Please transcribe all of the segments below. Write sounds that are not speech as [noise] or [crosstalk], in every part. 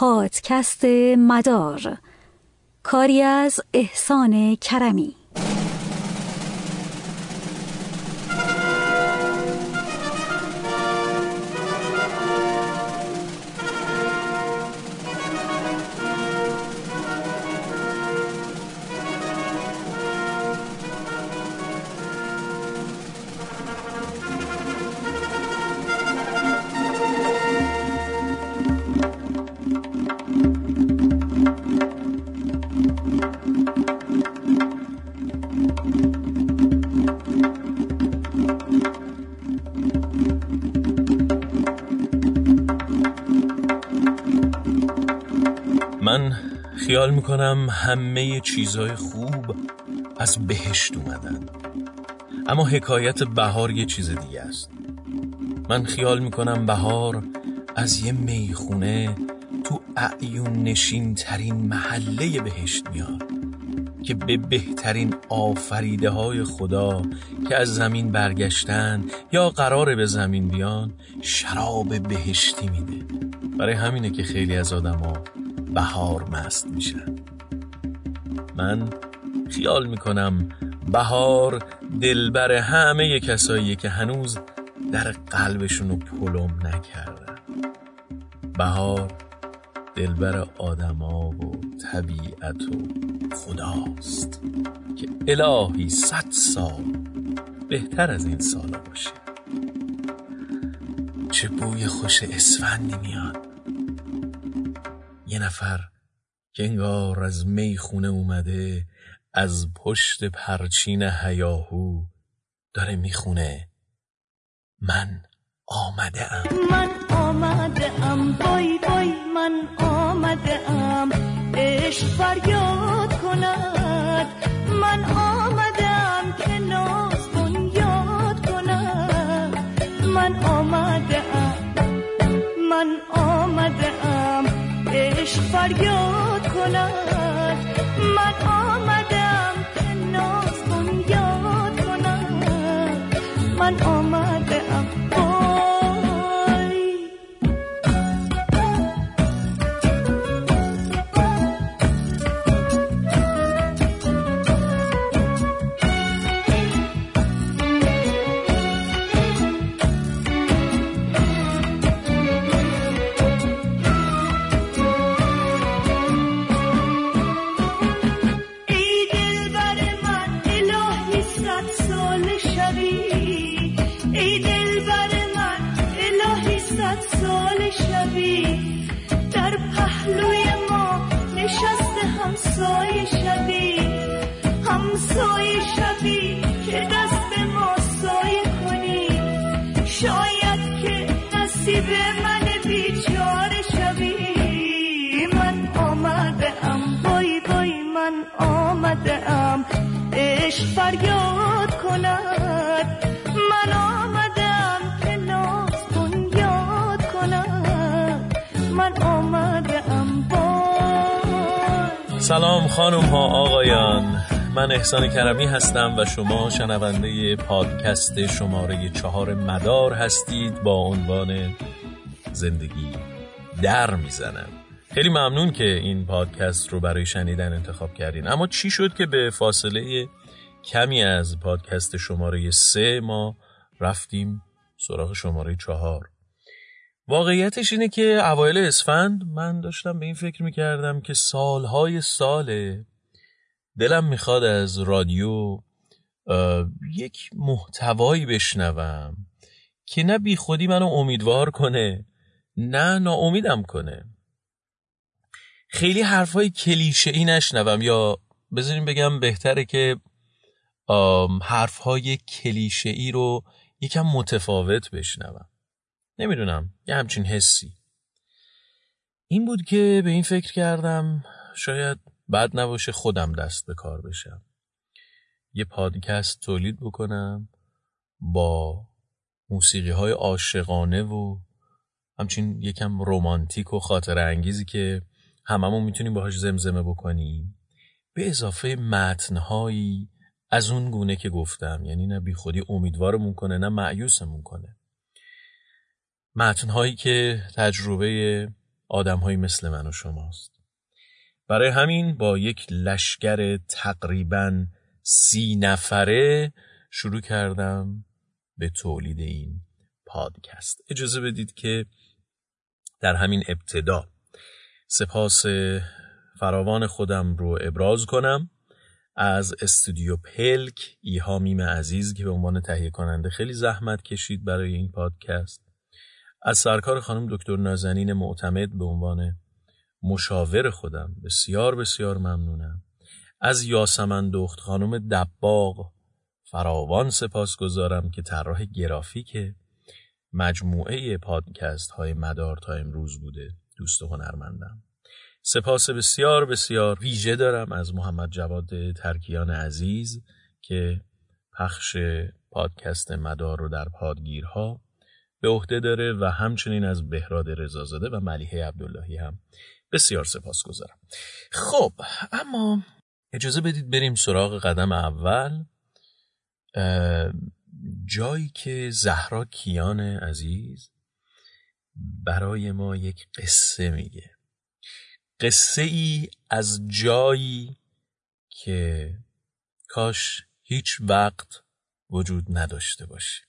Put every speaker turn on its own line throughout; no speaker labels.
پادکست مدار. کاری از احسان کرمی.
خیال می‌کنم همه چیزای خوب از بهشت اومدن. اما حکایت بهار یه چیز دیگه است. من خیال می‌کنم بهار از یه می‌خونه تو اعیون نشین ترین محله بهشت میاد که به بهترین آفریده های خدا که از زمین برگشتن یا قراره به زمین بیان شراب بهشتی میده. برای همینه که خیلی از آدما بهار مست میشن من خیال می‌کنم بهار دلبر همه کسایی که هنوز در قلبشونو پلم نکردن. بهار دلبر آدما و طبیعت و خداست که الهی صد سال بهتر از این سالا باشه. چه بوی خوش اسفندی میاد. یه نفر که انگار از می‌خونه اومده از پشت پرچین هیاهو داره می‌خونه. من آمده ام
من آمده ام بای بای من آمده ام عشق فریاد کند. من آمده ام که ناز یاد کند. من آمده ام من آمده ام عشق فریاد کند. من آمده ام که ناز یاد کند من آمده فریاد کند. من آمده ام که ناز یاد من بای
سلام خانم ها آقایان. من احسان کرمی هستم و شما شنونده پادکست شماره چهار مدار هستید. با عنوان زندگی در می‌زنم. خیلی ممنون که این پادکست رو برای شنیدن انتخاب کردین. اما چی شد که به فاصله کمی از پادکست شماره سه ما رفتیم سراغ شماره چهار. واقعیتش اینه که اوایل اسفند من داشتم به این فکر می‌کردم که سالهای ساله دلم می‌خواد از رادیو یک محتوایی بشنوم که نه بی خودی منو امیدوار کنه نه ناامیدم کنه. خیلی حرفای کلیشه ای نشنوم یا بذاریم بگم بهتره که آم، حرفهای کلیشه ای رو یکم متفاوت بشنوم. نمی‌دونم یه همچین حسی. این بود که به این فکر کردم شاید بد نباشه خودم دست به کار بشم. یه پادکست تولید بکنم با موسیقی های عاشقانه و همچین یکم رومانتیک و خاطر انگیزی که هممون می‌تونیم باهاش زمزمه بکنیم. به اضافه متنهایی از اون گونه که گفتم یعنی نه بی خودی امیدوارمون کنه نه معیوسمون کنه. متنهایی که تجربه آدمهایی مثل من و شماست. برای همین با یک لشگر تقریبا سی نفره شروع کردم به تولید این پادکست. اجازه بدید که در همین ابتدا سپاس فراوان خودم رو ابراز کنم. از استودیو پلک ایها میم عزیز که به عنوان تهیه کننده خیلی زحمت کشید برای این پادکست. از سرکار خانم دکتر نازنین معتمد به عنوان مشاور خودم بسیار بسیار ممنونم. از یاسمن دخت خانم دباغ فراوان سپاس گذارم که طراح گرافیک مجموعه پادکست های مدار تا امروز بوده. دوست هنرمندم. سپاس بسیار بسیار ویژه دارم از محمد جواد ترکیان عزیز که پخش پادکست مدار رو در پادگیرها به عهده داره و همچنین از بهراد رضازاده و ملیحه عبداللهی هم بسیار سپاس گذارم. خب اما اجازه بدید بریم سراغ قدم اول. جایی که زهرا کیان عزیز برای ما یک قصه میگه. قصه ای از جایی که کاش هیچ وقت وجود نداشته باشه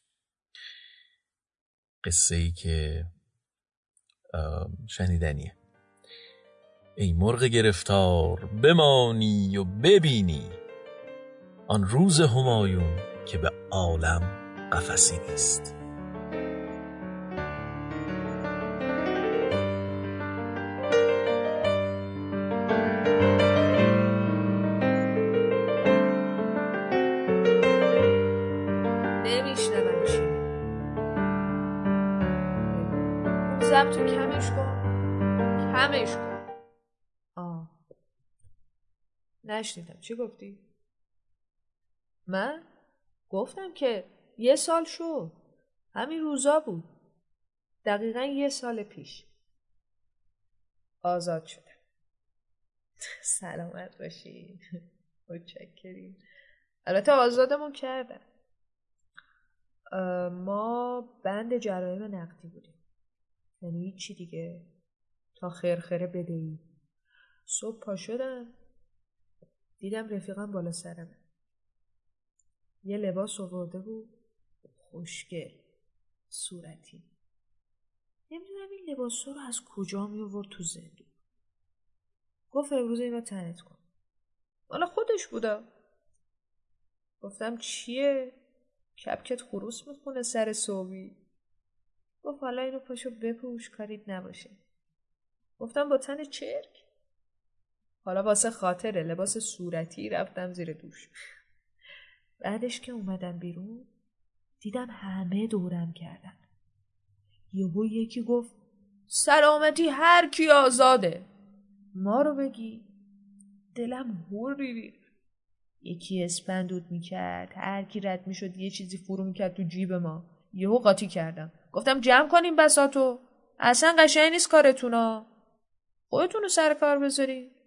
قصه ای که شنیدنیه. ای مرغ گرفتار بمانی و ببینی آن روز همایون که به عالم قفسی نیست.
چی گفتی؟ من؟ گفتم که یه سال شد. همین روزا بود. دقیقا یه سال پیش. آزاد شدم. سلامت باشین. متشکریم. البته آزادمون کردن ما بند جرایم نقدی بودیم. یعنی هیچی دیگه. تا خرخره بدهی. صبح پا شدم. دیدم رفیقم بالا سرمه. یه لباس آورده بود. خوشگل صورتی. نمی‌دونم این لباس رو از کجا می آورد تو زندون گفت امروز اینو تنت کن. حالا خودش بودا. گفتم چیه؟ کپکت خروس می‌خونه سر صوبی. گفت حالا اینو پاشو بپوش کاریت نباشه. گفتم با تن چرک؟ حالا واسه خاطره لباس صورتی رفتم زیر دوش. بعدش که اومدم بیرون دیدم همه دورم کردن. یهو یکی گفت سلامتی هر کی آزاده. ما رو بگی. دلم هوری ریخت یکی اسپندود می‌کرد. هر کی رد می‌شد یه چیزی فرو می‌کرد تو جیب ما. یهو قاطی کردم. گفتم جمع کنیم بساتو. اصلا قشنگ نیست کارتونا. خودتون رو سر کار بذاری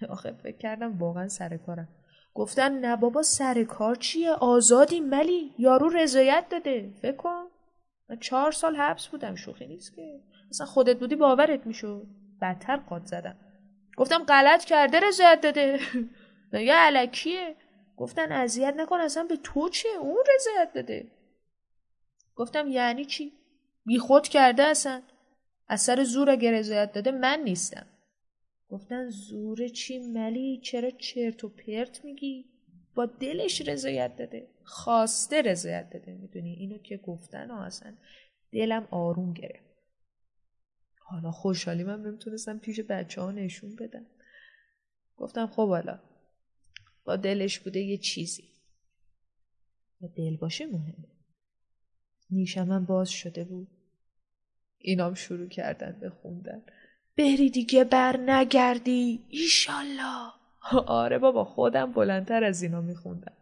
[laughs] آخه فکر کردم واقعا سر کارم. گفتن نه بابا سر کار چیه؟ آزادی ملی یارو رضایت داده. فکر من چهار سال حبس بودم شوخی نیست که. اصلا خودت بودی باورت می‌شد. بدتر قاد زدم. گفتم غلط کرده رضایت داده. [laughs] یا علکیه؟ گفتن اذیت نکن اصلا به تو چه اون رضایت داده. گفتم یعنی چی؟ بیخود کرده اصلا. از سر زور اگه رضایت داده من نیستم. گفتن زور چی ملی؟ چرا چرت و پرت میگی؟ با دلش رضایت داده. خواسته رضایت داده. می‌دونی؟ اینو که گفتن ها اصلا. دلم آروم گرفت. حالا خوشحالی من نمی‌تونستم پیش بچه ها نشون بدم. گفتم خب حالا. با دلش بوده یه چیزی. و دل باشه مهمه. من باز شده بود. اینام شروع کردن به خوندن. بری دیگه بر نگردی ایشالله. [laughs] آره بابا خودم بلندتر از اینا میخوندم.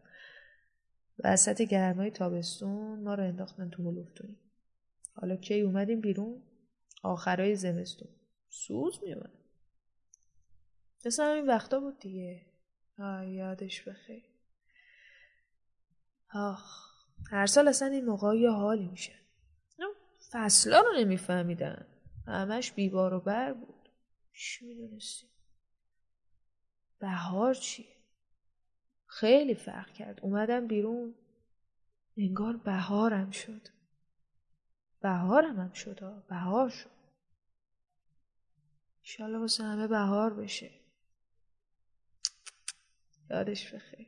وسط گرمای تابستون ما رو انداختن تو هلوفتونی حالا کی اومدیم بیرون؟ آخرای زمستون. سوز میومد مثل همین وقتا بود دیگه. آه یادش بخیر. آخ هر سال اصلا این موقع یه حالی میشه. فصلا رو نمیفهمیدن. همش بیبار و بر بود. چی می‌دونستی؟ بهار چیه؟ خیلی فرق کرد. اومدم بیرون. انگار بهارم شد. بهارم هم شد بهار شد. ایشالله واسه همه بهار بشه. یادش بخیر.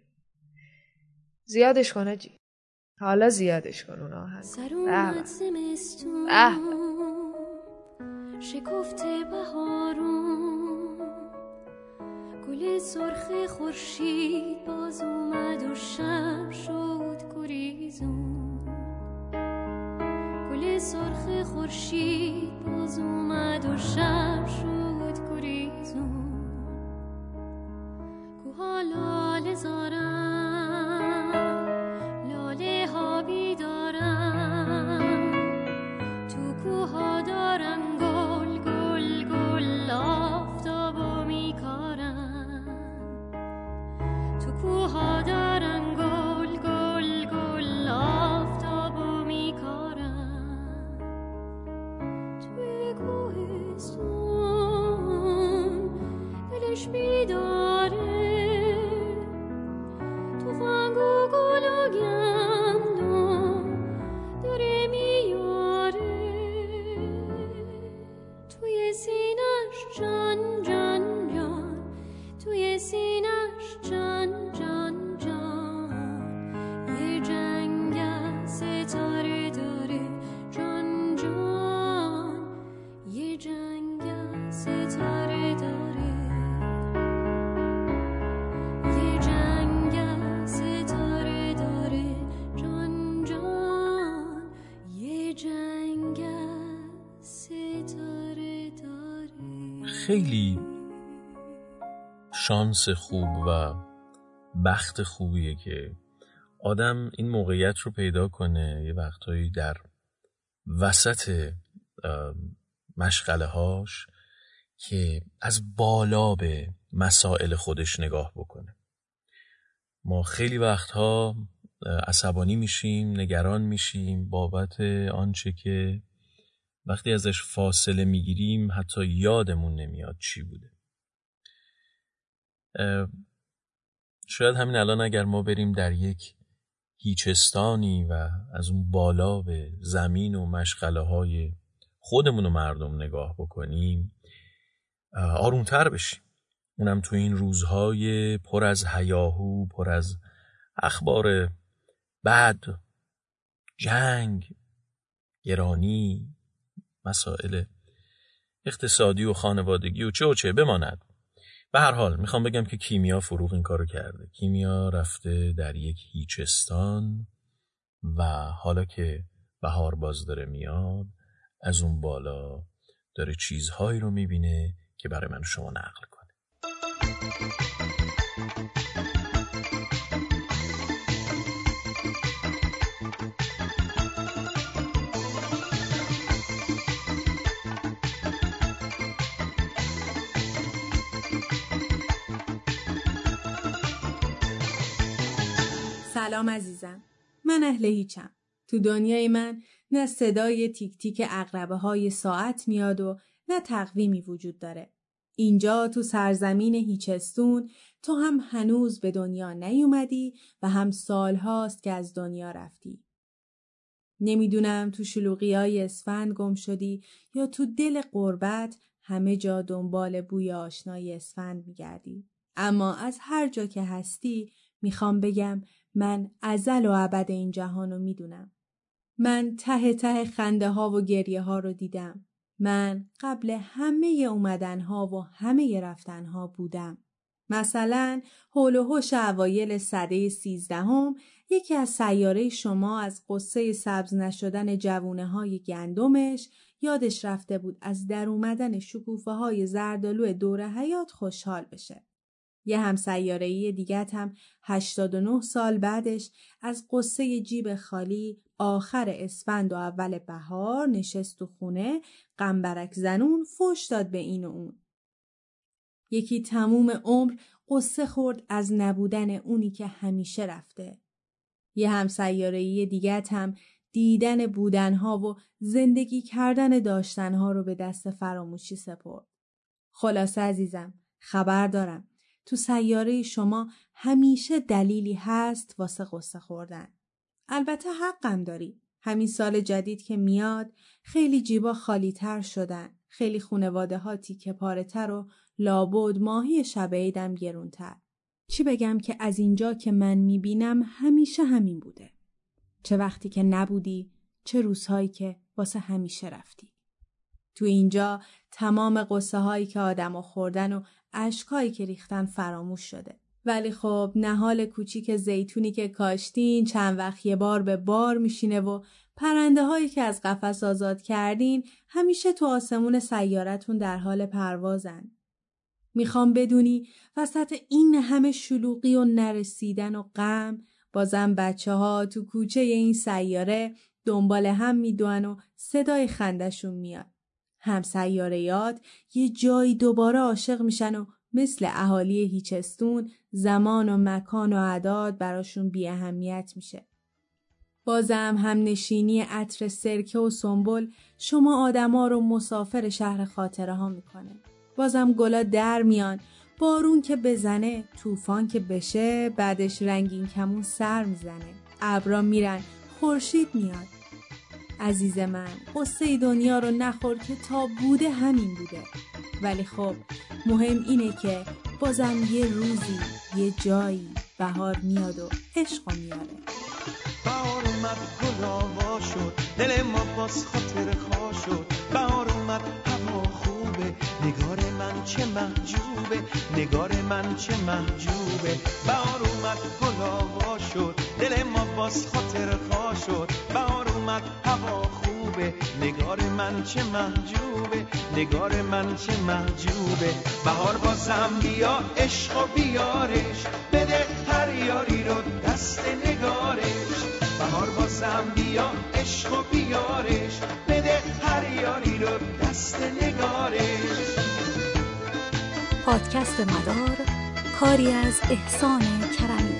زیادش کنه جی حالا زیادش کن اونا هم
سر اومد زمستون. شکفته بهارون. گل سرخ خورشید باز اومد و شب شد گریزون. گل سرخ خورشید باز اومد و شب شد
خیلی شانس خوب و بخت خوبیه که آدم این موقعیت رو پیدا کنه یه وقتهایی در وسط مشغله هاش که از بالا به مسائل خودش نگاه بکنه. ما خیلی وقتها عصبانی میشیم نگران میشیم بابت آنچه که وقتی ازش فاصله می‌گیریم حتی یادمون نمیاد چی بوده. شاید همین الان اگر ما بریم در یک هیچستانی و از اون بالا به زمین و مشغله های خودمون و مردم نگاه بکنیم آرومتر بشیم. اونم تو این روزهای پر از هیاهو پر از اخبار بد جنگ گرانی مسائل اقتصادی و خانوادگی و چه و چه بماند. به هر حال می‌خوام بگم که کیمیا فروغ این کارو کرده. کیمیا رفته در یک هیچستان و حالا که بهار باز داره میاد از اون بالا داره چیزهایی رو می‌بینه که برای من شما نقل کنه.
سلام عزیزم. من اهل هیچم. تو دنیای من نه صدای تیک تیک اقربه های ساعت میاد و نه تقویمی وجود داره. اینجا تو سرزمین هیچستون تو هم هنوز به دنیا نیومدی و هم سال هاست که از دنیا رفتی. نمی‌دونم تو شلوغی های اسفند گم شدی یا تو دل قربت همه جا دنبال بوی آشنای اسفند میگردی. اما از هر جا که هستی می‌خوام بگم من ازل و ابد این جهان رو می‌دونم. من ته ته خنده ها و گریه ها رو دیدم. من قبل همه اومدن ها و همه رفتن ها بودم. مثلا هول و هوش اوایل سده سیزدهم یکی از سیاره شما از قصه سبز نشدن جوونه های گندمش یادش رفته بود از در اومدن شکوفه های زردالو دور حیات خوشحال بشه. یه همسیارهی دیگت هم 89 سال بعدش از قصه جیب خالی آخر اسفند و اول بهار نشست تو خونه قنبرک زنون فش داد به این و اون. یکی تموم عمر قصه خورد از نبودن اونی که همیشه رفته. یه همسیارهی دیگت هم دیدن بودنها و زندگی کردن داشتنها رو به دست فراموشی سپرد. خلاصه عزیزم خبر دارم تو سیاره شما همیشه دلیلی هست واسه قصه خوردن. البته حقم داری. همین سال جدید که میاد خیلی جیبا خالی تر شدن. خیلی خونواده ها تیکه پاره تر و لابد ماهی شب عیدم گرونتر. چی بگم که از اینجا که من می‌بینم همیشه همین بوده. چه وقتی که نبودی چه روزهایی که واسه همیشه رفتی. تو اینجا تمام قصه هایی که آدم خوردن و اشکایی که ریختن فراموش شده. ولی خب نهال کوچیک زیتونی که کاشتین چند وقت یه بار به بار میشینه و پرنده هایی که از قفس آزاد کردین همیشه تو آسمون سیارتون در حال پروازن. می‌خوام بدونی وسط این همه شلوغی و نرسیدن و غم بازم بچه ها تو کوچه این سیاره دنبال هم میدون و صدای خندشون میاد. هم سیارهیات یه جایی دوباره عاشق میشن و مثل اهالی هیچستون زمان و مکان و عداد براشون بی اهمیت میشه. بازم هم نشینی عطر سرکه و سنبل شما آدما رو مسافر شهر خاطره ها می‌کنه. بازم گلا در میان بارون که بزنه طوفان که بشه بعدش رنگین کمون سر می‌زنه ابرا میرن خورشید میاد عزیز من قصه دنیا رو نخور که تا بوده همین بوده. ولی خب مهم اینه که بازم یه روزی یه جایی بهار میاد و عشق میاره.
بهار اومد گل شد دل ما باز خاطر خواه شد. بهار اومد هوا خوبه نگار من چه محجوبه نگار من چه محجوبه. بهار اومد گل شد دل ما باز خاطر خواه شد. بهار اومد هوا خوبه. نگار من چه محجوبه. نگار من چه محجوبه. بهار بازم بیا عشق و بیارش. بده هر یاری رو دست نگارش. بهار بازم بیا عشق و بیارش. بده هر یاری رو دست نگارش.
پادکست مدار کاری از احسان کرمی.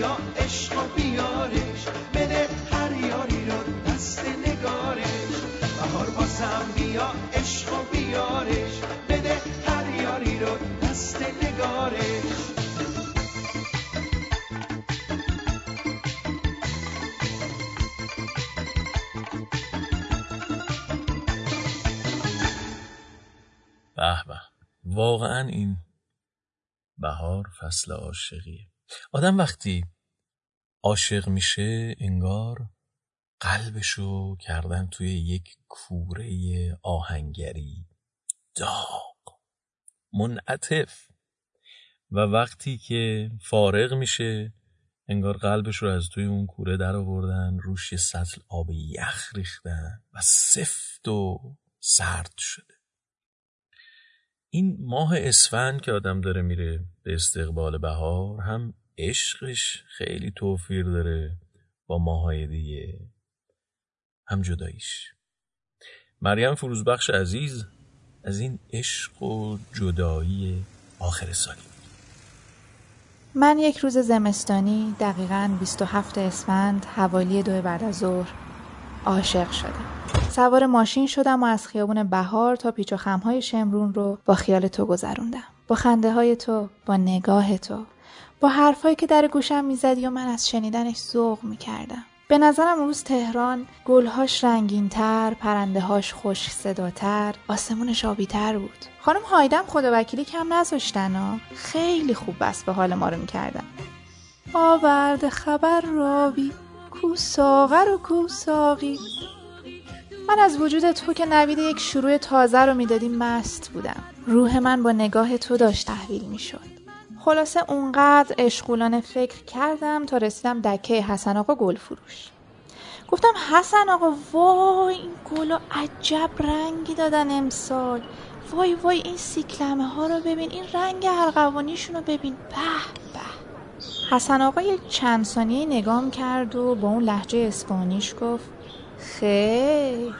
بیا عشق و بیارش بده هر یاری رو دست نگارش. بهار بازم بیا عشق و بیارش بده هر یاری رو دست نگارش.
به. واقعا این بهار فصل عاشقیه. آدم وقتی عاشق میشه انگار قلبشو کردن توی یک کوره آهنگری. داغ. منعطف. و وقتی که فارغ میشه انگار قلبش رو از توی اون کوره در آوردن روش سطل آب یخ ریختن و سفت و سرد شده این ماه اسفند که آدم داره میره به استقبال بهار هم عشقش خیلی توفیر داره با ماهای دیگه. هم جداییش. مریم فروزبخش عزیز از این عشق و جدایی آخر سالی.
من یک روز زمستانی دقیقاً 27 اسفند حوالی دو بعد از ظهر عاشق شدم. سوار ماشین شدم و از خیابون بهار تا پیچ و خمهای شمرون رو با خیال تو گذروندم. با خنده های تو، با نگاه تو، با حرفهایی که در گوشم می‌زدی و من از شنیدنش ذوق می‌کردم. به نظرم اون روز تهران گلهاش رنگینتر، پرندههاش خوش صداتر، آسمونش آبیتر بود. خانم هایدم خدا وکیلی کم نذاشتن ها. خیلی خوب بس به حال ما رو می‌کردن. آورد خبر راوی کو ساغر و کو من از وجود تو که نوید یک شروع تازه رو می‌دادی مست بودم. روح من با نگاه تو داشت تحویل می‌شد. خلاصه اونقدر اشغولانه فکر کردم تا رسیدم دکه حسن آقا گل فروش. گفتم حسن آقا وای این گلا عجب رنگی دادن امسال. وای وای این سیکلمه ها رو ببین این رنگ ارغوانیشون رو ببین. به به. حسن آقا یک چند ثانیه نگام کرد و با اون لحجه اسپانیش گفت خیر.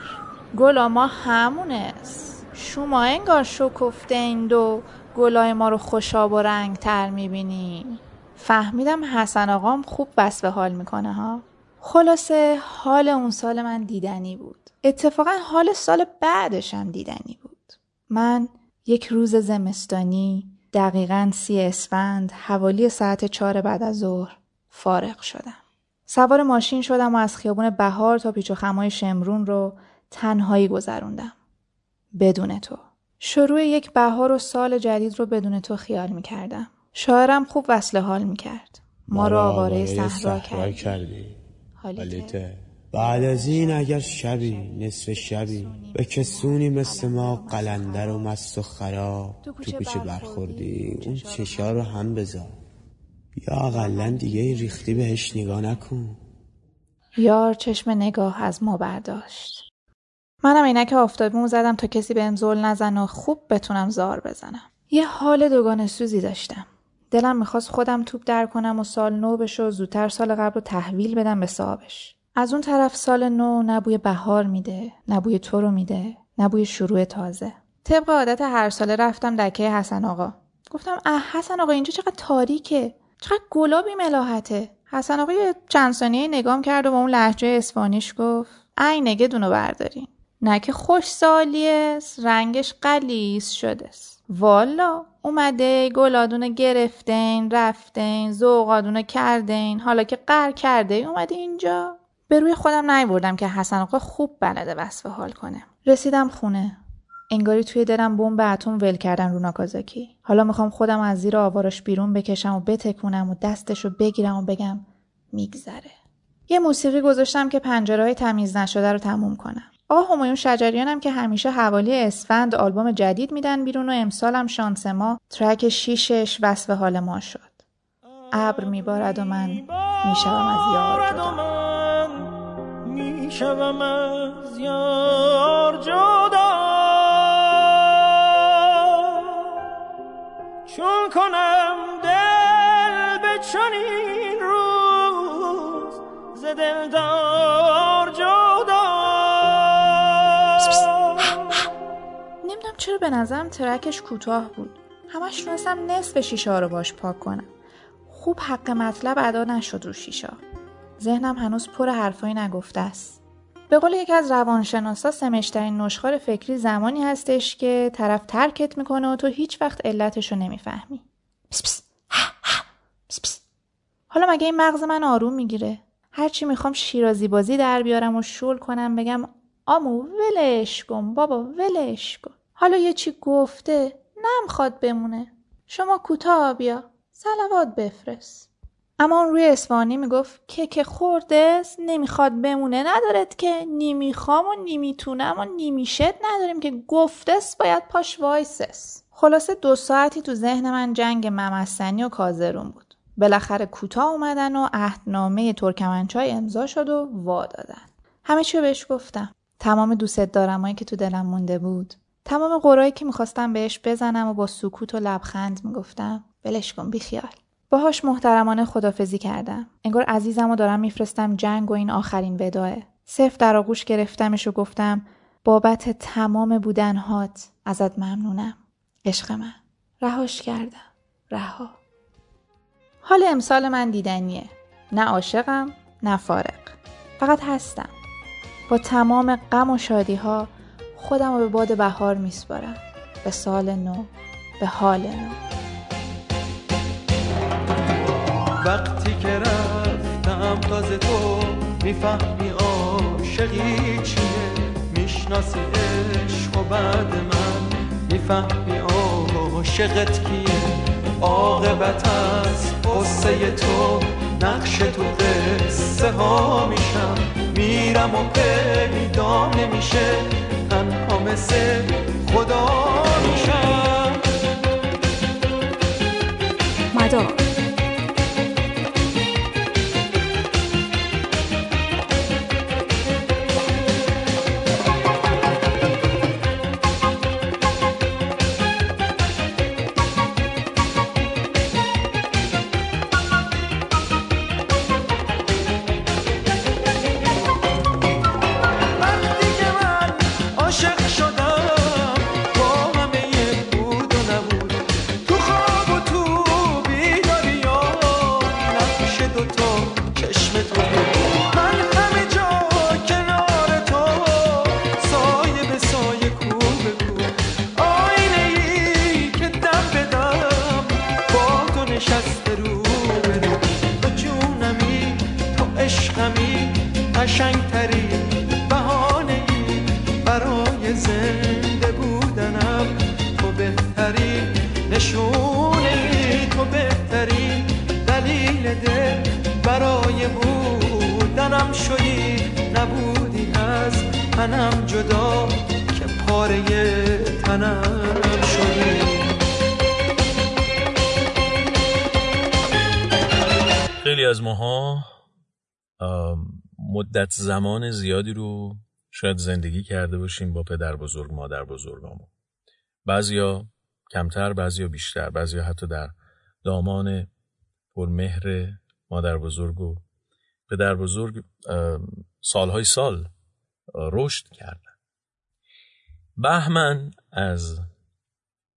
گلا ما همونست شما انگار شکفته این دو گلای ما رو خوشاب و رنگ تر می‌بینی. فهمیدم حسن آقام خوب بس به حال می‌کنه ها؟ خلاصه حال اون سال من دیدنی بود. اتفاقا حال سال بعدشم دیدنی بود. من یک روز زمستانی دقیقا سی اسفند حوالی ساعت چهار بعد از ظهر فارغ شدم. سوار ماشین شدم و از خیابون بهار تا پیچ و خمای شمرون رو تنهایی گذروندم. بدون تو. شروع یک بهار و سال جدید رو بدون تو خیال می‌کردم. شاعرم خوب وصل حال می‌کرد. ما رو آواره صحرا کردی,
کردی.
حالیته.
بعد از این اگر شبی نصف شبی به کسونی مثل ما قلندر و مست و خراب
تو کوچه برخوردی
اون چشا رو هم بذار. یا اقلا دیگه ریختی بهش نگاه نکن.
یار چشم نگاه از ما برداشت. منم عینک آفتابیمو زدم تا کسی بهم زل نزن و خوب بتونم زار بزنم. یه حال دوگانه سوزی داشتم. دلم می‌خواست خودم توپ در کنم و سال نو بشه و زودتر سال قبل رو تحویل بدم به صاحبش از اون طرف سال نو نه بوی بهار میده نه بوی تو رو میده نه بوی شروع تازه. طبق عادت هر ساله رفتم دکه حسن آقا. گفتم اه حسن آقا اینجا چقدر تاریکه. چقدر گلابی ملاحته. حسن آقا یه چند ثانیه نگام کرد و با اون لحجه اسپانیش گفت ای نگه دونو بردارین. نه که خوش سالیست رنگش قلیز شدهست. والا اومده گلادونه گرفتین رفتین زوغادونه کردین حالا که قر کرده اومده اینجا. به روی خودم نیوردم که حسن آقا خوب بلده وصف حال کنه. رسیدم خونه. انگاری توی دلم بمب اتم ول کردن رو ناکازاکی. حالا می‌خوام خودم از زیر آوارش بیرون بکشم و بتکونم و دستش رو بگیرم و بگم میگذره. یه موسیقی گذاشتم که پنجره های تمیز نشده رو تموم کنم. آقا همایون شجریانم که همیشه حوالی اسفند آلبوم جدید میدن بیرون و امسالم شانس ما ترک شیشش وصف حال ما شد. ابر میبارد و من می‌شوم از یار جدا.
می‌شوم از یار جدا. چون کنم دل به چنین روز ز دلدار جدا.
نمی‌دونم چرا به نظرم ترکش کوتاه بود. همش تونستم نصف شیشه رو باش پاک کنم. خوب حق مطلب ادا نشد رو شیشا ذهنم هنوز پر حرفایی نگفته است. به قول یکی از روانشناسا سمشترین نشخار فکری زمانی هستش که طرف ترکت می‌کنه و تو هیچ وقت علتش رو نمی‌فهمی. پس پس. پس پس. حالا مگه این مغز من آروم می‌گیره؟ هرچی می‌خوام شیرازی بازی در بیارم و شل کنم بگم آمو ولش کن بابا ولش کن. حالا یه چی گفته نمی‌خواد بمونه. شما کوتاه بیا. صلوات بفرست. اما اون روی اصفهانی می‌گفت که گه خورده نمی‌خواد بمونه. ندارد که نیمیخوام و نیمیتونم و نیمیشت نداریم که گفتست باید پاش وایسس خلاصه دو ساعتی تو ذهن من جنگ ممسنی و کازرون بود. بالاخره کوتاه اومدن و عهدنامه ترکمنچای امضا شد و وا دادن. همه چی رو بهش گفتم. تمام دوست دارم‌هایی که تو دلم مونده بود. تمام قرایی که می‌خواستم بهش بزنم و با سکوت و لبخند می‌گفتم ولش کن بیخیال. باهاش محترمانه خدافزی کردم. انگار عزیزم و دارم میفرستم جنگ و این آخرین وداه صرف در آغوش گرفتمش و گفتم بابت تمام بودنهات ازت ممنونم. عشق من. رهاش کردم. رها. حال امسال من دیدنیه. نه عاشقم نه فارق فقط هستم. با تمام غم و شادی ها خودم رو به باد بهار میسپارم. به سال نو به حال نو.
وقتی که رفتم تازه تو می‌فهمی عاشقی چیه؟ می‌شناسی عشق و بعد من می‌فهمی عاشقت کیه؟ عاقبت از قصه تو نقش تو قصه ها میشم. میرم و پیدا نمیشه تنها مثل خدا میشم.
مدار
زمان زیادی رو شاید زندگی کرده باشیم با پدر بزرگ مادر بزرگامون. بعضیا کمتر بعضیا بیشتر بعضیا حتی در دامان پرمهر مادر بزرگ و پدر بزرگ سالهای سال رشد کردن. بهمن از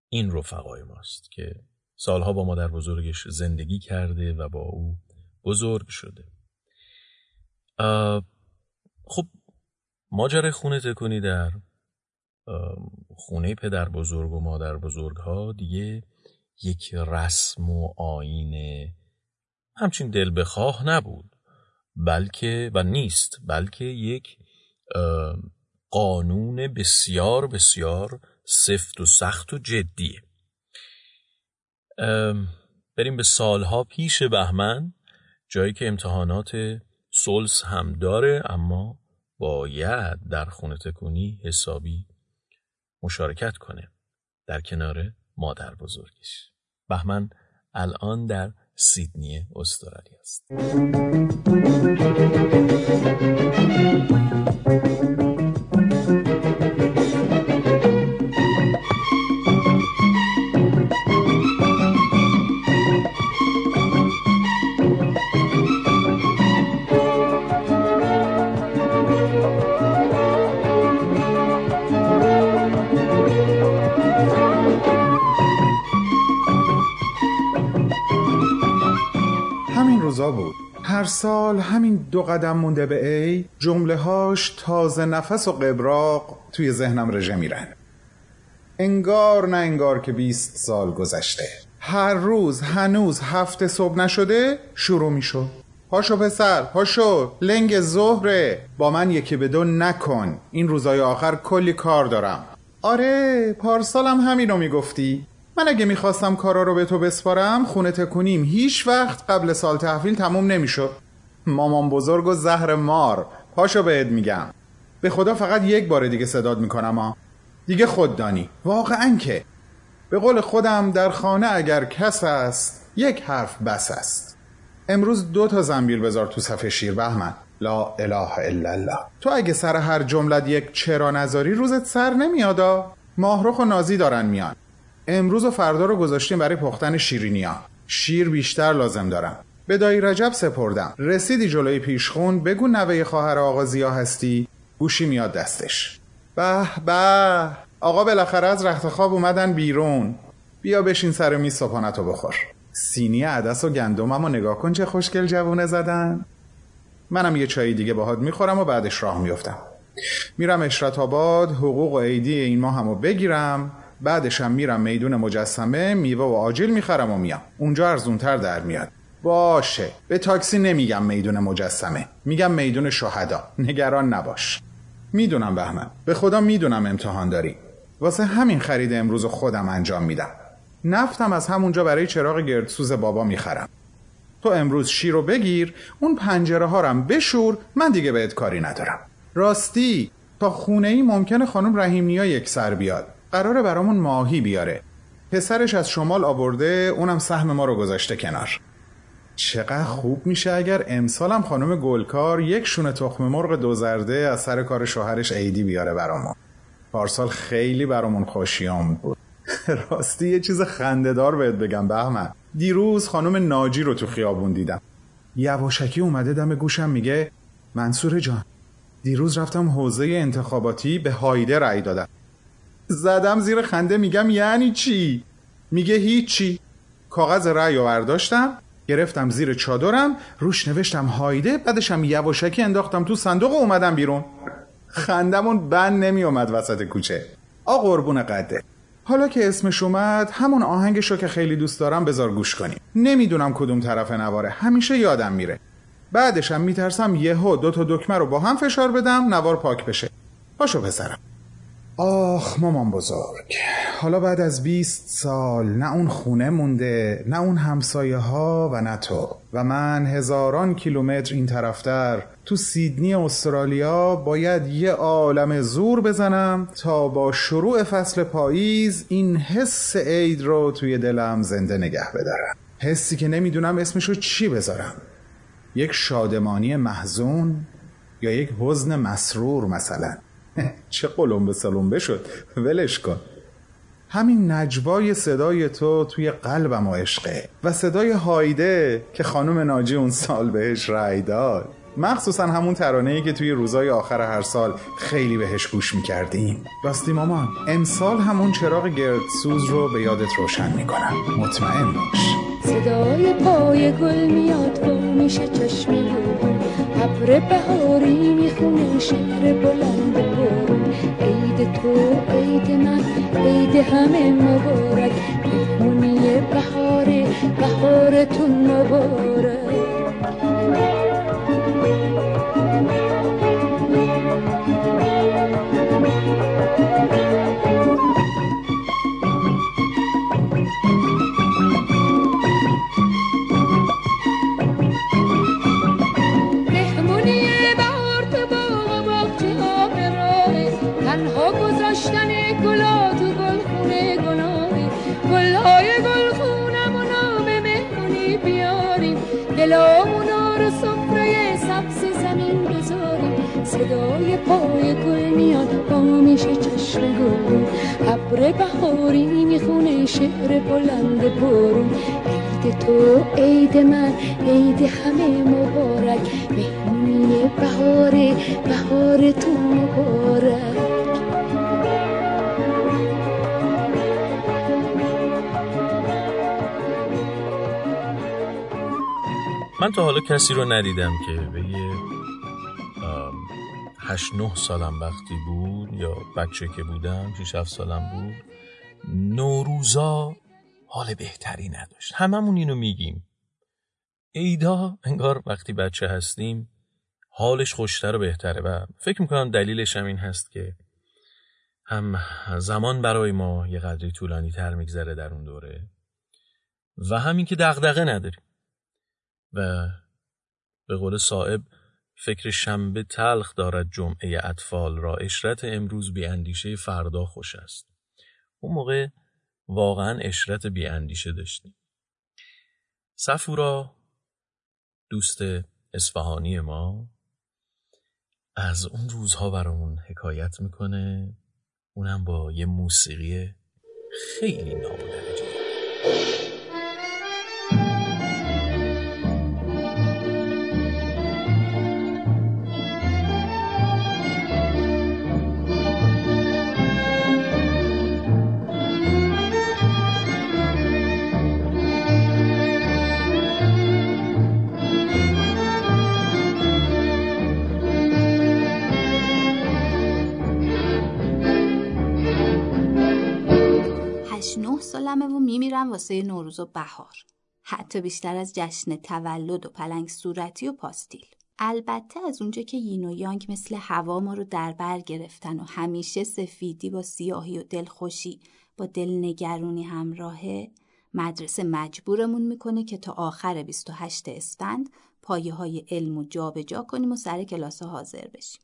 این رفقای ماست که سالها با مادر بزرگش زندگی کرده و با او بزرگ شده. خب ماجرای خونه تکونی در خونه پدر بزرگ و مادر بزرگ ها دیگه یک رسم و آین همچین دل بخواه نبود. بلکه و نیست بلکه یک قانون بسیار بسیار سفت و سخت و جدیه. بریم به سالها پیش بهمن جایی که امتحانات سلس هم داره اما باید در خونه تکونی حسابی مشارکت کنه. در کنار مادر بزرگش. بهمن الان در سیدنی استرالیا است.
همین روزا بود. هر سال همین دو قدم مونده به ای جمله هاش تازه نفس و قبراق توی ذهنم رژه میرن. انگار نه انگار که بیست سال گذشته. هر روز هنوز هفته صبح نشده شروع می‌شد. پاشو پسر پاشو لنگ ظهره با من یکی به دو نکن. این روزای آخر کلی کار دارم. آره پارسالم همینو می‌گفتی. من اگه می‌خواستم کارا رو به تو بسپارم خونه تکونیم. هیچ وقت قبل سال تحویل تموم نمی‌شد. مامان بزرگ و زهر مار. پاشو بهت میگم. به خدا فقط یک بار دیگه صداد می‌کنم ها دیگه خود دانی. واقعا که. به قول خودم در خانه اگر کس است یک حرف بس است. امروز دو تا زنبیل بذار تو صفحه شیر بهمن. لا اله الا الله. تو اگه سر هر جملت یک چرا نذاری روزت سر نمیادا ماهرخ و نازی دارن میان. امروز و فردا رو گذاشتیم برای پختن شیرینیا. شیر بیشتر لازم دارم. به دایی رجب سپردم. رسیدی جلوی پیشخون بگو نوه خواهر آقا زیا هستی. گوشی میاد دستش. به به. آقا بالاخره از رخت خواب اومدن بیرون. بیا بشین سر میز صبحانتو بخور. سینی عدس و گندمم و نگاه کن چه خوشگل جوونه زدن. منم یه چایی دیگه باهات می‌خورم و بعدش راه میفتم میرم اشرت آباد حقوق و عیدی این ماه همو بگیرم. بعدشم میرم میدون مجسمه میوه و آجیل می‌خرم و میام. اونجا ارزونتر در میاد. باشه. به تاکسی نمیگم میدون مجسمه. میگم میدون شهدا. نگران نباش. می‌دونم بهمن. به خدا می‌دونم امتحان داری. واسه همین خرید امروز خودم انجام میدم. نفتم از همونجا برای چراغ گردسوز بابا می‌خرم. تو امروز شیر رو بگیر اون پنجره ها رم بشور من دیگه بهت کاری ندارم. راستی تا خونه ای ممکنه خانم رحیم نیا یک سر بیاد. قراره برامون ماهی بیاره. پسرش از شمال آورده اونم سهم ما رو گذاشته کنار. چقدر خوب میشه اگر امسالم خانم گلکار یک شونه تخم مرغ دو زرده از سر کار شوهرش عیدی بیاره برامون. پارسال خیلی برامون خوشیام بود. [laughs] راستی یه چیز خندهدار بهت بگم بهمن. دیروز خانم ناجی رو تو خیابون دیدم. یواشکی اومده دم گوشم میگه منصور جان دیروز رفتم حوزه انتخاباتی به هایده رأی دادم. زدم زیر خنده میگم یعنی چی؟ میگه هیچی. کاغذ رأی برداشتم گرفتم زیر چادرم روش نوشتم هایده بعدشم یواشکی انداختم تو صندوق و اومدم بیرون. خندمون بند نمی اومد وسط کوچه. آ قربون قده. حالا که اسمش اومد همون آهنگش رو که خیلی دوست دارم بذار گوش کنیم. نمی‌دونم کدوم طرف نواره همیشه یادم میره. بعدشم میترسم یهو دو تا دکمه رو با هم فشار بدم نوار پاک بشه. پاشو پسرم آخ مامان بزرگ. حالا بعد از 20 سال نه اون خونه مونده نه اون همسایه ها و نه تو. و من هزاران کیلومتر این طرفتر تو سیدنی استرالیا باید یه عالم زور بزنم تا با شروع فصل پاییز این حس عید رو توی دلم زنده نگه بدارم. حسی که نمی‌دونم اسمشو چی بذارم. یک شادمانی محزون یا یک حزن مسرور مثلا. [laughs] چه قلم به سلمبه شد. ولش کن. همین نجوای صدای تو توی قلبم و عشقه و صدای هایده که خانم ناجی اون سال بهش رأی داد. مخصوصا همون ترانه ای که توی روزای آخر هر سال خیلی بهش گوش می‌کردیم. راستی مامان. امسال همون چراغ گردسوز رو به یادت روشن می‌کنم. مطمئن باش.
صدای پای گل میاد و میشه چشم رو ابر بهاری می‌خونه شعر بلند بارون عید تو عید من عید همه مبارک. مهمونی بهاره بهارتون مبارک. میشه چشم گل ابر بهاری می‌خونه شعر بلند بارون عید تو عید من عید همه مبارک. مهمونی بهاره بهار تو مبارک.
من تا حالا کسی رو ندیدم که به 8 9 سالم وقتی بود یا بچه که بودم 6 7 سالم بود نوروزا حال بهتری نداشت. هممون اینو میگیم. ایدا انگار وقتی بچه هستیم حالش خوشتر و بهتره و فکر می‌کنم دلیلش هم این هست که هم زمان برای ما یه قدری طولانی تر میگذره در اون دوره و همین که دغدغه نداریم. و به قول صاحب فکر شنبه تلخ دارد جمعه اطفال را. اشرت امروز بی اندیشه فردا خوش است. اون موقع واقعا اشرت بی اندیشه داشتیم. صفورا دوست اصفهانی ما از اون روزها برامون حکایت می‌کنه. اونم با یه موسیقی خیلی نام
سالمه و میمیرم واسه نوروز و بهار حتی بیشتر از جشن تولد و پلنگ صورتی و پاستیل البته از اونجا که یین و یانگ مثل هوا ما رو در بر گرفتن و همیشه سفیدی با سیاهی و دلخوشی با دلنگرونی همراهه مدرسه مجبورمون می‌کنه که تا آخر 28 اسفند پایه های علم و جابجا جا کنیم و سر کلاس حاضر بشیم.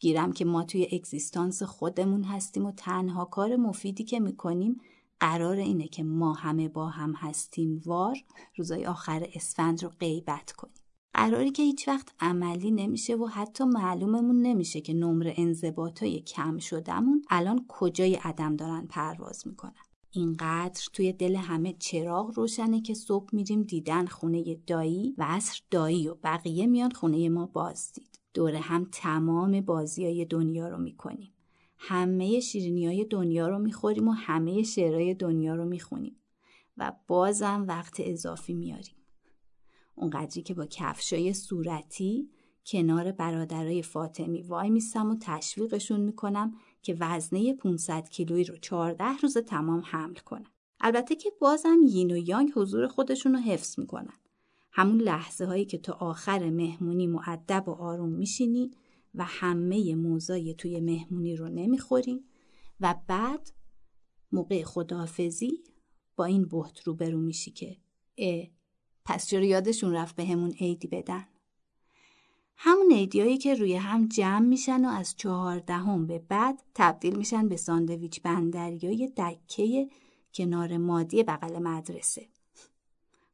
گیرم که ما توی اگزیستانس خودمون هستیم و تنها کار مفیدی که می‌کنیم قرار اینه که ما همه با هم هستیم وار روزای آخر اسفند رو غیبت کنیم. قراری که هیچ وقت عملی نمیشه و حتی معلوممون نمیشه که نمره انضباطای کم شدهمون الان کجای عدم دارن پرواز می‌کنن. اینقدر توی دل همه چراغ روشنه که صبح میریم دیدن خونه دایی و عصر دایی و بقیه میان خونه ما بازدید. دور هم تمام بازی های دنیا رو می‌کنیم. همه شیرینی های دنیا رو می‌خوریم و همه شعرهای دنیا رو می‌خونیم. و بازم وقت اضافی میاریم. اونقدری که با کفشای صورتی کنار برادرای فاطمی وای میسم و تشویقشون می‌کنم که وزنه 500 کیلویی رو 14 روز تمام حمل کنن. البته که بازم یین و یانگ حضور خودشون رو حفظ می‌کنن. همون لحظه هایی که تا آخر مهمونی معدب و آروم میشینی و همه موزای توی مهمونی رو نمی‌خوری و بعد موقع خداحافظی با این بحت رو برو میشی که اه پس چرا یادشون رفت به همون عیدی بدن؟ همون ایدیایی که روی هم جمع میشن و از چهاردهم به بعد تبدیل میشن به ساندویچ بندریای دکه کنار مادی بغل مدرسه.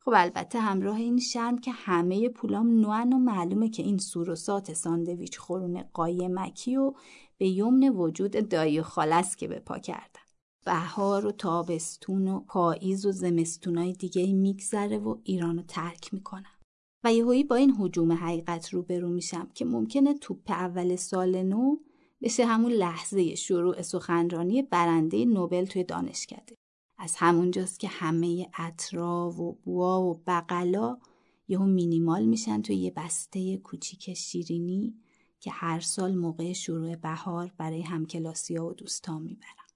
خب البته همراه این شرم که همه پولام نوان و معلومه که این سوروسات ساندویچ خورون قایمکی و به یمن وجود دایی خالص که به پا کردم بهار و تابستون و پاییز و زمستونای دیگه میگذره و ایرانو ترک می‌کنم. و یهویی با این حجوم حقیقت روبرو میشم که ممکنه توپ اول سال نو بشه همون لحظه شروع سخنرانی برنده نوبل توی دانشکده. از همونجاست که همه اطرا و بوا و بغلا یهو مینیمال میشن توی یه بسته کوچیک شیرینی که هر سال موقع شروع بهار برای همکلاسی ها و دوستان می‌برم.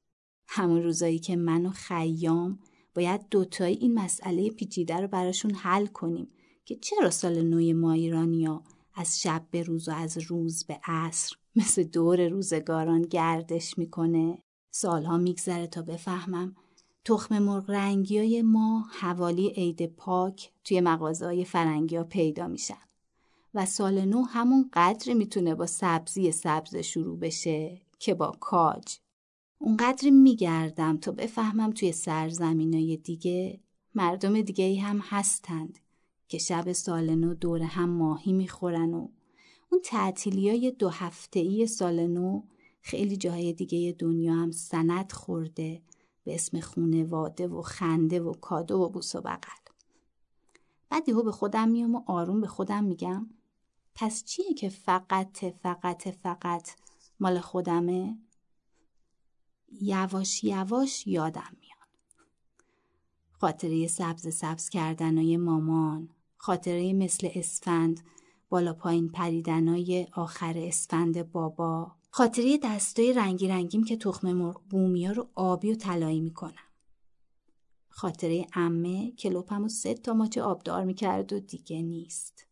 همون روزایی که من و خیام باید دوتایی این مسئله پیچیده رو براشون حل کنیم که چرا سال نوی ما ایرانیا از شب به روز و از روز به عصر مثل دور روزگاران گردش می‌کنه سالها میگذره تا بفهمم تخم مرغ رنگی های ما حوالی عید پاک توی مغازه های فرنگی ها پیدا میشن و سال نو همون قدری می‌تونه با سبزی سبز شروع بشه که با کاج. اونقدری میگردم تا بفهمم توی های دیگه مردم دیگه ای هم هستند که شب سال نو دور هم ماهی می‌خورن و اون تعطیلی های دو هفته ای سال نو خیلی جاهای دیگه دنیا هم سند خورده به اسم خونواده و خنده و کادو و بوس و بغل. بعد یهو به خودم میام و آروم به خودم میگم پس چیه که فقط فقط فقط مال خودمه؟ یواش یواش یادم میان خاطره سبز سبز کردنای مامان خاطره مثل اسفند بالا پایین پریدنای آخر اسفند بابا. خاطره دستای رنگی رنگیم که تخم مرغ بومیا رو آبی و طلایی می‌کنم. خاطره امه که لپم و سه تا ماچ آبدار می‌کرد و دیگه نیست.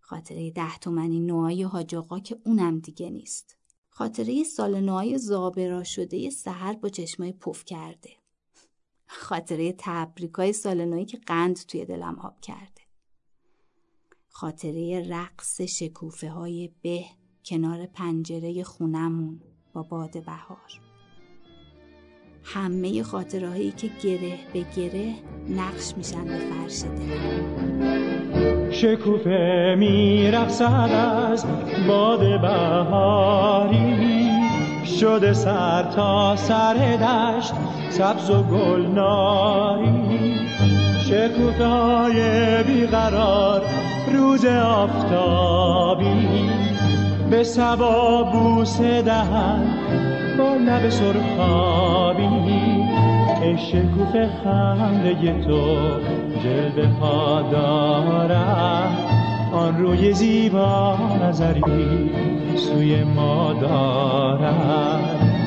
خاطره ده تومنی نوای حاج که اونم دیگه نیست. خاطره سال نوای زابرا شده سهر با چشمای پف کرده. خاطره تبریکای سال نوایی که قند توی دلم آب کرده. خاطره رقص شکوفه های به کنار پنجره خونمون با باد بهار. همه خاطره هایی که گره به گره نقش میشن به فرش دلم
شکوفه میرقصد از باد بهاری. شده سر تا سر دشت سبز و گلناری. شکوفه های بیقرار روز آفتابی. به سبا بوسه دهن با لب سرخابی شکوف خنده تو جلوه ها دارد. آن روی زیبا نظری سوی ما دارد.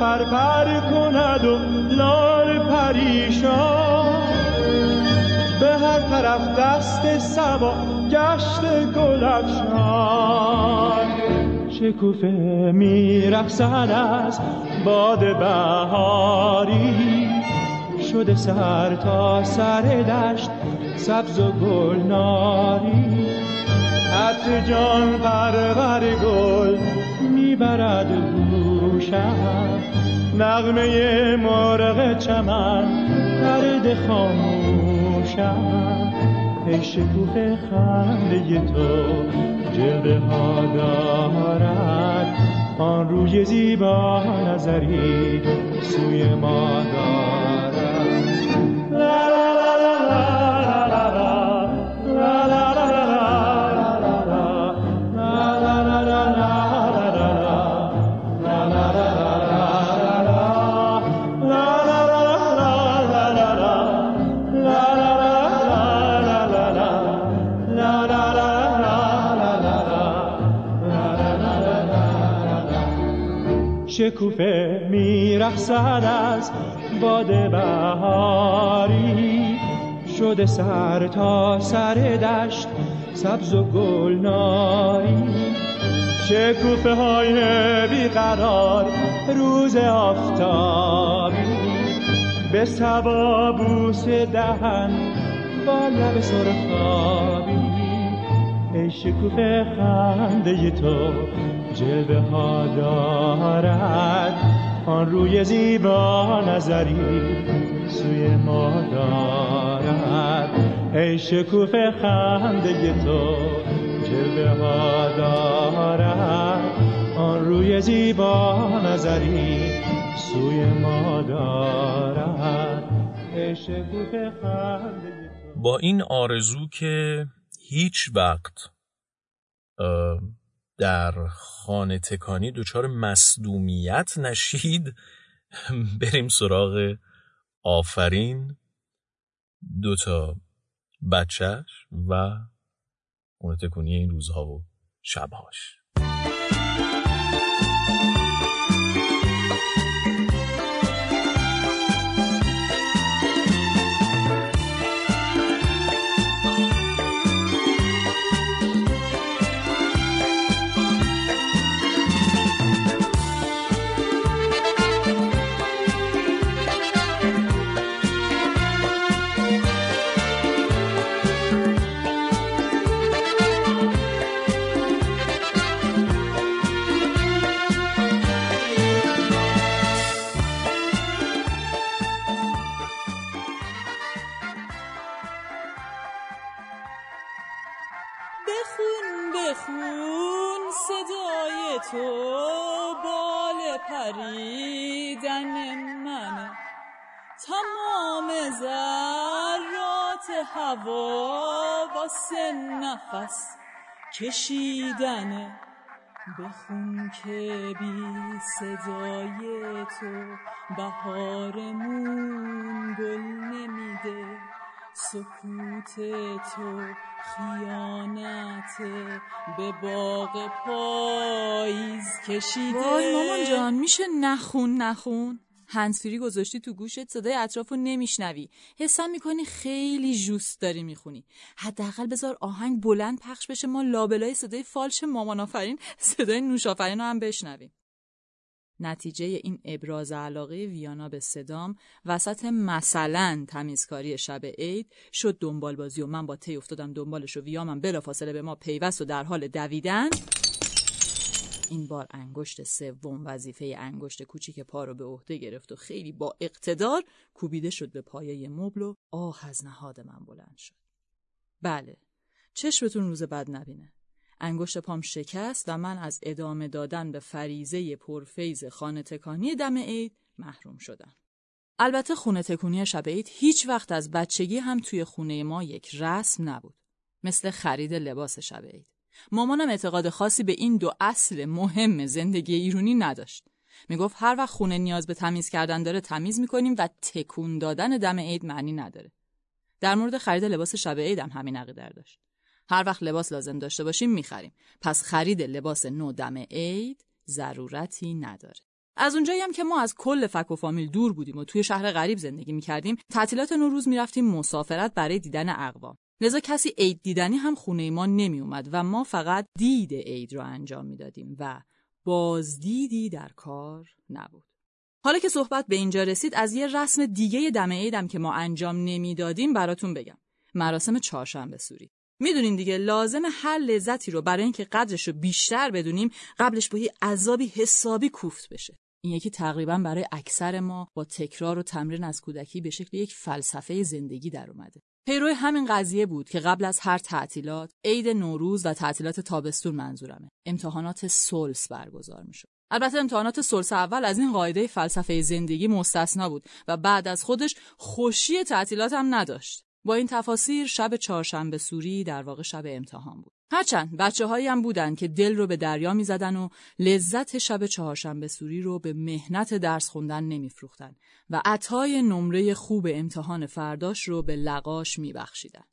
پرپر کند و لال پریشان. به هر طرف دست سبا گشت گل افشان شکوفه میرقصد از باد بهاری. شده سر تا سر دشت سبز و گلناری. عطر جان پرور گل می‌برد گوشم نغمه مرغ چمن پرده خاموشم. ای شکوه خنده تو جلوه ها دارد. آن روی زیبا نظری سوی ما دارد. میرخصد از باد بهاری شده سر تا سر دشت سبز و گلناری. شکوفه های بیقرار روز آفتابی. به سبا بوس دهن با لب سرخابی. ای شکوفه خنده تو جلوه ها دارد. آن روی زیبا نظری سوی ما دارد ای شکوفه خنده تو جلوه ها دارد آن روی زیبا نظری سوی ما دارد ای شکوفه خنده
با این آرزو که هیچ وقت در خانه تکانی دچار مصدومیت نشید. [laughs] بریم سراغ آفرین. دوتا بچهش و خانه تکانی این روزها و شبهاش.
تو بال پریدن منه تمام ذرات هوا واسه نفس کشیدنه بخون که بی صدای تو بهارمون گل نمیده. سکوت تو خیانت به باغ پاییز کشیده.
وای مامان جان میشه نخون نخون؟ هنسفری گذاشتی تو گوشت صدای اطراف رو نمیشنوی. حسم می‌کنی خیلی جوست داری می‌خونی. حداقل بذار آهنگ بلند پخش بشه ما لابلای صدای فالش مامان آفرین صدای نوش آفرین رو هم بشنویم. نتیجه این ابراز علاقه ویانا به صدام وسط مثلا تمیزکاری شب عید شد دنبال بازی و من با تی افتادم دنبالش و ویامم بلافاصله به ما پیوست و در حال دویدن. این بار انگشت سوم وظیفه انگشت کوچیک پا رو به عهده گرفت و خیلی با اقتدار کوبیده شد به پایه مبل و آه از نهاد من بلند شد. بله چشمتون روز بد نبینه. انگشت پام شکست و من از ادامه دادن به فریزه پرفیز خانه تکانی دم عید محروم شدم. البته خونه تکونی شب عید هیچ وقت از بچگی هم توی خونه ما یک رسم نبود. مثل خرید لباس شب عید. مامانم اعتقاد خاصی به این دو اصل مهم زندگی ایرونی نداشت. می‌گفت هر وقت خونه نیاز به تمیز کردن داره تمیز می‌کنیم و تکون دادن دم عید معنی نداره. در مورد خرید لباس شب عید هم همین عقیده داشت. هر وقت لباس لازم داشته باشیم می‌خریم. پس خرید لباس نو دم عید ضرورتی نداره. از اونجایی هم که ما از کل فک و فامیل دور بودیم و توی شهر غریب زندگی می‌کردیم تعطیلات نوروز می‌رفتیم مسافرت برای دیدن اقوام لذا کسی عید دیدنی هم خونه ما نمی اومد و ما فقط دید عید را انجام می‌دادیم و بازدیدی در کار نبود. حالا که صحبت به اینجا رسید از یه رسم دیگه دم عیدم که ما انجام نمی‌دادیم براتون بگم. مراسم چهارشنبه سوری. می‌دونین دیگه لازم هر لذتی رو برای اینکه قدرش رو بیشتر بدونیم قبلش با یه عذابی حسابی کوفت بشه. این یکی تقریبا برای اکثر ما با تکرار و تمرین از کودکی به شکل یک فلسفه زندگی در اومده. پیرو همین قضیه بود که قبل از هر تعطیلات عید نوروز و تعطیلات تابستون منظورمه امتحانات سولس برگزار می‌شد البته امتحانات سولس اول از این قاعده فلسفه زندگی مستثنا بود و بعد از خودش خوشی تعطیلات هم نداشت با این تفاسیر شب چهارشنبه سوری در واقع شب امتحان بود هرچند بچه هایی هم بودن که دل رو به دریا می زدن و لذت شب چهارشنبه سوری رو به مهنت درس خوندن نمی فروختن و عطای نمره خوب امتحان فرداش رو به لقاش می بخشیدن.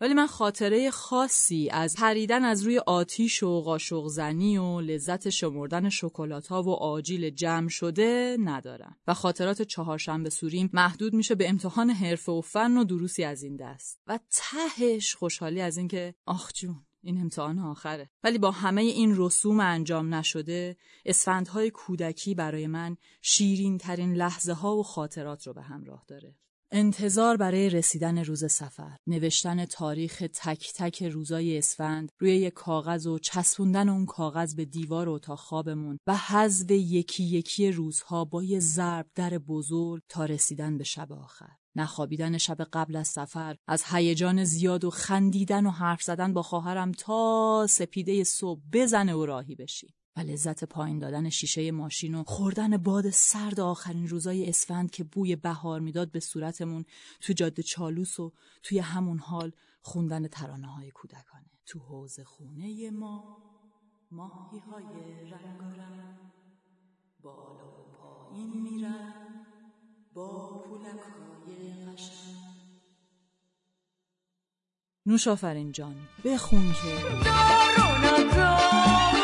ولی من خاطره خاصی از پریدن از روی آتیش و قاشق زنی و لذت شمردن شکلات ها و آجیل جمع شده ندارم. و خاطرات چهارشنبه سوریم محدود میشه به امتحان حرفه و فن و دروسی از این دست. و تهش خوشحالی از اینکه آخ جون این امتحان آخره. ولی با همه این رسوم انجام نشده اسفندهای کودکی برای من شیرین ترین لحظه ها و خاطرات رو به همراه داره. انتظار برای رسیدن روز سفر. نوشتن تاریخ تک تک روزای اسفند روی یک کاغذ و چسبوندن اون کاغذ به دیوار اتاق خوابمون و حذف یکی یکی روزها با یه ضرب در بزرگ تا رسیدن به شب آخر. نخوابیدن شب قبل از سفر از هیجان زیاد و خندیدن و حرف زدن با خواهرم تا سپیده صبح بزنه و راهی بشی و لذت پایین دادن شیشه ماشین و خوردن باد سرد آخرین روزای اسفند که بوی بهار می‌داد به صورتمون تو جاده چالوس و توی همون حال خوندن ترانه های کودکانه. تو حوز خونه ما ماهی های رنگارنگ بالا و پایین میرن با پولک های قشنگ. نوش آفرین جان بخون که
دارو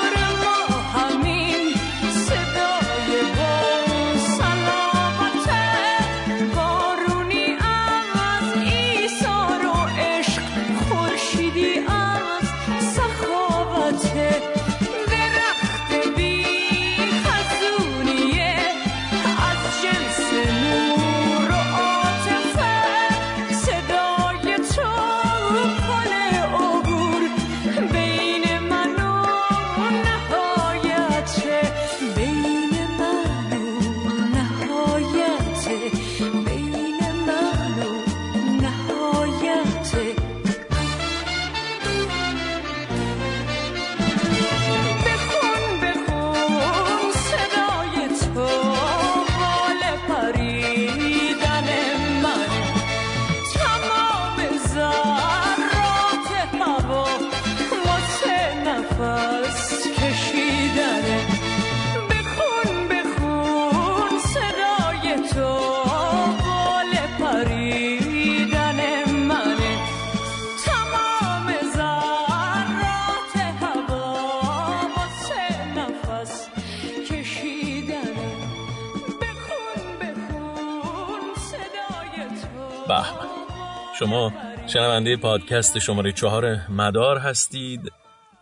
شما شنونده پادکست شماره چهار مدار هستید.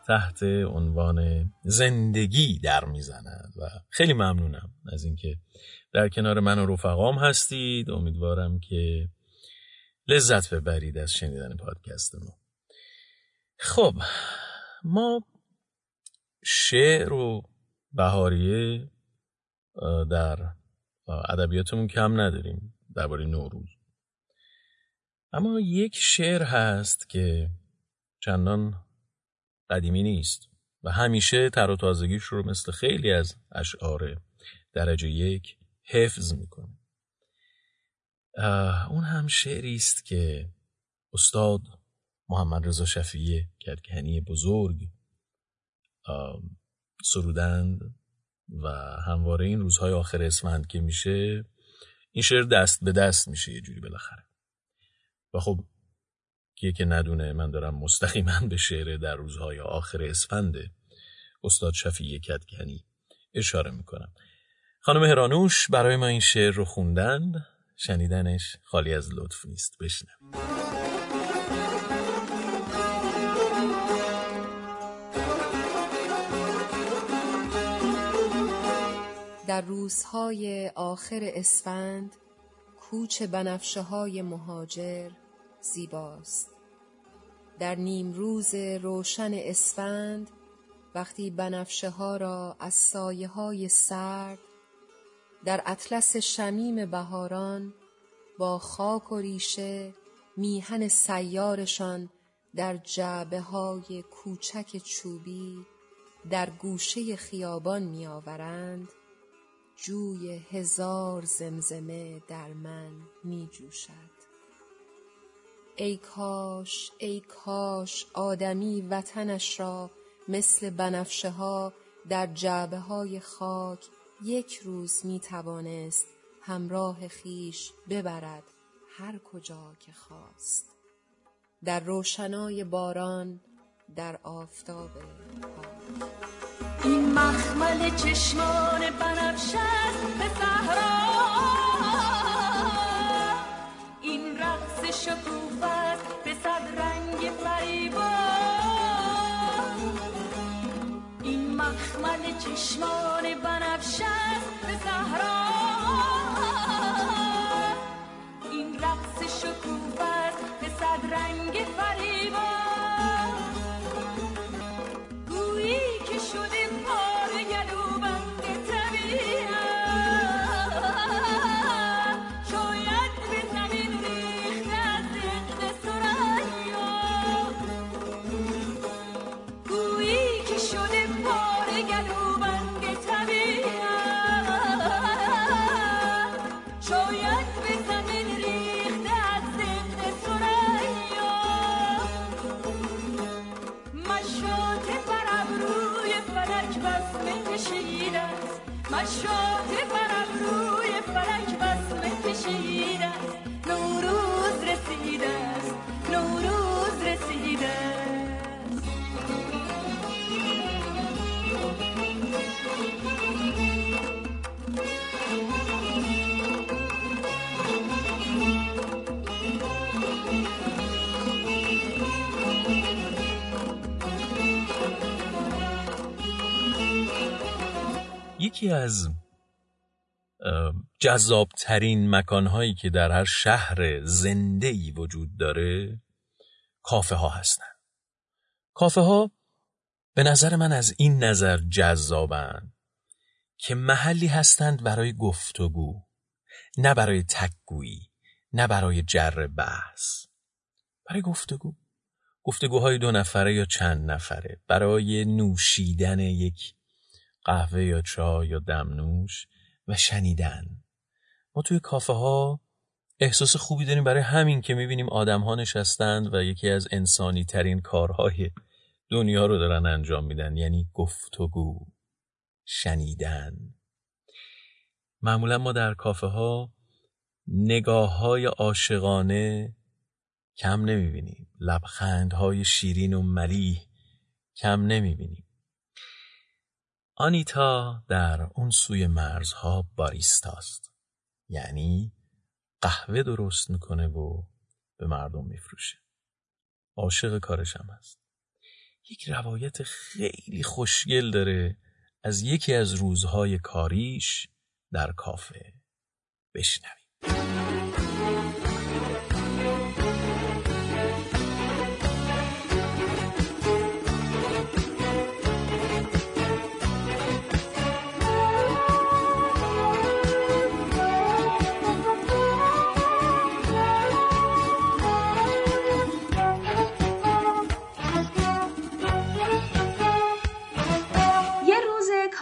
تحت عنوان زندگی در می‌زند و خیلی ممنونم از اینکه در کنار من و رفقام هستید. امیدوارم که لذت ببرید از شنیدن پادکست ما. خب ما شعر و بهاریه در ادبیاتمون کم نداریم درباره نوروز. اما یک شعر هست که چندان قدیمی نیست و همیشه تر و تازگیش رو مثل خیلی از اشعار درجه یک حفظ می‌کنه. اون هم شعری است که استاد محمد رضا شفیعی کدکنی بزرگ سرودند و همواره این روزهای آخر اسفند که میشه این شعر دست به دست میشه یه جوری بالاخره. و خب کیه که ندونه من دارم مستقیما به شعر در روزهای آخر اسفند استاد شفیع کدکنی اشاره می‌کنم. خانم هرانوش برای ما این شعر رو خوندن؟ شنیدنش خالی از لطف نیست. بشنم
در روزهای آخر اسفند کوچ بنفشه های مهاجر زیباست. در نیم روز روشن اسفند وقتی بنفشه ها را از سایه های سرد در اطلس شمیم بهاران با خاک و ریشه میهن سیارشان در جعبه های کوچک چوبی در گوشه خیابان میآورند جوی هزار زمزمه در من می جوشد ای کاش ای کاش آدمی وطنش را مثل بنفشه ها در جعبه های خاک یک روز می توانست همراه خیش ببرد هر کجا که خواست. در روشنای باران در آفتاب
این مخمل چشمان بنفشه به صحرا رقص شکوفه به صد رنگ فریبا. این مخمل چشمان بنفشه است به صحرا. این رقص شکوفه به صد رنگ فریبا.
یکی از جذابترین مکانهایی که در هر شهر زنده وجود داره کافه ها هستن. کافه ها به نظر من از این نظر جذابن که محلی هستند برای گفتگو نه برای تکگویی نه برای جر بحث. برای گفتگو گفتگوهای دو نفره یا چند نفره برای نوشیدن یک قهوه یا چای یا دمنوش و شنیدن. ما توی کافه ها احساس خوبی داریم برای همین که می‌بینیم آدم ها نشستند و یکی از انسانی ترین کارهای دنیا رو دارن انجام میدن یعنی گفتگو شنیدن. معمولا ما در کافه ها نگاه های عاشقانه کم نمی‌بینیم لبخندهای شیرین و ملیح کم نمی‌بینیم. آنیتا در اون سوی مرزها باریستاست. یعنی قهوه درست می‌کنه و به مردم میفروشه. عاشق کارش هم هست. یک روایت خیلی خوشگل داره از یکی از روزهای کاریش در کافه. بشنویم.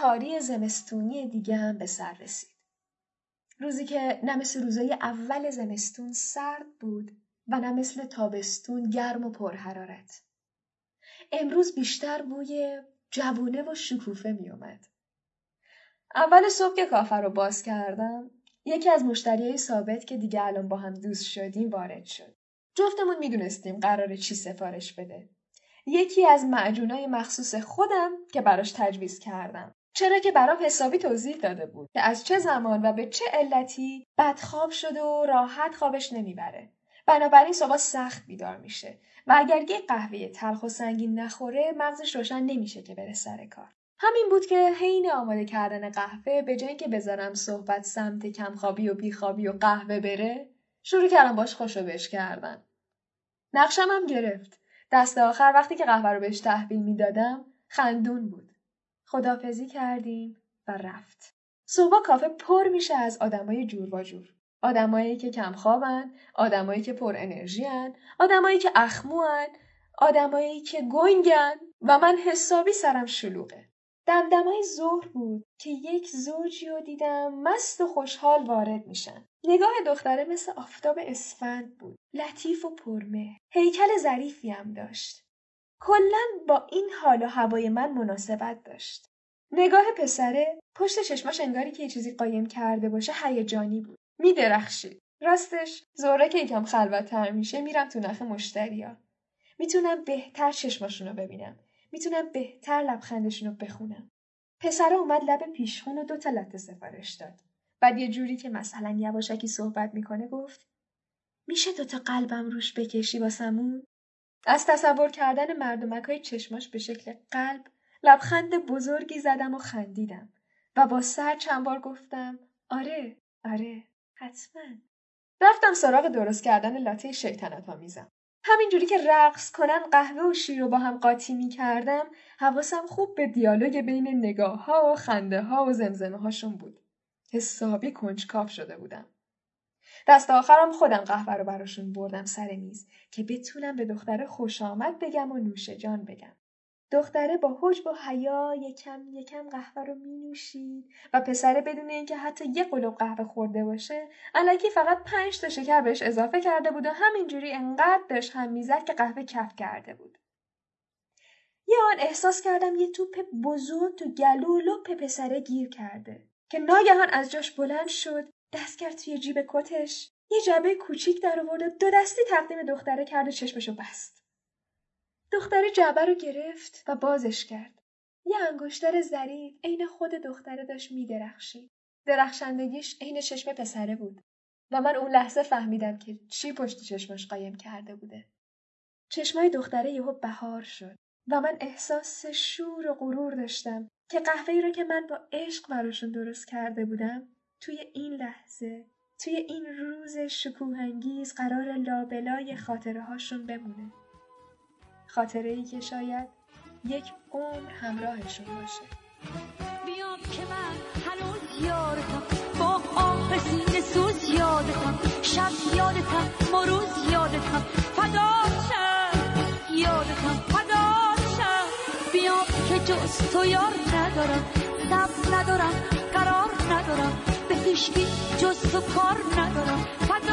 کاری زمستونی دیگه هم به سر رسید. روزی که نه مثل روزای اول زمستون سرد بود و نه مثل تابستون گرم و پرحرارت. امروز بیشتر بوی جوونه و شکوفه می اومد. اول صبح که کافه رو باز کردم یکی از مشتریای ثابت که دیگه الان با هم دوست شدیم وارد شد. جفتمون می‌دونستیم قراره چی سفارش بده. یکی از معجونای مخصوص خودم که براش تجویز کردم. چرا که برام حسابی توضیح داده بود که از چه زمان و به چه علتی بدخواب شده و راحت خوابش نمی‌بره. بنابراین صبح سخت بیدار میشه و اگر یه قهوه تلخ و سنگین نخوره مغزش روشن نمیشه که بره سر کار. همین بود که حین آماده کردن قهوه به جای که بذارم صحبت سمت کمخوابی و بیخوابی و قهوه بره شروع کردم باش خوشو بش کردن. نقشم هم گرفت. دست آخر وقتی که قهوه رو بهش تحویل می‌دادم خندون بود. خدافزی کردیم و رفت. صبح کافه پر میشه از آدمای جور و جور. آدمایی که کم خوابن، آدمایی که پر انرژیان، آدمایی که اخموان، آدمایی که گنگن و من حسابی سرم شلوغه. دمدمای ظهر بود که یک زوجی رو دیدم مست و خوشحال وارد میشن. نگاه دختره مثل آفتاب اسفند بود. لطیف و پرمه. هیکل ظریفی هم داشت. کلا با این حال و هوای من مناسبت داشت. نگاه پسره پشت چشماش انگاری که یه چیزی قایم کرده باشه هیجانی بود. میدرخشید. راستش زوره که یکم خلوتتر میشه میرم تو نخ مشتریا. می‌تونم بهتر چشماشون رو ببینم. می‌تونم بهتر لبخندشون رو بخونم. پسر اومد لب پیشخون و دو تا لاته سفارش داد. بعد یه جوری که مثلا یواشکی صحبت می‌کنه گفت میشه دوتا قلبم روش بکشی واسمون؟ از تصور کردن مردمک های چشماش به شکل قلب لبخند بزرگی زدم و خندیدم و با سر چند بار گفتم آره آره حتما رفتم سراغ درست کردن لاته شیطنت آمیزم همینجوری که رقص کنن قهوه و شیر رو با هم قاطی می کردم حواسم خوب به دیالوگ بین نگاه ها و خنده ها و زمزمه هاشون بود. حسابی کنجکاف شده بودم. دست آخرم خودم قهوه رو براشون بردم سر میز که بتونم به دختره خوش آمد بگم و نوش جان بگم. دختره با حجب و حیا یکم یکم قهوه رو می نوشید و پسره بدون اینکه حتی یه قلوب قهوه خورده باشه علکی فقط پنج تا شکر بهش اضافه کرده بود و همینجوری انقدر داشت هم می‌زد که قهوه کف کرده بود یه آن احساس کردم یه توپ بزرگ تو گلو و لپ پسره گیر کرده که ناگهان از جاش بلند شد دست کرد توی جیب کتش یه جبه کوچیک در آورد و دو دستی تقدیم دختره کرد و چشمشو بست دختره جعبه رو گرفت و بازش کرد. یه انگشتر ظریف عین خود دختره داشت میدرخشید. درخشندگیش عین چشم پسره بود و من اون لحظه فهمیدم که چی پشت چشمش قایم کرده بوده. چشمای دختره یهو بهار شد و من احساس شور و غرور داشتم که قهوه‌ای رو که من با عشق براشون درست کرده بودم توی این لحظه توی این روز شکوهانگیز قرار لابلای خاطره هاشون بمونه. خاطره ای که شاید یک عمر همراهشون باشه.
بیام که من هنوز یادتم با آه سینه سوز یادتم شب یادتم ما روز یادتم فداشم یادتم فداشم بیام که جز تو یار ندارم سب ندارم قرار ندارم. به هیچکی جز تو کار ندارم. فداشم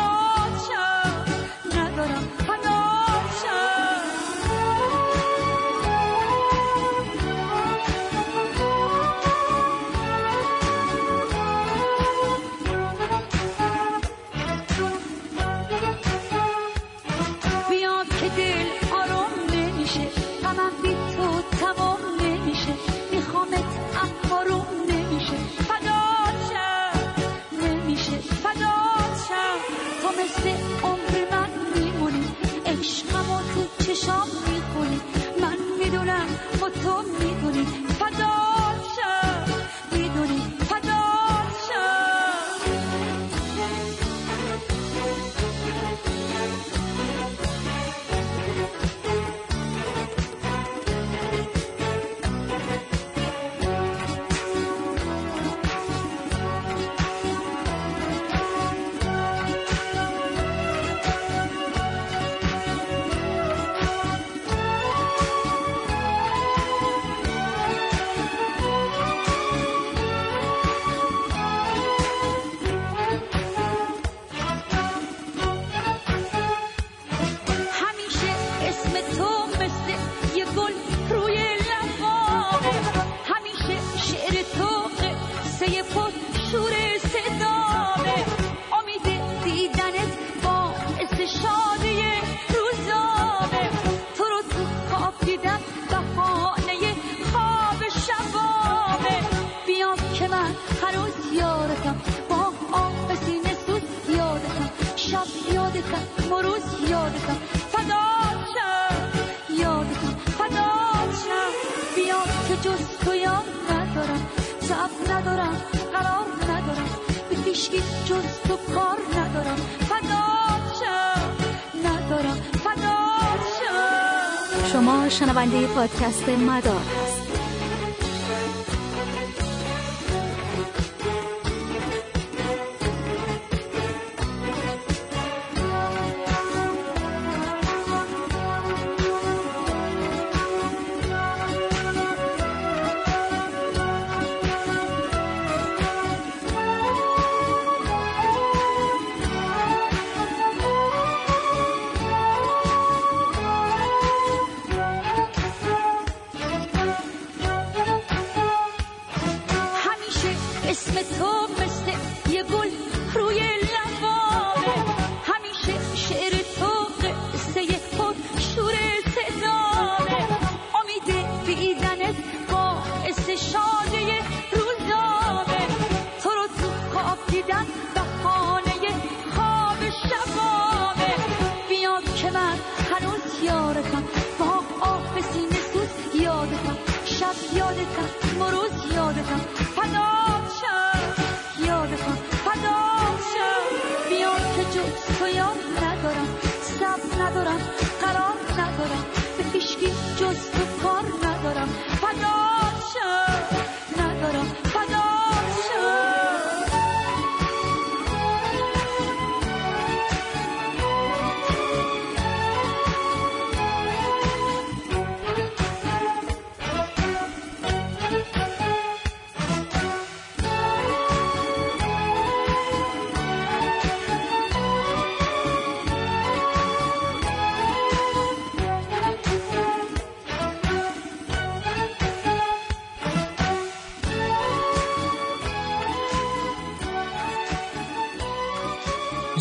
جز تو کار ندارم
شما شنونده پادکست مدار هست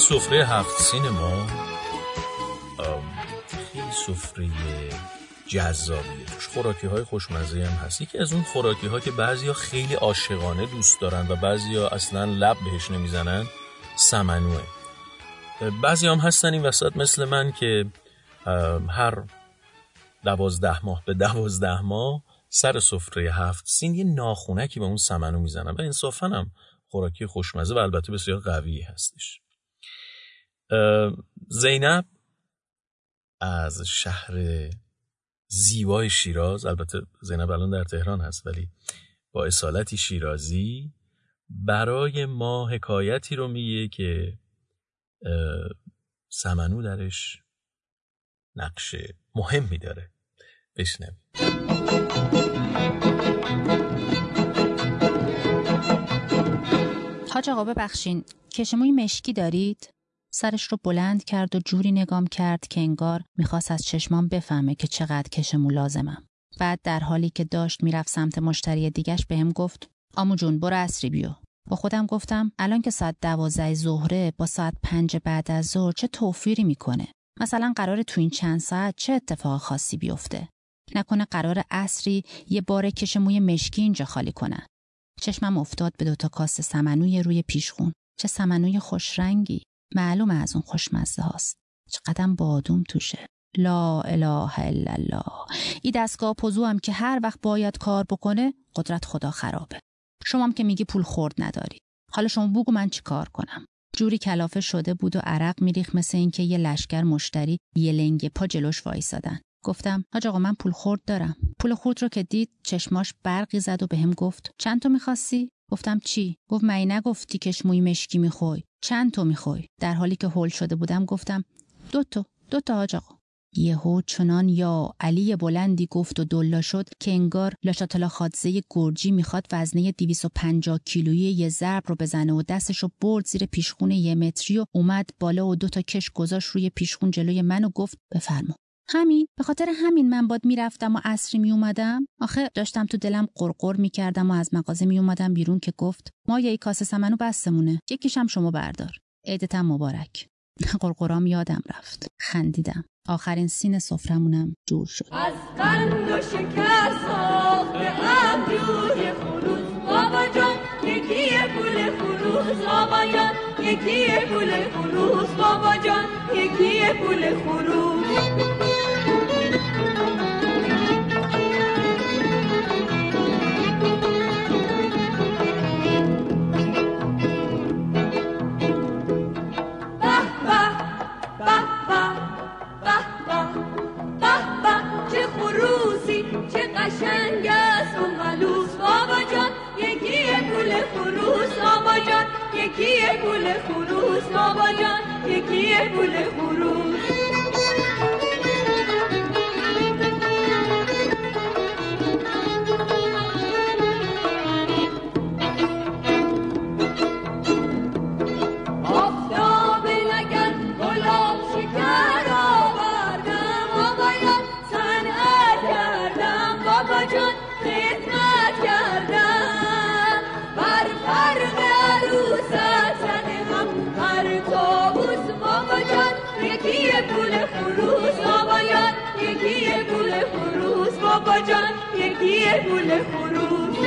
سفره هفت سین ما خیلی سفره جذابیه. توش خوراکی های خوشمزه هم هست. یکی از اون خوراکی ها که بعضیا خیلی عاشقانه دوست دارن و بعضیا اصلا لب بهش نمی‌زنن سمنوه. بعضی هم هستن این وسط مثل من که هر دوازده ماه به دوازده ماه سر سفره هفت سین یه ناخونکی به اون سمنو می‌زنن و انصافا هم خوراکی خوشمزه و البته بسیار قوی هستش. زینب از شهر زیبای شیراز البته زینب الان در تهران هست ولی با اصالتی شیرازی برای ما حکایتی رو میگه که سمنو درش نقش مهمی داره. بشنویم.
حاج آقا ببخشین. کشموی مشکی دارید؟ سرش رو بلند کرد و جوری نگام کرد که انگار می‌خواست از چشمام بفهمه که چقدر کشمو لازمم. بعد در حالی که داشت می‌رفت سمت مشتری دیگش بهم گفت آمو جون برو اصری بیو. با خودم گفتم الان که ساعت دوازده ظهره با ساعت پنج بعد از ظهر چه توفیری می‌کنه؟ مثلا قرار تو این چند ساعت چه اتفاق خاصی بیفته؟ نکنه قرار اصری یه بار کش موی مشکی اینجا خالی کنن. چشمم افتاد به دوتا کاسه سمنوی روی پیشخون. چه سمنوی خوش رنگی. معلومه از اون خوشمزه هاست. چقدر بادوم توشه. لا اله الا الله. ای دستگاه پزو هم که هر وقت باید کار بکنه قدرت خدا خرابه. شما هم که میگی پول خورد نداری. حالا شما بگو من چی کار کنم. جوری کلافه شده بود و عرق میریخ مثل اینکه یه لشکر مشتری یه لنگ پا جلوش وایسادن. گفتم حاج آقا من پول خورد دارم. پول خورد رو که دید چشماش برقی زد و بهم گفت چند تو می‌خواستی؟ گفتم چی؟ گفت مایی نگفتی کش موی مشکی می‌خوای؟ چند تو می‌خوای؟ در حالی که هول شده بودم گفتم دو تا دو تا حاج آقا. یهو چنان یا علی بلندی گفت و دلا شد که انگار لاشاتلا خادزه گرجی می‌خواد وزنه 250 کیلویی یه ضرب رو بزنه و دستشو برد زیر پیشخون یه متری و اومد بالا و دو تا کش گذاشت روی پیشخون جلوی من و گفت بفرما همین به خاطر همین من باد می‌رفتم و عصری میومدم آخه داشتم تو دلم قرقر می‌کردم و از مغازه میومدم بیرون که گفت ما یه کاسه سمنو بستمونه. یکیشم شما بردار. عیدتم مبارک. [laughs] قرقرام یادم رفت. خندیدم. آخرین سین سفرمونم جور شد.
از قند و شکر ساخته ابروی خروز. بابا جان یکی پول خروز. بابا جان یکی پول خروز. بابا جان یکی پول خروز.
خروس آبا جان یکی گل خروس آبا جان یکی گل خروس. جان یکی پول خروس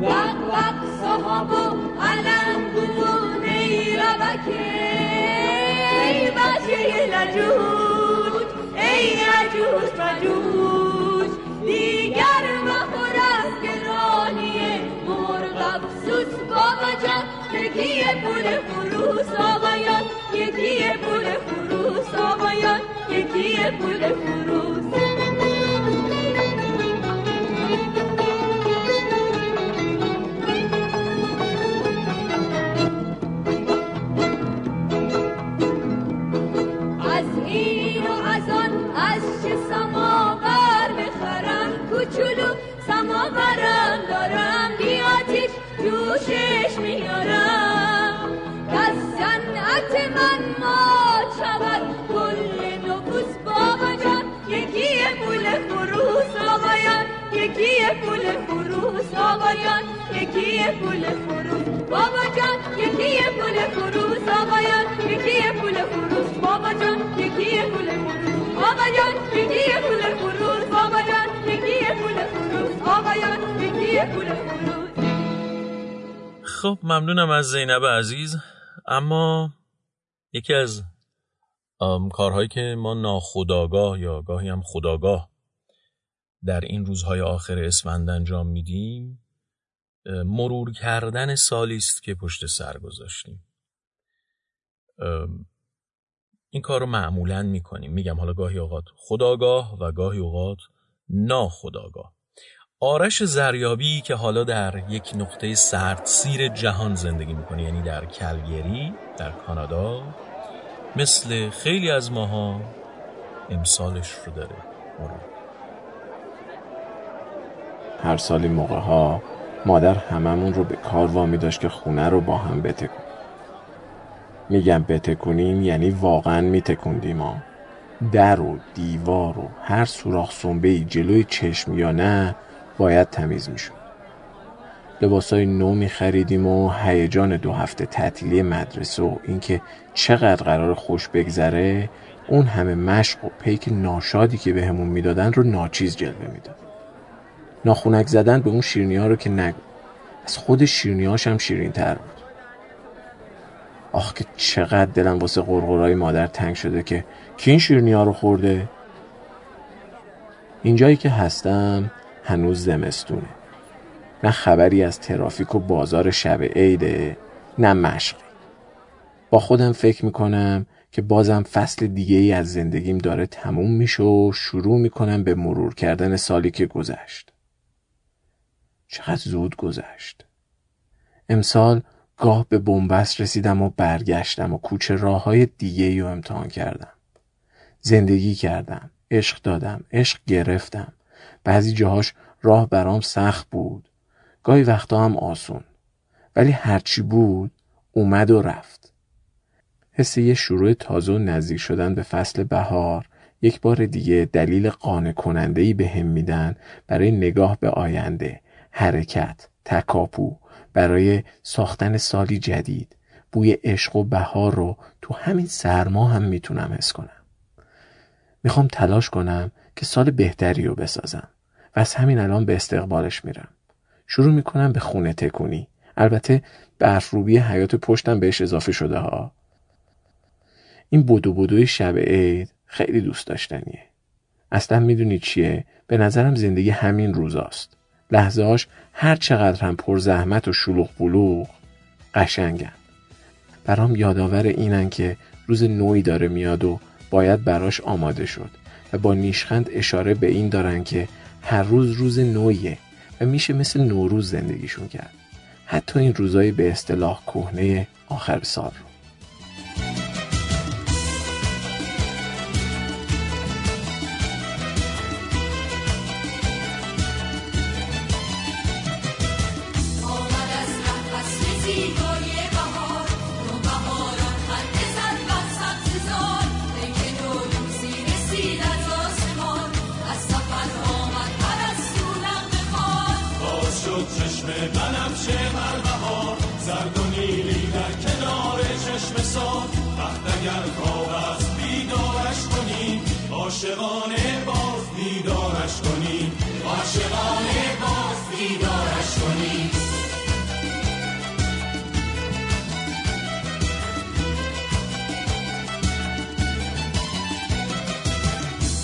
وق وق صحاب و علم ای ربکه. ای ای عجوز مجوج بابا جان یکی پول خروس آقایان یکی پول خروس آقایان یکی پول خروس. جوشش میارم از صنعت من مات شود. کل نفوس بابا جان یکی پول خروس آقایان. یکی پول خروس آقایان. یکی پول خروس بابا جان. یکی پول خروس آقایان. یکی پول خروس بابا جان. یکی پول خروس بابا جان. یکی پول خروس
خب ممنونم از زینب عزیز. اما یکی از کارهایی که ما ناخداگاه یا گاهی هم خداگاه در این روزهای آخر اسفند انجام میدیم مرور کردن سالی است که پشت سر گذاشتیم. این کار رو معمولا می‌کنیم. میگم حالا گاهی اوقات خداگاه و گاهی اوقات ناخداگاه آرش زریابی که حالا در یک نقطه سردسیر جهان زندگی می‌کنه یعنی در کلگری در کانادا مثل خیلی از ماها امسالش رو داره.
هر سال این موقع ها مادر هممون رو به کار وامی داشت که خونه رو با هم بتکون. میگم بتکونیم یعنی واقعا میتکوندیم ها. در و دیوار و هر سوراخ سنبه جلوی چشم یا نه باید تمیز می‌شد. لباسای نو میخریدیم و هیجان دو هفته تعطیلی مدرسه و اینکه چقدر قرار خوش بگذره اون همه مشق و پیک ناشادی که بهمون می‌دادن رو ناچیز جلوه می‌داد. ناخونک زدن به اون شیرینی ها رو که نگو از خود شیرینی هاش هم شیرین تر بود. آخ که چقدر دلم واسه قرقرای مادر تنگ شده که کی این شیرینی ها رو خورده؟ اینجایی که هستم هنوز زمستونه. نه خبری از ترافیک و بازار شب عیده نه مشقی. با خودم فکر می‌کنم که بازم فصل دیگه ای از زندگیم داره تموم میشه و شروع می‌کنم به مرور کردن سالی که گذشت. چقدر زود گذشت. امسال گاه به بنبست رسیدم و برگشتم و کوچه راه های دیگه ای رو امتحان کردم. زندگی کردم عشق دادم عشق گرفتم. بعضی جاهاش راه برام سخت بود. گاهی وقتا هم آسون. ولی هرچی بود اومد و رفت. حس یه شروع تازه و نزدیک شدن به فصل بهار یک بار دیگه دلیل قانع کننده ای به هم میدن برای نگاه به آینده حرکت تکاپو برای ساختن سالی جدید. بوی عشق و بهار رو تو همین سرما هم می‌تونم حس کنم. می‌خوام تلاش کنم که سال بهتری رو بسازم. از همین الان به استقبالش میرم. شروع می‌کنم به خونه تکونی. البته برفروبی حیات پشتم بهش اضافه شده ها. این بدو بدوی شب عید خیلی دوست داشتنیه. اصلا می‌دونی چیه؟ به نظرم زندگی همین روزاست. لحظه هاش هر چقدر هم پر زحمت و شلوغ بلوغ قشنگن. برام یادآور اینن که روز نوعی داره میاد و باید براش آماده شد و با نیشخند اشاره به این دارن که هر روز روز نویه و میشه مثل نوروز زندگیشون کرد. حتی این روزای به اصطلاح کهنه آخر سال رو.
عاشقانه باز بیدارش کنیم عاشقانه باز بیدارش کنیم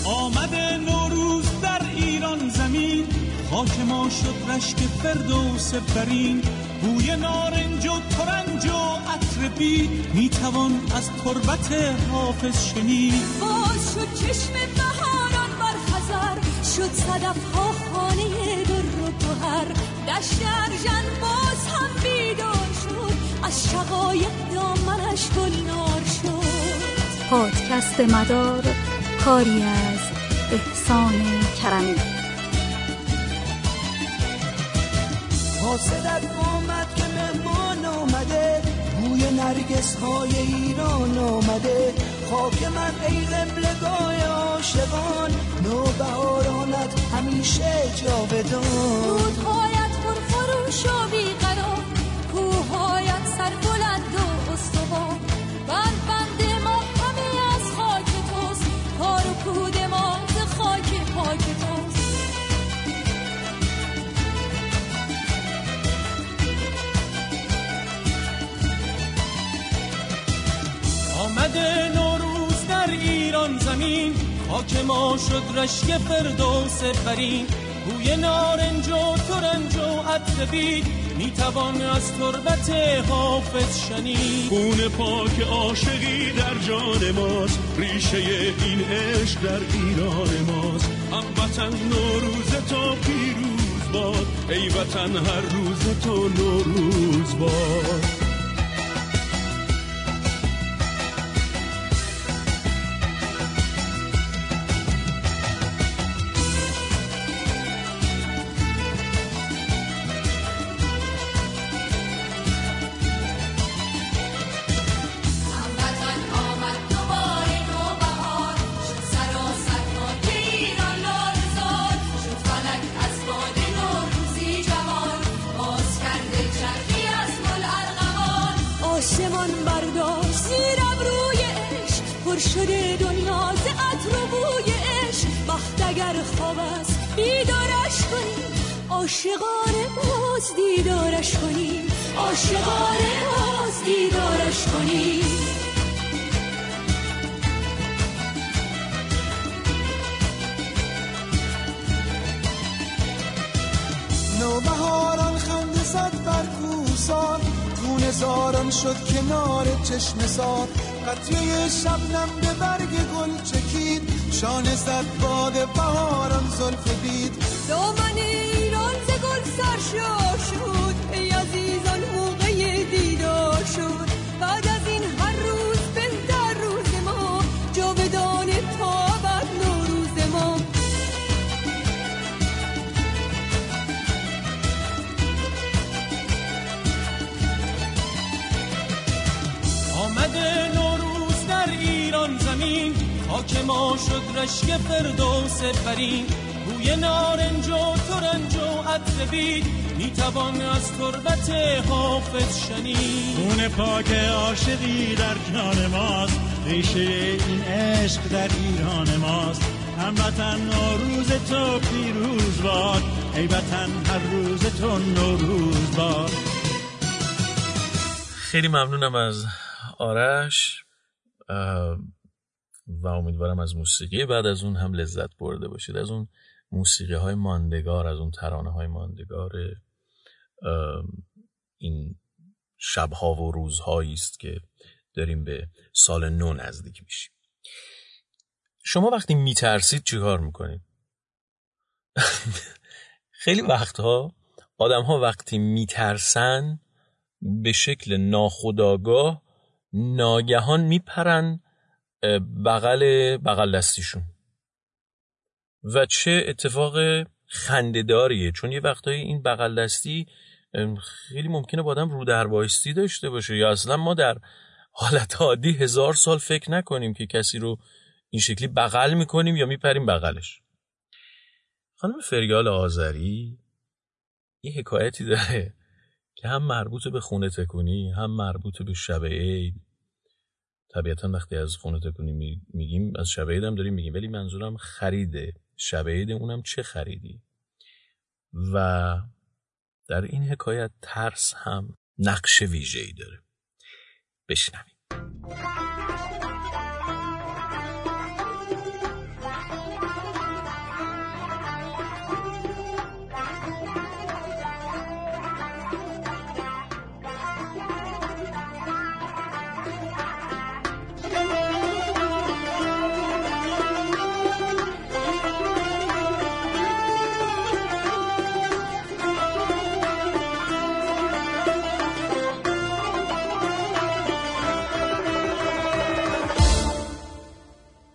آمده نوروز در ایران زمین. خاک ما شد رشک فردوس برین. بوی نارنج و ترنج و عطر بید می‌توان از تربت حافظ شنید.
باز شد چشم بهاران بر خزر شد صدف ها خانه در و گوهر دشت ارژن باز هم بیدار شد از شقایق دامنش گلنار شد.
پادکست مدار کاری از احسان کرمی.
حاسدت آمد که مهمان آمده. بوی نرگس های ایران آمده. خاک من ای قبلگاه عاشقان. نوبهارانت همیشه جاودان.
رودهایت پرفروش و بیقرار.
آمده نوروز در ایران زمین. خاک ما شد رشک فردوس برین بوی نارنج و ترنج و عطر بید می‌توان از تربت حافظ شنید.
خون پاک عاشقی در جان ماست. ریشه این عشق در ایران ماست. هموطن نوروز تو پیروز باد. ای وطن هر روز تو نوروز باد.
عاشقانه باز دیدارش کنیم عاشقانه باز دیدارش کنیم
نوبهاران خنده زد بر کوسان خون زاران شد کنار چشم سار قطره شبنم به برگ گل چکید. شانه زد باد بهاران زلف بید
دامن ایران ز گل سرشار شد ای عزیزان موقع دیدار شد. بعد از این هر روز بهتر روز ما. جاودان تا بعد نوروز ما.
آمده نوروز در ایران زمین. خاک ما شد رشک فردوس برین بوی نارنج و ترنج عطر بید می‌توان از تربت حافظ شنید.
خون پاک عاشقی در جان ماست ریشه این عشق در ایران ماست. هموطن نوروز تو پیروز باد ای وطن هر روز تو نوروز باد.
خیلی ممنونم از آرش و امیدوارم از موسیقی بعد از اون هم لذت برده باشید. از اون موسیقی های ماندگار از اون ترانه های ماندگار این شبها و روزهایی است که داریم به سال نو نزدیک میشیم. شما وقتی میترسید چیکار می‌کنید؟ [laughs] خیلی وقتها آدم ها وقتی میترسن به شکل ناخودآگاه ناگهان میپرن بغل بغل دستیشون. و چه اتفاق خندهداریه. چون یه وقتایی این بغل دستی خیلی ممکنه با آدم رو در داشته باشه یا اصلا ما در حالت عادی هزار سال فکر نکنیم که کسی رو این شکلی بغل می‌کنیم یا میپریم بغلش. خانم فریال آذری یه حکایتی داره که هم مربوط به خونه تکونی هم مربوط به شب عید. طبیعتا وقتی از خونه تکونی میگیم از شب عید هم داریم میگیم ولی منظورم خریده. شب عید اونم چه خریدی؟ و در این حکایت ترس هم نقش ویژه‌ای داره. بشنویم.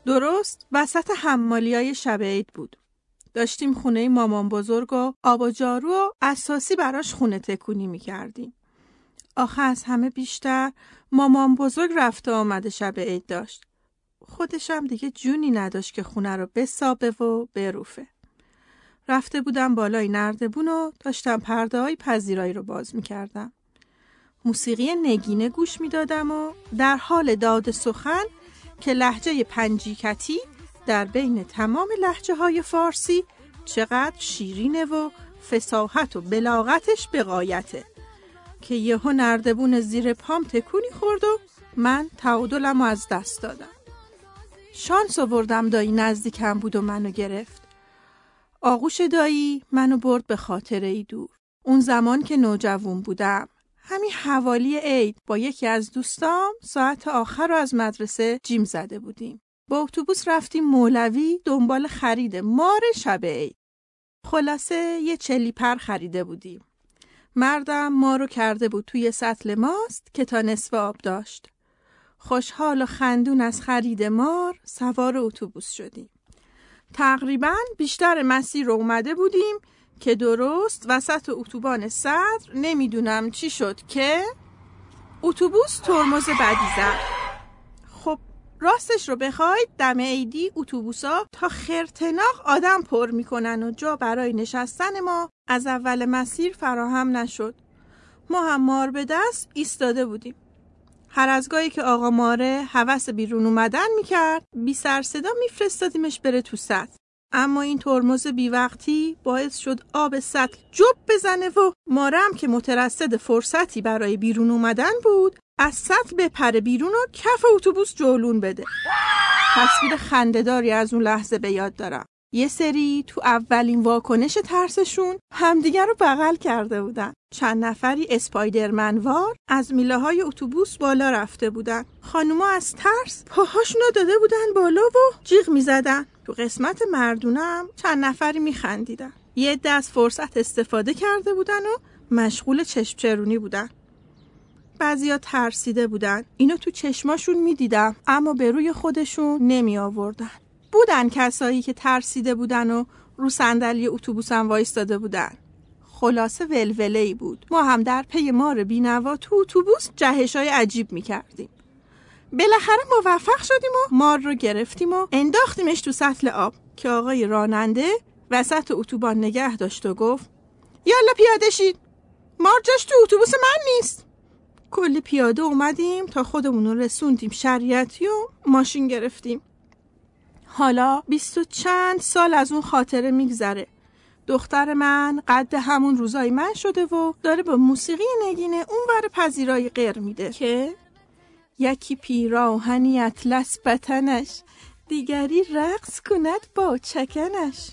درست وسط حمالی های شب عید بود. داشتیم خونه مامان بزرگ و آب و جارو و اساسی براش خونه تکونی می کردیم. آخه از همه بیشتر مامان بزرگ رفته آمده شب عید داشت. خودشم دیگه جونی نداشت که خونه رو بسابه و بروفه. رفته بودم بالای نردبون و داشتم پرده های پذیرایی رو باز می کردم. موسیقی نگینه گوش می دادم و در حال داد سخن که لحجه پنجیکتی در بین تمام لحجه های فارسی چقدر شیرینه و فساحت و بلاغتش به قایته که یهو نردبون زیر پام تکونی خورد و من تعادلم از دست دادم. شانس آوردم دایی نزدیکم بود و منو گرفت. آغوش دایی منو برد به خاطره ای دور. اون زمان که نوجوون بودم. همین حوالی عید با یکی از دوستام ساعت آخر رو از مدرسه جیم زده بودیم. با اتوبوس رفتیم مولوی دنبال خرید مار شب عید. خلاصه یه چلی پر خریده بودیم. مردم ما رو کرده بود توی سطل ماست که تا نصف آب داشت. خوشحال و خندون از خرید مار سوار اتوبوس شدیم. تقریبا بیشتر مسیر رو اومده بودیم که درست وسط اتوبان صدر نمی‌دونم چی شد که اتوبوس ترمز بدی زد. خب راستش رو بخواید دم عیدی اتوبوسا تا خرتناق آدم پر می‌کنن و جا برای نشستن ما از اول مسیر فراهم نشد. ما هم مار به دست ایستاده بودیم. هر از گاهی که آقا ماره حوس بیرون اومدن می‌کرد بی سر صدا میفرستادیمش بره تو سطح اما این ترمز بیوقتی باعث شد آب سطل جب بزنه و مارم که مترصد فرصتی برای بیرون اومدن بود از سطل بپره بیرون و کف اتوبوس جولون بده. تصویر خندهداری از اون لحظه به یاد دارم. یه سری تو اولین واکنش ترسشون همدیگر رو بغل کرده بودن. چند نفری اسپایدرمنوار از میله های اتوبوس بالا رفته بودن. خانوما از ترس پاهاشونو داده بودن بالا و جیغ می‌زدن. تو قسمت مردونم چند نفری میخندیدن. یه دست فرصت استفاده کرده بودن و مشغول چشم چرونی بودن. بعضیا ترسیده بودن. اینو تو چشماشون می‌دیدم اما به روی خودشون نمی آوردن بودن کسایی که ترسیده بودن و رو صندلی اتوبوسم وایستاده بودن. خلاصه ولوله ای بود. ما هم در پی مار بینوا تو اتوبوس جهش های عجیب می کردیم بالاخره موفق شدیم و مار رو گرفتیم و انداختیمش تو سطل آب که آقای راننده وسط اتوبان نگه داشت و گفت یالا پیاده شید. مار جاش تو اتوبوس من نیست. کلی پیاده اومدیم تا خودمون رو رسوندیم شریعتی و ماشین گرفتیم. حالا بیست و چند سال از اون خاطره میگذره. دختر من قد همون روزای من شده و داره با موسیقی نگینه اون ور پذیرای غیر میده. که؟ یکی پیراهنی اطلس بتنش دیگری رقص کند با چکنش.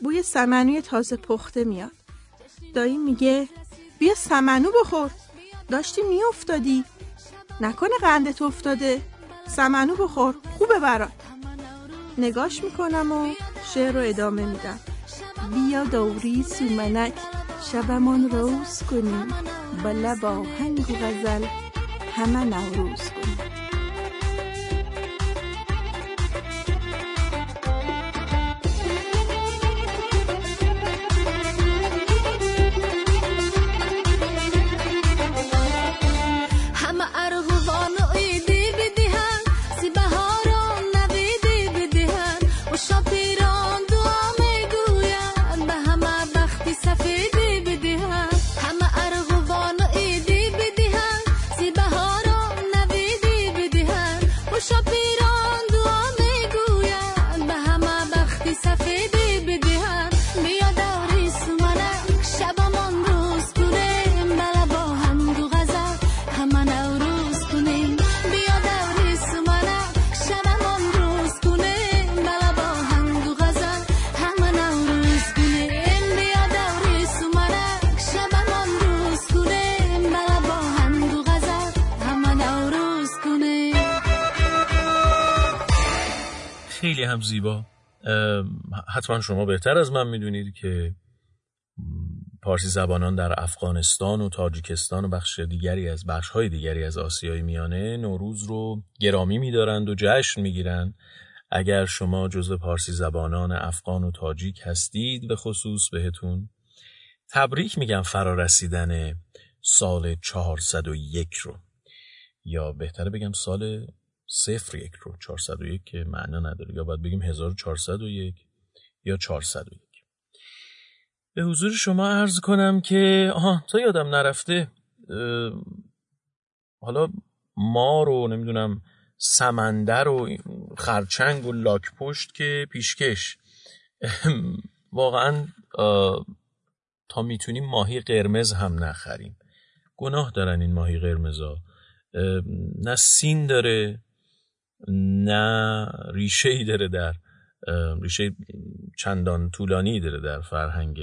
بوی سمنوی تازه پخته میاد. دایی میگه بیا سمنو بخور. داشتی میافتادی. نکنه قندت افتاده. سمنو بخور. خوبه برات. نگاش می‌کنم و شعر رو ادامه میدم. بیا دوری سومنک شبمان روز کنیم. با لب آهنگ غزل همه نوروز کنیم.
هم
زیبا. حتما شما بهتر از من می‌دونید که پارسی زبانان در افغانستان و تاجیکستان و بخش دیگری از بخش های دیگری از آسیای میانه نوروز رو گرامی میدارند و جشن می‌گیرند. اگر شما جزو پارسی زبانان افغان و تاجیک هستید به خصوص بهتون تبریک میگم فرا رسیدن سال 401 رو. یا بهتره بگم سال صفر یک رو. 401 که معنا نداره. یا باید بگیم 1401 یا 401 به حضور شما عرض کنم که آها تا یادم نرفته حالا ما رو نمی‌دونم سمندر و خرچنگ و لاک پشت که پیشکش. واقعا تا می‌تونیم ماهی قرمز هم نخریم. گناه دارن این ماهی قرمزا. نه سین داره نه ریشه ای داره در ریشه چندان طولانی داره در فرهنگ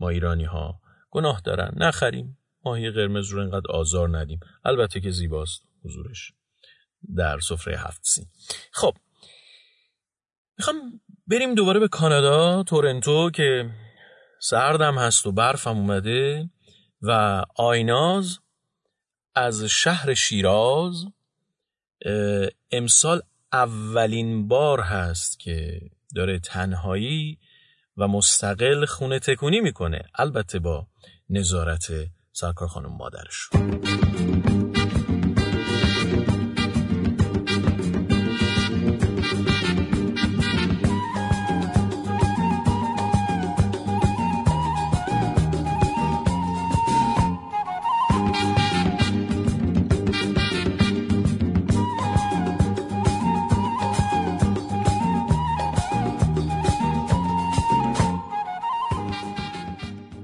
ما ایرانی ها گناه دارن. نخریم ماهی قرمز رو انقدر آزار ندیم. البته که زیباست حضورش در سفره هفت سین خب می‌خوام بریم دوباره به کانادا تورنتو که سردم هست و برفم اومده و آیناز از شهر شیراز امسال اولین بار هست که داره تنهایی و مستقل خونه تکونی می‌کنه. البته با نظارت سرکار خانم مادرش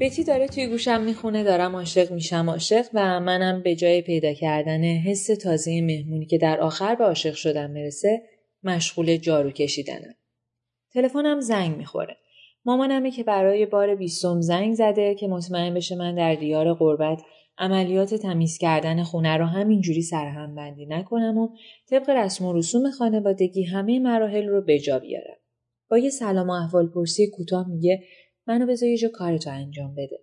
بتی داره توی گوشم می‌خونه دارم عاشق میشم عاشق و منم به جای پیدا کردن حس تازه مهمونی که در آخر به عاشق شدن مرسه مشغول جارو کشیدنم. تلفنم زنگ می‌خوره. مامانمه که برای بار بیستم زنگ زده که مطمئن بشه من در دیار قربت عملیات تمیز کردن خونه رو همینجوری سرهم بندی نکنم و طبق رسم و رسوم خانوادگی همه مراحل رو به جا بیارم. با یه سلام و احوال پرسی کوتاه میگه منو بذار یه جا کارتو انجام بده.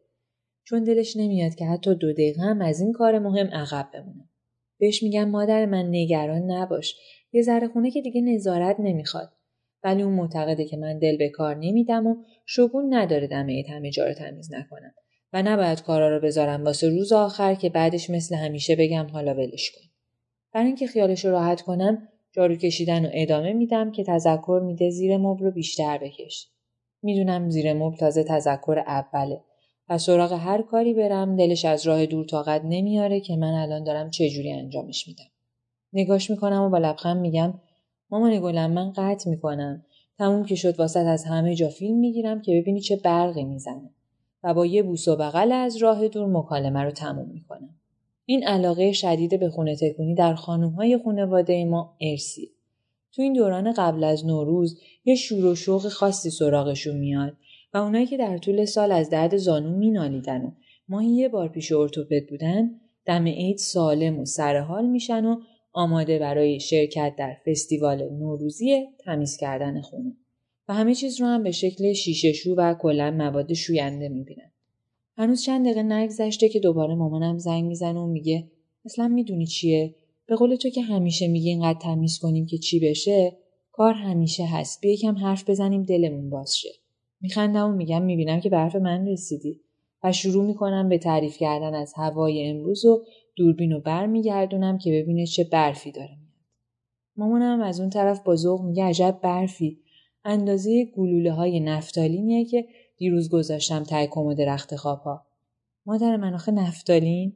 چون دلش نمیاد که حتی دو دقیقه هم از این کار مهم عقب بمونم. بهش میگم مادر من نگران نباش. یه ذره خونه که دیگه نظارت نمی‌خواد. ولی اون معتقده که من دل به کار نمیدم و شگون نداره دم عید همه جا رو تمیز نکنم و نباید کارا رو بذارم واسه روز آخر که بعدش مثل همیشه بگم حالا ولش کن. برای اینکه خیالش رو راحت کنم جارو کشیدن و ادامه میدم که تذکر میده زیر مبل رو بیشتر بکش. می‌دونم زیر مبل تازه تذکر اوله و سراغ هر کاری برم دلش از راه دور طاقت نمیاره که من الان دارم چجوری انجامش میدم. نگاش می‌کنم و با لبخند میگم مامان گلم من قطع می‌کنم تموم که شد واسط از همه جا فیلم می‌گیرم که ببینی چه برقی می‌زنه و با یه بوس و بغل از راه دور مکالمه رو تموم می‌کنم. این علاقه شدید به خونه تکونی در خانمهای خانواده ما ارسی. تو این دوران قبل از نوروز یه شور و شوق خاصی سراغشون میاد و اونایی که در طول سال از درد زانو مینالیدن و ماهی یه بار پیش ارتوپد بودن دم عید سالم و سرحال میشن و آماده برای شرکت در فستیوال نوروزی تمیز کردن خونه و همه چیز رو هم به شکل شیشه شو و کلا مواد شوینده می‌بینن. هنوز چند دقیقه نگذشته که دوباره مامانم زنگ می‌زنه و میگه اصلا می‌دونی چیه به قول تو که همیشه میگی اینقدر تمیز کنیم که چی بشه کار همیشه هست. بیا یکم حرف بزنیم دلمون باز شه. میخندم و میگم می‌بینم که به حرف من رسیدی. و شروع می‌کنم به تعریف کردن از هوای امروز و دوربین رو برمیگردونم که ببینه چه برفی داره میاد. مامانم از اون طرف با ذوق میگه عجب برفی. اندازه گلوله های نفتالینیه که دیروز گذاشتم تای کمد رخت خوابها. مادر من آخه نفتالین؟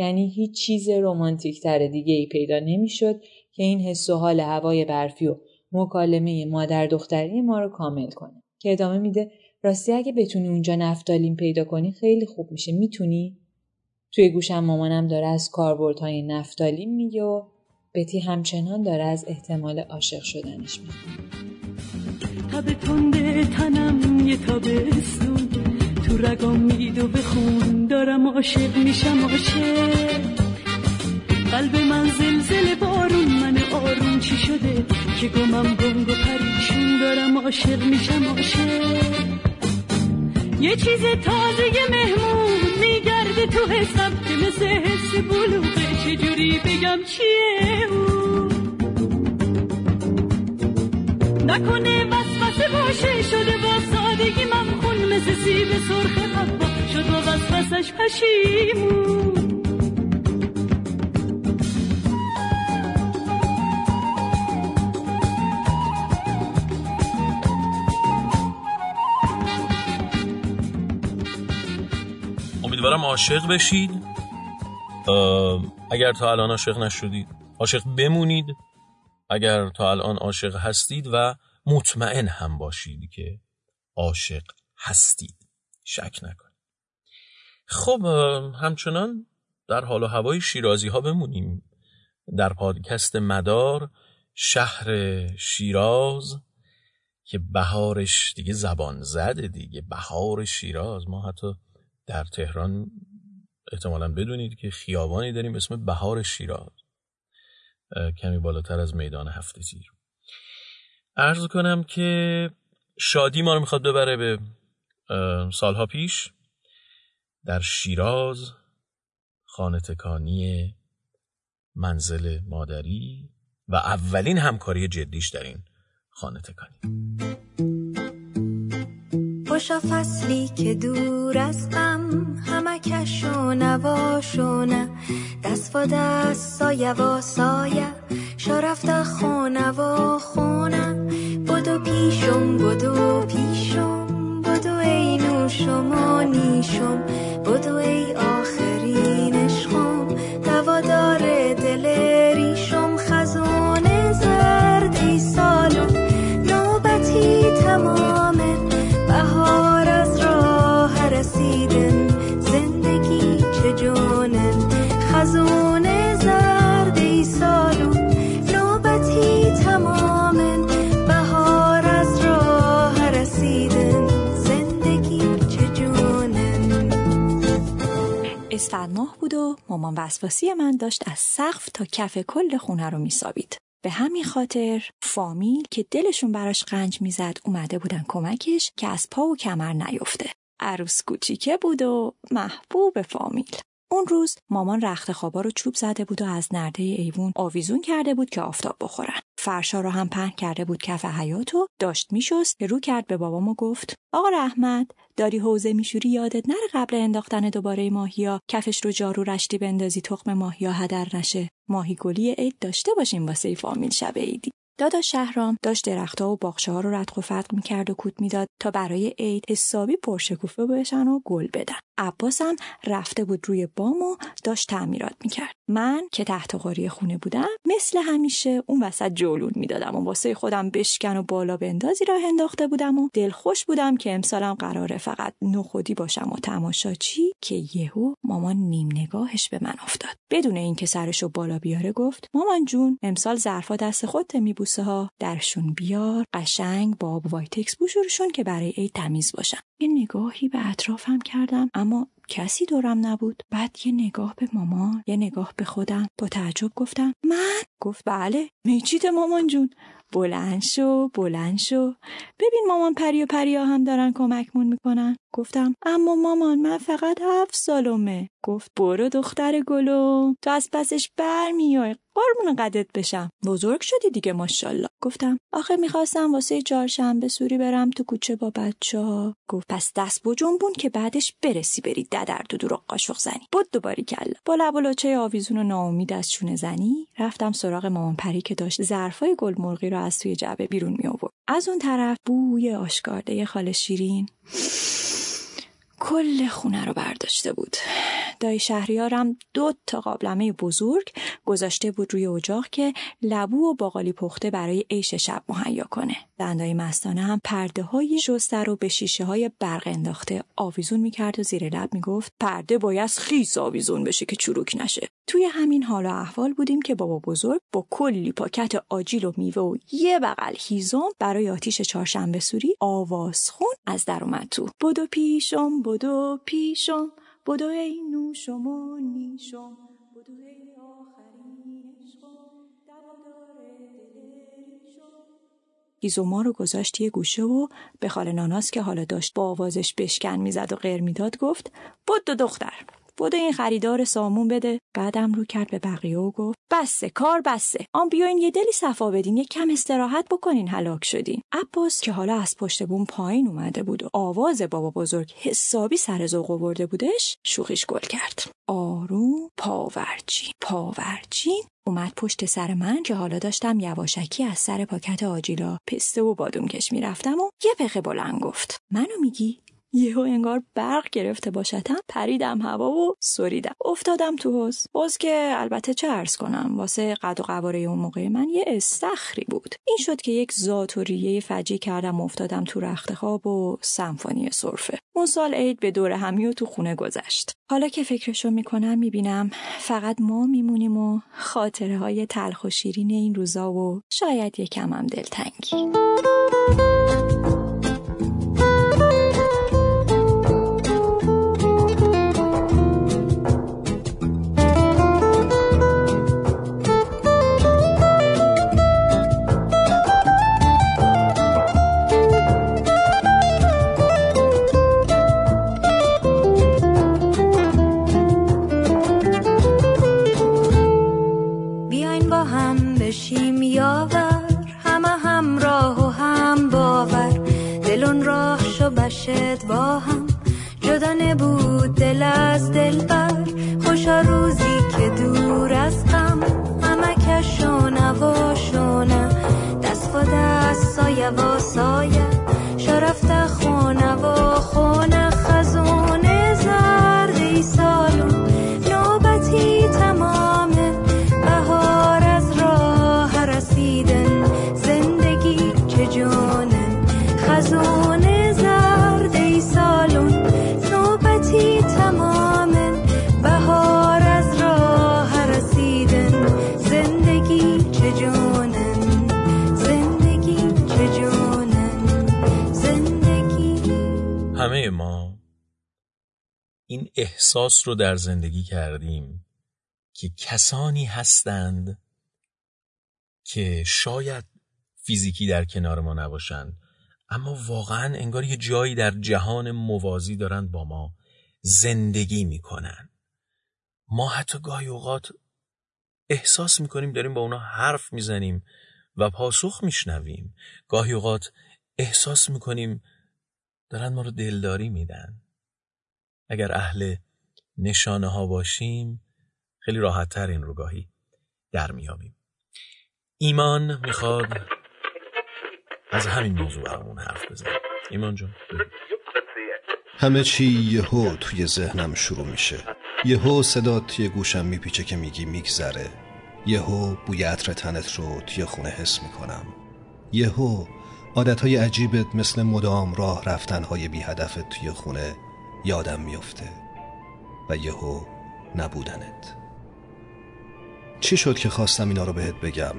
یعنی هیچ چیز رومانتیک تر دیگه ای پیدا نمی‌شد که این حس و حال هوای برفی و مکالمه مادر دختری ما رو کامل کنه. که ادامه میده راستی اگه بتونی اونجا نفتالین پیدا کنی خیلی خوب میشه. می‌تونی؟ توی گوشم مامانم داره از کاربردهای نفتالین میگه و بتی همچنان داره از احتمال عاشق شدنش میگه
تنم یه تابستون تو رگام میدو بخون دارم عاشق میشم عاشق. قلب من زلزله بارون من آروم چی شده؟ که گمم گنگ و پریشون دارم عاشق میشم عاشق. یه چیز تازه مهمون میگرده تو حسم که مثل حس بلوغه. چجوری بگم چیه اون نکنه وسوسه باشه شده با سادگی من خون مثل سیب سرخ حبا شد با وسوسش پشیمون
امیدوارم عاشق بشید. اگر تا الان عاشق نشدید عاشق بمونید. اگر تا الان عاشق هستید و مطمئن هم باشید که عاشق هستید شک نکنید خب همچنان در حال و هوای شیرازی ها بمونیم. در پادکست مدار شهر شیراز که بهارش دیگه زبان زده دیگه. بهار شیراز. ما حتی در تهران احتمالا بدونید که خیابانی داریم اسم بهار شیراز. کمی بالاتر از میدان هفته تیر. ارز کنم که شادی ما رو می‌خواد ببره به سالها پیش در شیراز خانه تکانی منزل مادری و اولین همکاری جدیش در این خانه تکانی.
خوشا فصلی که دور از غم همکش و نواشونه دست و دست سایه و سایه شرفت خونه و خونه بدو پیشم بدو پیشم. بدو ای نوشم و نیشم بدو ای آخرین عشقم. دوادار دل ریشم خزون زرد ای سالم. نوبتی تمامه
اسفند ماه بود و مامان وسواسی من داشت از سقف تا کف کل خونه رو میسابید. به همین خاطر فامیل که دلشون براش قنج می‌زد اومده بودن کمکش که از پا و کمر نیفته. عروس کوچیکه بود و محبوب فامیل. اون روز مامان رخت خوابا رو چوب زده بود و از نرده ایوون آویزون کرده بود که آفتاب بخورن. فرشا رو هم پهن کرده بود کف حیات داشت میشست که رو کرد به بابام و گفت آقا رحمت داری حوزه میشوری یادت نره قبل انداختن دوباره ماهیا کفش رو جارو رشتی بندازی تخم ماهیا هدر نشه. ماهی گلی عید داشته باشیم واسه فامیل شب عیدی. دادا شهرام داشت درختها و باغچه ها رو رتق و فتق می‌کرد و کود می‌داد تا برای عید حسابی پرشکوفه بشن و گل بدن. عباسم رفته بود روی بام و داشت تعمیرات می‌کرد. من که ته‌تغاری خونه بودم مثل همیشه اون وسط جولون می‌دادم و واسه خودم بشکن و بالا بندازی راه انداخته بودم و دلخوش بودم که امسالم قراره فقط نخودی باشم و تماشاچی که یهو مامان نیم نگاهش به من افتاد. بدون اینکه سرشو بالا بیاره گفت مامان جون امسال ظرفا دست خودتو میبوسه ها. درشون بیار قشنگ با آب وایتکس بشورشون که برای عید تمیز باشن یه نگاهی به اطرافم کردم اما کسی دورم نبود. بعد یه نگاه به مامان یه نگاه به خودم. با تعجب گفتم من گفت بله. میچیت مامان جون. بلند شو بلند شو. ببین مامان پری و پریا هم دارن کمکمون می‌کنن. گفتم اما مامان من فقط هفت سالمه. گفت برو دختر گلم تو از پسش برمیای. قربون قدت بشم. بزرگ شدی دیگه ماشاءالله. گفتم آخه می‌خواستم واسه چهارشنبه سوری برم تو کوچه با بچه ها گفت پس دست بجنبون که بعدش برسی بری ددر دو دور قاشق زنی. بود دوباری کلا با لب و لاچه آویزون و ناامید از چونه زنی رفتم سراغ مامان پری که داشت ظرفای گل مرغی رو از توی جعبه بیرون می آورد از اون طرف بوی آشکارده خاله شیرین. کل خونه رو برداشته بود. دایی شهریارم دو تا قابلمه بزرگ گذاشته بود روی اجاق که لبو و باقالی پخته برای عیش شب مهیا کنه. دندای مستانه هم پرده های شسته رو به شیشه های برق انداخته آویزون می‌کرد و زیر لب می‌گفت پرده باید خیس آویزون بشه که چروک نشه. توی همین حال و احوال بودیم که بابا بزرگ با کلی پاکت آجیل و میوه و یه بغل هیزم برای آتیش چهارشنبه سوری آوازخون از در اومد تو. بدو پیشم بدو پیشم بدو ای نوشم و نیشم. هیزوما رو گذاشت یه گوشه و به خاله ناناس که حالا داشت با آوازش بشکن می‌زد و غیر می‌داد گفت بدو دختر. بدو این خریدار سامون بده بعدم رو کرد به بقیه و گفت بسه کار بسه. آن بیاین یه دلی صفا بدین یه کم استراحت بکنین هلاک شدین. عباس که حالا از پشت بوم پایین اومده بود و آواز بابا بزرگ حسابی سر ذوق آورده بودش شوخیش گل کرد. آروم پاورچین پاورچین اومد پشت سر من که حالا داشتم یواشکی از سر پاکت آجیلا پسته و بادومکش می‌رفتم و یه پقه بلند گفت. منو میگی؟ یهو انگار برق گرفته باشدم پریدم هوا و سریدم. افتادم تو حوز حوز که البته چه ارز کنم واسه قد و قواره اون موقع من یه استخری بود. این شد که یک ذات و ریه فجی کردم و افتادم تو رخت خواب و سمفونی سرفه. اون سال عید به دور همی و تو خونه گذشت. حالا که فکرشو می‌کنم می‌بینم فقط ما میمونیم و خاطره های تلخ و شیرین این روزا و شاید یکم هم دلتنگی.
بشد با هم جدا نبود دل از دل بر. خوشا روزی که دور از غم همه کشو نواشونه دست و دست سایه و سایه. شرفت خونه و خونه
این احساس رو در زندگی کردیم که کسانی هستند که شاید فیزیکی در کنار ما نباشند اما واقعا انگار یه جایی در جهان موازی دارند با ما زندگی می‌کنن. ما حتی گاهی اوقات احساس می‌کنیم داریم با اونا حرف می‌زنیم و پاسخ میشنویم. گاهی اوقات احساس می‌کنیم دارن ما رو دلداری میدن. اگر اهل نشانه ها باشیم خیلی راحت تر این رو گاهی در میابیم ایمان می‌خواد از همین موضوع برامون حرف بزنه. ایمان جون.
همه چی یهو توی ذهنم شروع میشه. یهو صدا توی گوشم میپیچه که میگی میگذره. یهو بوی عطر تنت رو توی خونه حس می‌کنم. یهو عادتهای عجیبت مثل مدام راه رفتنهای بی هدفت توی خونه یادم میفته و یهو نبودنت. چی شد که خواستم اینا رو بهت بگم؟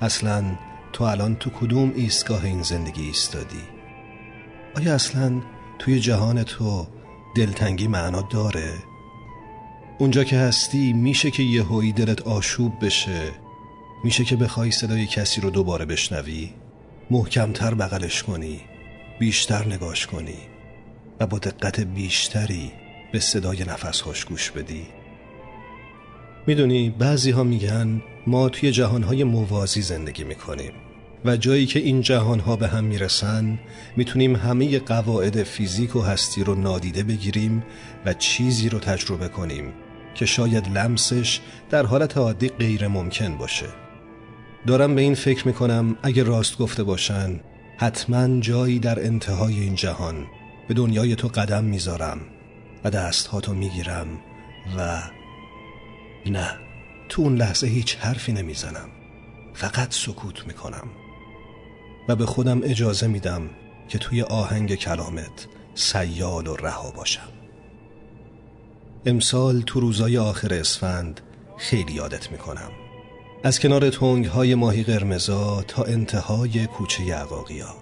اصلا تو الان تو کدوم ایستگاه این زندگی ایستادی؟ آیا اصلا توی جهان تو دلتنگی معنا داره؟ اونجا که هستی میشه که یه هایی دلت آشوب بشه؟ میشه که بخوای صدای کسی رو دوباره بشنوی؟ محکمتر بغلش کنی؟ بیشتر نگاش کنی؟ و با دقت بیشتری به صدای نفسهاش گوش بدی. می‌دونی بعضی ها میگن ما توی جهانهای موازی زندگی می‌کنیم و جایی که این جهانها به هم می‌رسن می‌تونیم همه قواعد فیزیک و هستی رو نادیده بگیریم و چیزی رو تجربه کنیم که شاید لمسش در حالت عادی غیر ممکن باشه. دارم به این فکر می‌کنم اگه راست گفته باشن حتما جایی در انتهای این جهان به دنیای تو قدم می‌ذارم و دستهاتو می‌گیرم و نه تو اون لحظه هیچ حرفی نمی‌زنم. فقط سکوت می‌کنم و به خودم اجازه میدم که توی آهنگ کلامت سیال و رها باشم. امسال تو روزای آخر اسفند خیلی یادت می‌کنم. از کنار تونگ های ماهی قرمزا تا انتهای کوچه یعقاقیا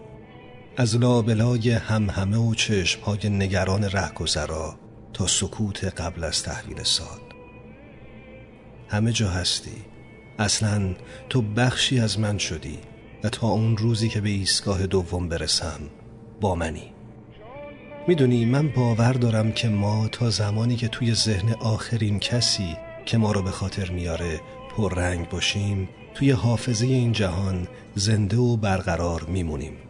از لابلای همهمه و چشم های نگران رهگذرا تا سکوت قبل از تحویل سال. همه جا هستی. اصلا تو بخشی از من شدی و تا اون روزی که به ایستگاه دوم برسم با منی. می‌دونی من باور دارم که ما تا زمانی که توی ذهن آخرین کسی که ما رو به خاطر میاره پررنگ باشیم توی حافظه این جهان زنده و برقرار میمونیم.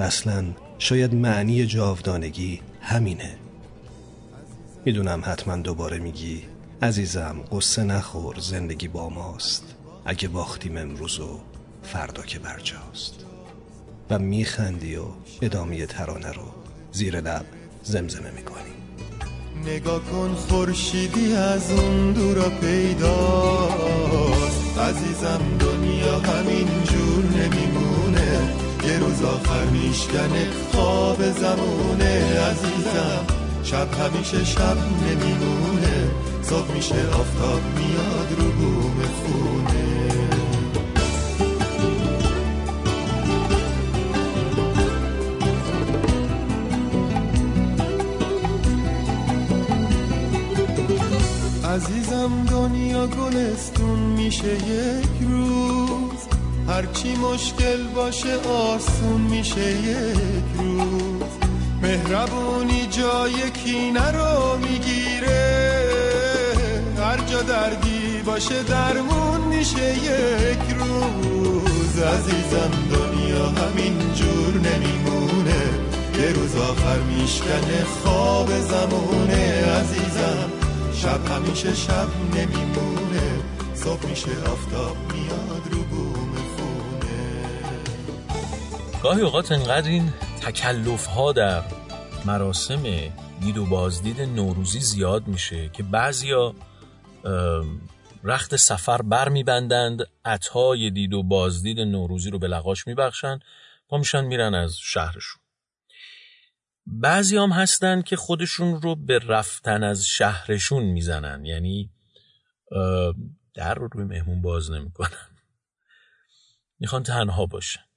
اصلا شاید معنی جاودانگی همینه. می‌دونم حتما دوباره میگی عزیزم قصه نخور زندگی با ماست. اگه باختیم امروز و فردا که برجاست. و میخندی و ادامه ترانه رو زیر لب زمزمه می‌کنی.
نگاه کن خورشیدی از اون دورا پیداست. عزیزم دنیا همین جور. نمیمونه یه روز آخر میشکنه. خواب زمونه عزیزم. شب همیشه شب نمیمونه. صبح میشه آفتاب میاد رو بوم خونه. عزیزم دنیا گلستون میشه یک روز هرچی مشکل باشه آسون میشه یک روز. مهربونی جای کینه رو می‌گیره. هر جا دردی باشه درمون میشه یک روز. عزیزم دنیا همین جور نمیمونه. یه روز آخر میشکنه خواب زمونه. عزیزم شب همیشه شب نمیمونه. صبح میشه آفتاب میاد رو
گاهی اوقات انقدر این تکلف ها در مراسم دید و بازدید نوروزی زیاد میشه که بعضیا رخت سفر بر میبندند عطای دید و بازدید نوروزی رو به لغاش میبخشن پا میشن میرن از شهرشون. بعضی هم هستن که خودشون رو به رفتن از شهرشون می‌زنن یعنی در رو روی مهمون باز نمی‌کنن. می‌خوان تنها باشن.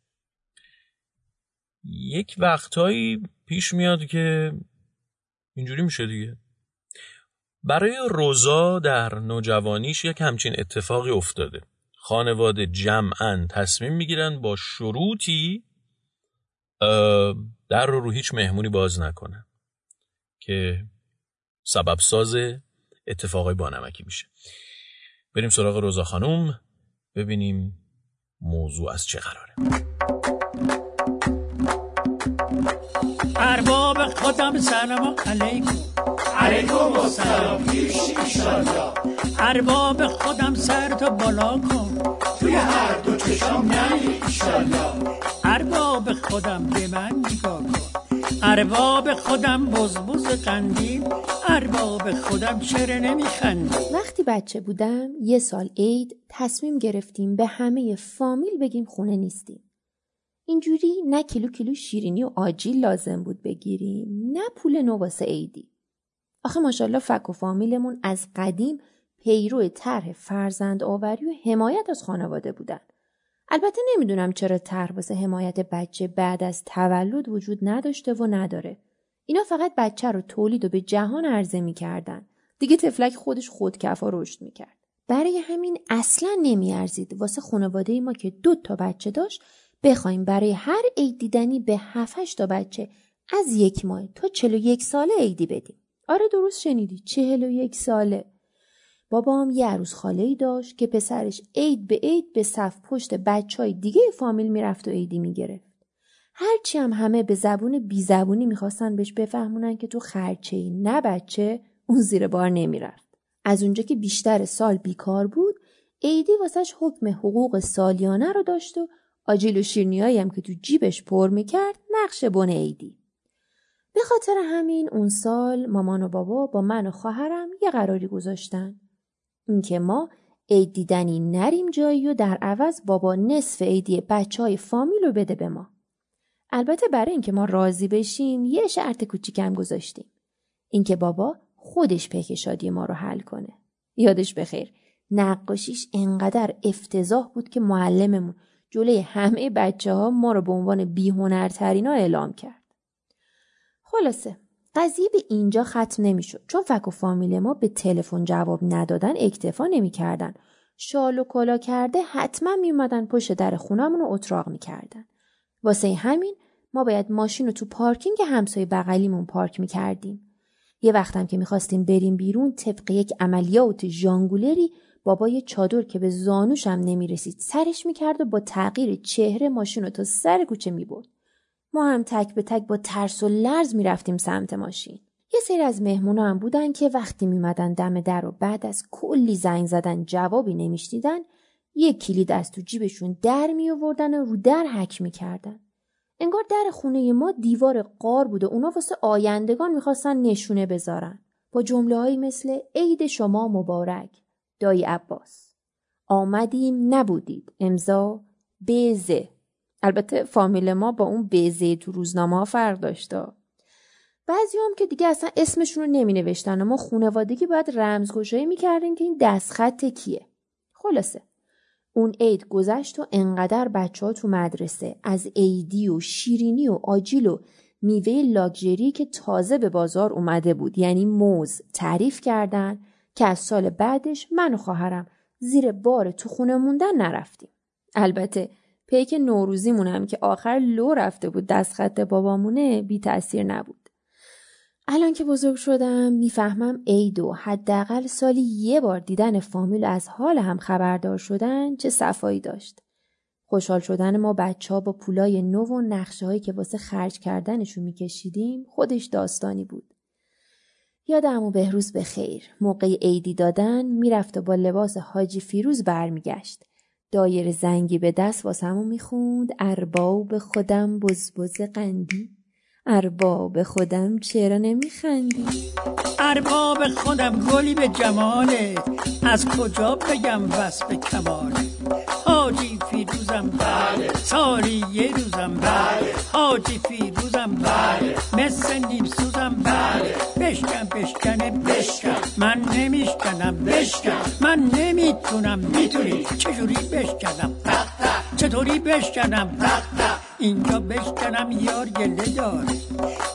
یک وقتهایی پیش میاد که اینجوری میشه دیگه. برای روزا در نوجوانیش یک همچین اتفاقی افتاده. خانواده جمعا تصمیم می‌گیرن با شروطی در رو رو هیچ مهمونی باز نکنن که سبب ساز اتفاقای بانمکی میشه. بریم سراغ روزا خانوم ببینیم موضوع از چه قراره.
خودم سلام علیکم.
علیکم السلام. پیش ایشالله
ارباب خودم سر تو بالا کن.
توی هر دو چشم نهی ایشالله
ارباب خودم به من نگاه کن. ارباب خودم بزبز قندیل. ارباب خودم چرا نمیخندی؟
وقتی بچه بودم یه سال عید تصمیم گرفتیم به همه فامیل بگیم خونه نیستیم. اینجوری نه کیلو کیلو شیرینی و آجیل لازم بود بگیریم نه پول نو واسه عیدی. آخه ماشاءالله فک و فامیلمون از قدیم پیرو طرح فرزند آوری و حمایت از خانواده بودن. البته نمی‌دونم چرا طرح واسه حمایت بچه بعد از تولد وجود نداشته و نداره. اینا فقط بچه رو تولید و به جهان عرضه می‌کردن. دیگه تفلک خودش خودکفا رشد می‌کرد. برای همین اصلا نمیارزید. واسه خانواده ما که دو تا بچه داشت بخوایم برای هر عید دیدنی به هفتش تا بچه از یک ماه تا چلو یک ساله عیدی بدیم. آره درست شنیدی چهل و یک ساله. بابام یه عروس خاله ای داشت که پسرش عید به عید به صف پشت بچه های دیگه فامیل می‌رفت و عیدی می‌گرفت. هرچی هم همه به زبون بی زبونی می‌خواستن بهش بفهمونن که تو خرچه ای نه بچه اون زیر بار نمی‌رفت. از اونجا که بیشتر سال بیکار بود عیدی واسش حکم حقوق سالیانه رو داشت و آجیل و شیرنیایی هم که تو جیبش پر می‌کرد نقش بن عیدی. به خاطر همین اون سال مامان و بابا با من و خواهرم یه قراری گذاشتن. اینکه ما عید دیدنی نریم جایی و در عوض بابا نصف عیدی بچه های فامیل رو بده به ما. البته برای اینکه ما راضی بشیم یه شرط کوچیکم گذاشتیم. اینکه بابا خودش پیک شادی ما رو حل کنه. یادش بخیر نقاشیش انقدر افتضاح بود که معلممون جلوی همه بچه ها ما رو به عنوان بیهنرترین ها اعلام کرد. خلاصه قضیه به اینجا ختم نمی‌شد. چون فک و فامیل ما به تلفن جواب ندادن اکتفا نمی‌کردن. شال و کلا کرده حتما میومدن پشت در خونمون رو اتراق می‌کردن. واسه همین ما باید ماشین رو تو پارکینگ همسایه بغلیمون پارک می‌کردیم. یه وقتم که می‌خواستیم بریم بیرون طبق یک عملیات ژانگولری بابا یه چادر که به زانوش هم نمی‌رسید سرش می‌کرد و با تغییر چهره ماشین رو تا سر کوچه می‌برد. ما هم تک به تک با ترس و لرز می‌رفتیم سمت ماشین. یه سری از مهمونا هم بودن که وقتی میمدن دم در و بعد از کلی زنگ زدن جوابی نمیشنیدن یک کلید از تو جیبشون در می آوردن و رو در حک می‌کردن. انگار در خونه ما دیوار قار بود و اونا واسه آیندگان می‌خواستن نشونه بذارن. با جمله مثل عید شما مبارک دایی عباس. آمدیم نبودید. امضا بزه. البته فامیل ما با اون بزه تو روزنامه ها فرق داشته بعضی هم که دیگه اصلا اسمشون رو نمی نوشتن و ما خونوادگی باید رمزگشایی می‌کردیم که این دستخط کیه. خلاصه. اون عید گذشت و انقدر بچه ها تو مدرسه از عیدی و شیرینی و آجیل و میوه لاکجری که تازه به بازار اومده بود یعنی موز تعریف کردن که از سال بعدش من و خواهرم زیر بار تو خونه موندن نرفتیم. البته پیک نوروزیمونم که آخر لو رفته بود دستخط بابامونه بی تاثیر نبود. الان که بزرگ شدم می‌فهمم عید و حداقل سالی یه بار دیدن فامیل از حال هم خبردار شدن چه صفایی داشت. خوشحال شدن ما بچه ها با پولای نو و نقشه هایی که واسه خرج کردنشون میکشیدیم خودش داستانی بود. یادم و بهروز به خیر. موقع عیدی دادن می‌رفت و با لباس حاجی فیروز برمیگشت. دایر زنگی به دست واسمو می‌خوند. ارباب خودم بزبز قندی. ارباب خودم چرا نمیخندی؟
ارباب خودم گلی به جماله. از کجا بگم وصف کماله؟ حاجی فیروزم بله سالی یه روزم بله حاجی فیروزم بله مثل نیم سوزم بله بشکن بشکنه بشکن من نمیشکنم بشکن من نمی‌تونم می‌تونی چجوری بشکنم چطوری بشکنم اینجا بشکنم یار گله داره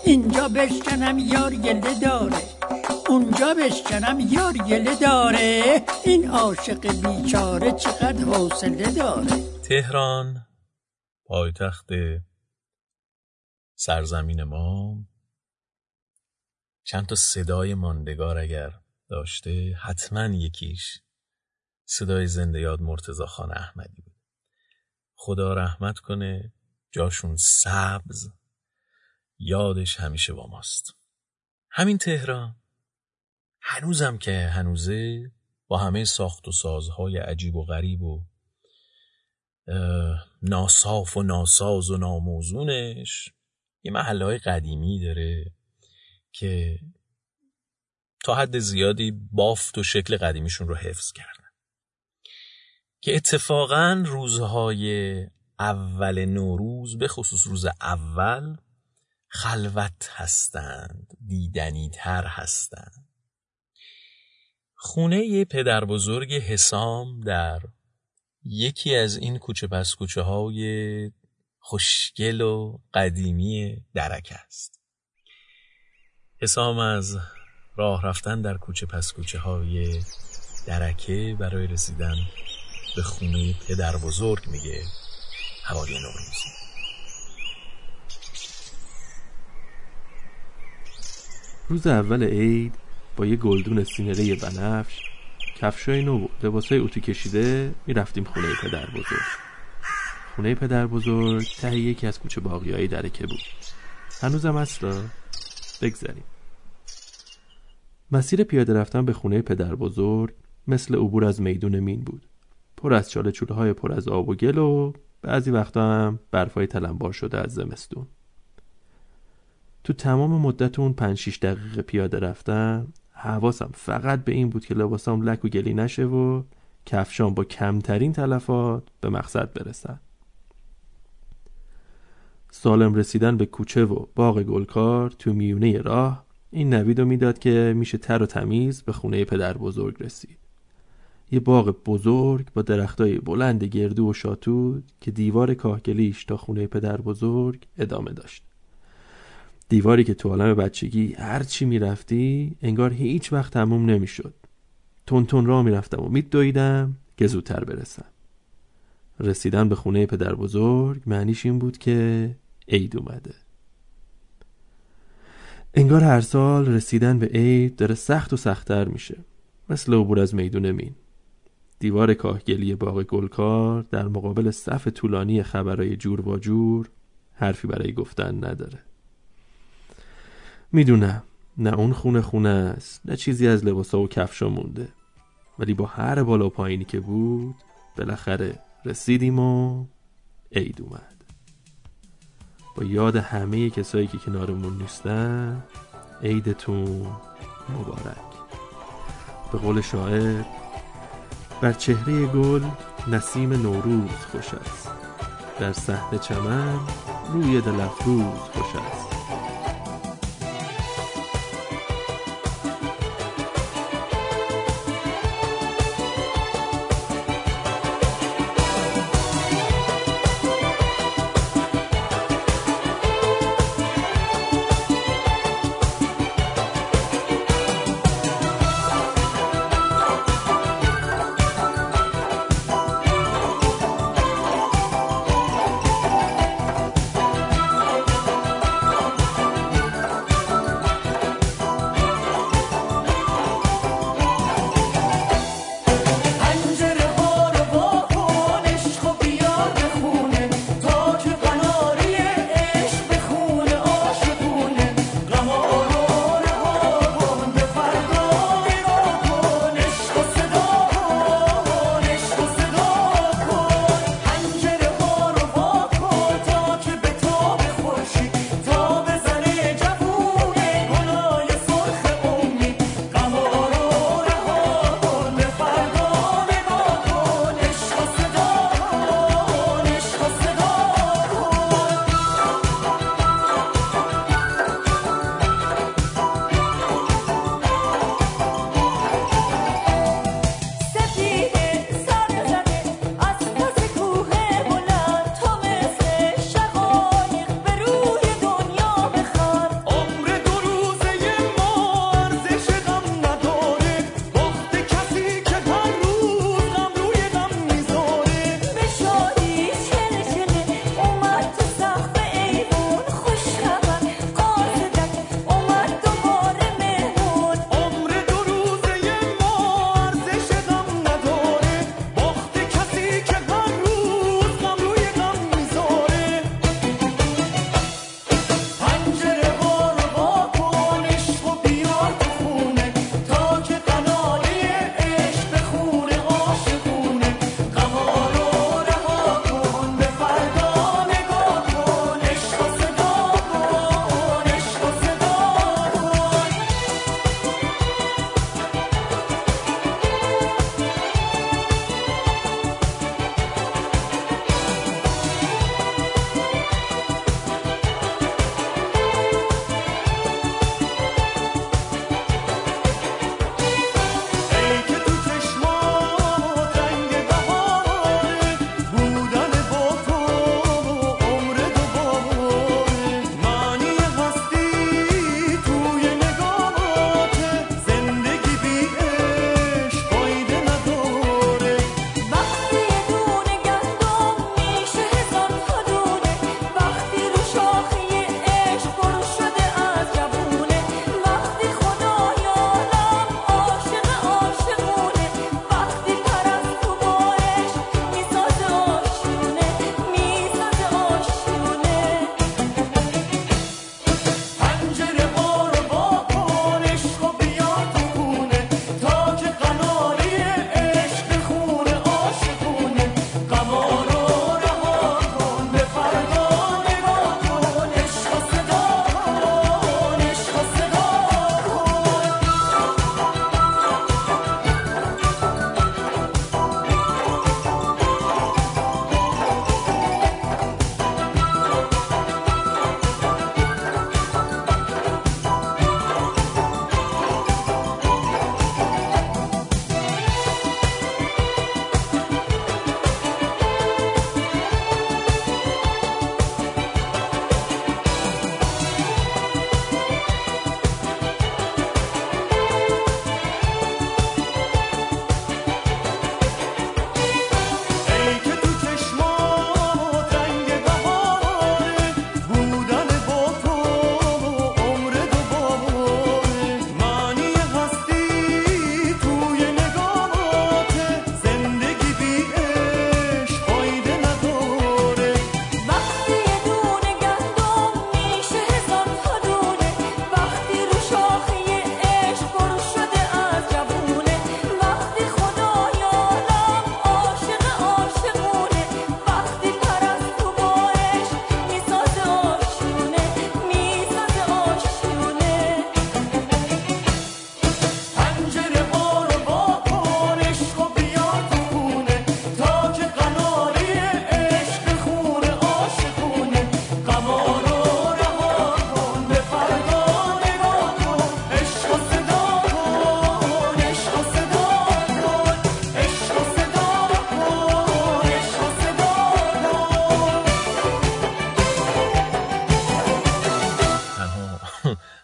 اینجا بشکنم یار گله داره اونجا بشکنم یار گله داره. این عاشق بیچاره چقدر حوصله داره.
تهران پایتخت سرزمین ما. چند تا صدای ماندگار اگر داشته حتما یکیش صدای زنده یاد مرتزا خان احمدی بود. خدا رحمت کنه جاشون سبز یادش همیشه با ماست. همین تهران. هنوزم که هنوزه با همه ساخت و سازهای عجیب و غریب و ناصاف و ناساز و ناموزونش یه محله های قدیمی داره که تا حد زیادی بافت و شکل قدیمیشون رو حفظ کردن. که اتفاقا روزهای اول نوروز به خصوص روز اول خلوت هستند دیدنی تر هستند. خونه پدر بزرگ حسام در یکی از این کوچه پس کوچه های خوشگل و قدیمی درک است. حسام از راه رفتن در کوچه پس کوچه های درکه برای رسیدن به خونه پدر بزرگ میگه هوای نوروزی.
روز اول عید با یه گلدون سینره بنفش کفشای نو و لباسای اوتی کشیده می‌رفتیم خونه پدر بزرگ خونه پدر بزرگ ته یکی از کوچه باقی درکه بود. هنوزم اصلا بگذریم مسیر پیاده رفتن به خونه پدر بزرگ مثل عبور از میدون مین بود. پر از چاله چوله های پر از آب و گل و بعضی وقتا هم برفای تلمبار شده از زمستون. تو تمام مدت اون پنج شیش دقیقه پیاده رفتن حواسم فقط به این بود که لباسام لک و گلی نشه و کفشام با کمترین تلفات به مقصد برسن. سالم رسیدن به کوچه و باغ گلکار تو میونه راه این نوید می‌داد که میشه تر و تمیز به خونه پدر بزرگ رسید. یه باغ بزرگ با درختای بلند گردو و شاتود که دیوار کاهگلیش تا خونه پدر بزرگ ادامه داشت. دیواری که تو عالم بچگی هر چی می‌رفتی انگار هیچ وقت تموم نمی‌شد. تون تون را می‌رفتم و میدویدم که زودتر برسم. رسیدن به خونه پدر بزرگ معنیش این بود که عید اومده. انگار هر سال رسیدن به عید داره سخت و سختتر میشه. مثل عبور از میدون مین. دیوار کاهگلی باغ گلکار در مقابل صف طولانی خبرهای جور و جور حرفی برای گفتن نداره. می‌دونم. نه اون خونه خونه است نه چیزی از لباسا و کفشا مونده. ولی با هر بالا پایینی که بود بالاخره رسیدیم و عید اومد. با یاد همه کسایی که کنارمون نیستن عیدتون مبارک. به قول شاعر بر چهره گل نسیم نوروز خوش است. در صحن چمن روی دل خوش است.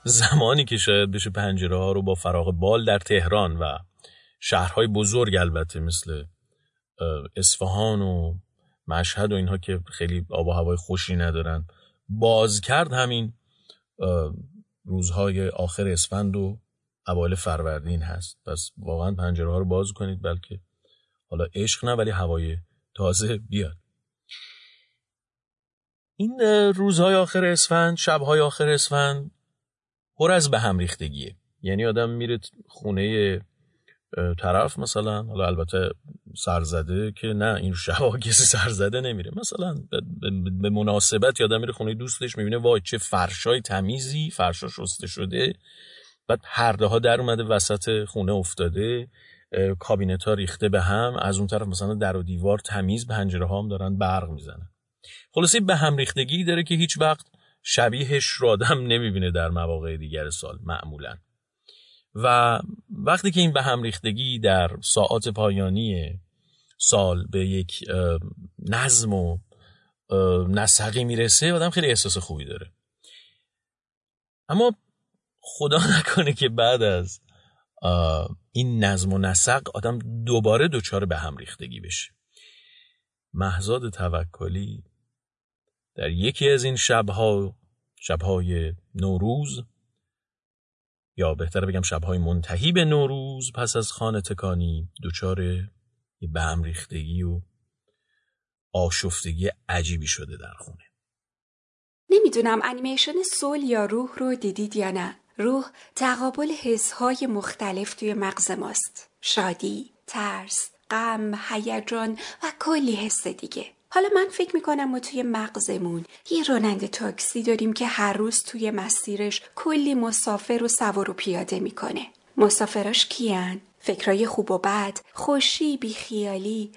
زمانی که شاید بشه پنجره ها رو با فراغ بال در تهران و شهرهای بزرگ البته مثل اصفهان و مشهد و اینها که خیلی آب و هوای خوشی ندارن باز کرد همین روزهای آخر اسفند و اوایل فروردین هست. پس واقعا پنجره ها رو باز کنید بلکه حالا عشق نه ولی هوای تازه بیاد. این روزهای آخر اسفند شبهای آخر اسفند پر از به هم ریختگیه. یعنی آدم میره خونه طرف مثلا حالا البته سرزده که نه این [laughs] شبها کسی سرزده نمیره. مثلا به مناسبت یادم میره خونه دوستش می‌بینه وای چه فرشای تمیزی فرشا شسته شده. بعد هرده ها در اومده وسط خونه افتاده کابینت ها ریخته به هم از اون طرف مثلا در و دیوار تمیز پنجره ها هم دارن برق می‌زنن. خلاصه به هم ریختگی داره که هیچ وقت شبیهش رو آدم نمی‌بینه در مواقع دیگر سال معمولا. و وقتی که این به هم ریختگی در ساعات پایانی سال به یک نظم و نسقی می‌رسه آدم خیلی احساس خوبی داره. اما خدا نکنه که بعد از این نظم و نسق آدم دوباره دچار به هم ریختگی بشه. محزاد توکلی در یکی از این شبها شبهای نوروز یا بهتره بگم شبهای منتهی به نوروز پس از خانه تکانی دچار به هم ریختگی و آشفتگی عجیبی شده در خونه.
نمی‌دونم انیمیشن سول یا روح رو دیدید یا نه. روح تقابل حسهای مختلف توی مغز ماست. شادی، ترس، غم، هیجان و کلی حس دیگه. حالا من فکر می‌کنم ما توی مغزمون یه راننده تاکسی داریم که هر روز توی مسیرش کلی مسافر و سوار و پیاده می‌کنه مسافراش کیان؟ فکرای خوب و بد، خوشی، بیخیالی،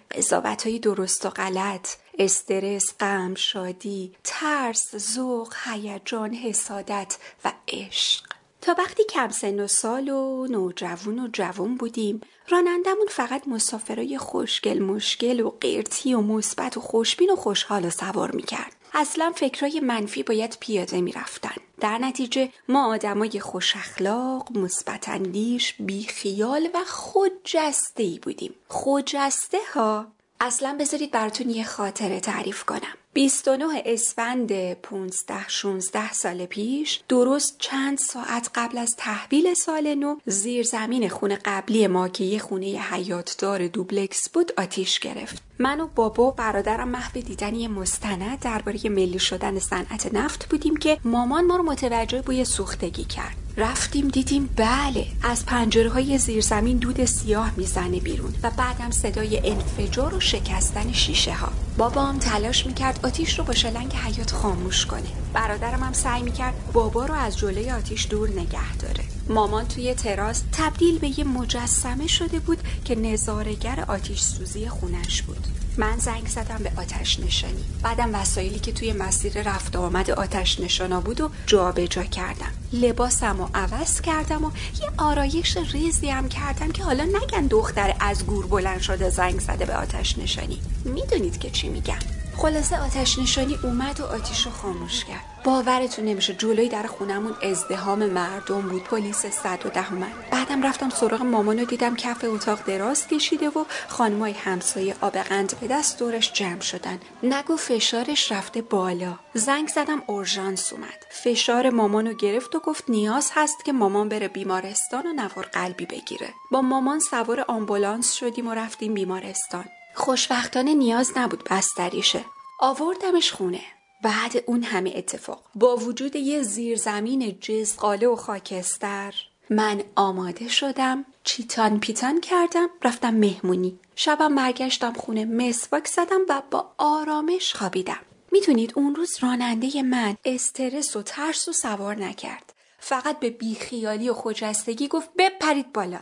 های درست و غلط، استرس، غم، شادی، ترس، ذوق، هیجان، حسادت و عشق. تا وقتی کم سن و سال و نوجوون و جوون بودیم رانندمون فقط مسافرای خوشگل مشکل و قیرتی و مثبت و خوشبین و خوشحال و سوار می‌کرد اصلا فکرای منفی باید پیاده می‌رفتن در نتیجه ما آدمای خوش اخلاق، مثبت اندیش، بیخیال و خودجسته ای بودیم. خودجسته ها اصلا بذارید براتون یه خاطره تعریف کنم. 29 اسفند 15 16 سال پیش درست چند ساعت قبل از تحویل سال نو زیر زمین خونه قبلی ما که یه خونه حیاتدار دوبلکس بود آتیش گرفت. من و بابا برادرم محو دیدن یه مستند درباره ملی شدن صنعت نفت بودیم که مامان ما رو متوجه بوی سوختگی کرد. رفتیم دیدیم بله از پنجره های زیرزمین دود سیاه می‌زنه بیرون و بعدم صدای انفجار و شکستن شیشه ها بابام تلاش می‌کرد آتیش رو با شلنگ حیات خاموش کنه. برادرم هم سعی می‌کرد بابا رو از جلوی آتیش دور نگه داره. مامان توی تراس تبدیل به یه مجسمه شده بود که نظارگر آتیش سوزی خونش بود. من زنگ زدم به آتش نشانی. بعدم وسایلی که توی مسیر رفت آمد آتش نشانا بود و جابجا جا کردم. لباسم و عوض کردم و یه آرایش ریزی هم کردم که حالا نگن دختر از گور بلند شده زنگ زده به آتش نشانی. می‌دونید که چی میگم؟ خلاصه آتش نشانی اومد و آتیش رو خاموش کرد. باورتون نمیشه. جلوی در خونمون ازدهام مردم بود. پلیس صد و ده اومد. بعدم رفتم سراغ مامان و دیدم کف اتاق دراز کشیده و خانمای همسایه آب قند به دست دورش جمع شدن. نگو فشارش رفته بالا. زنگ زدم اورژانس اومد. فشار مامانو گرفت و گفت نیاز هست که مامان بره بیمارستان و نوار قلبی بگیره. با مامان سوار آمبولانس شدیم و رفتیم بیمارستان. خوشبختانه نیاز نبود بستریشه. آوردمش خونه. بعد اون همه اتفاق. با وجود یه زیرزمین جزقاله و خاکستر من آماده شدم چیتان پیتان کردم رفتم مهمونی. شبم برگشتم خونه مسواک زدم و با آرامش خوابیدم. می‌تونید اون روز راننده من استرس و ترس و سوار نکرد. فقط به بیخیالی و خجستگی گفت بپرید بالا.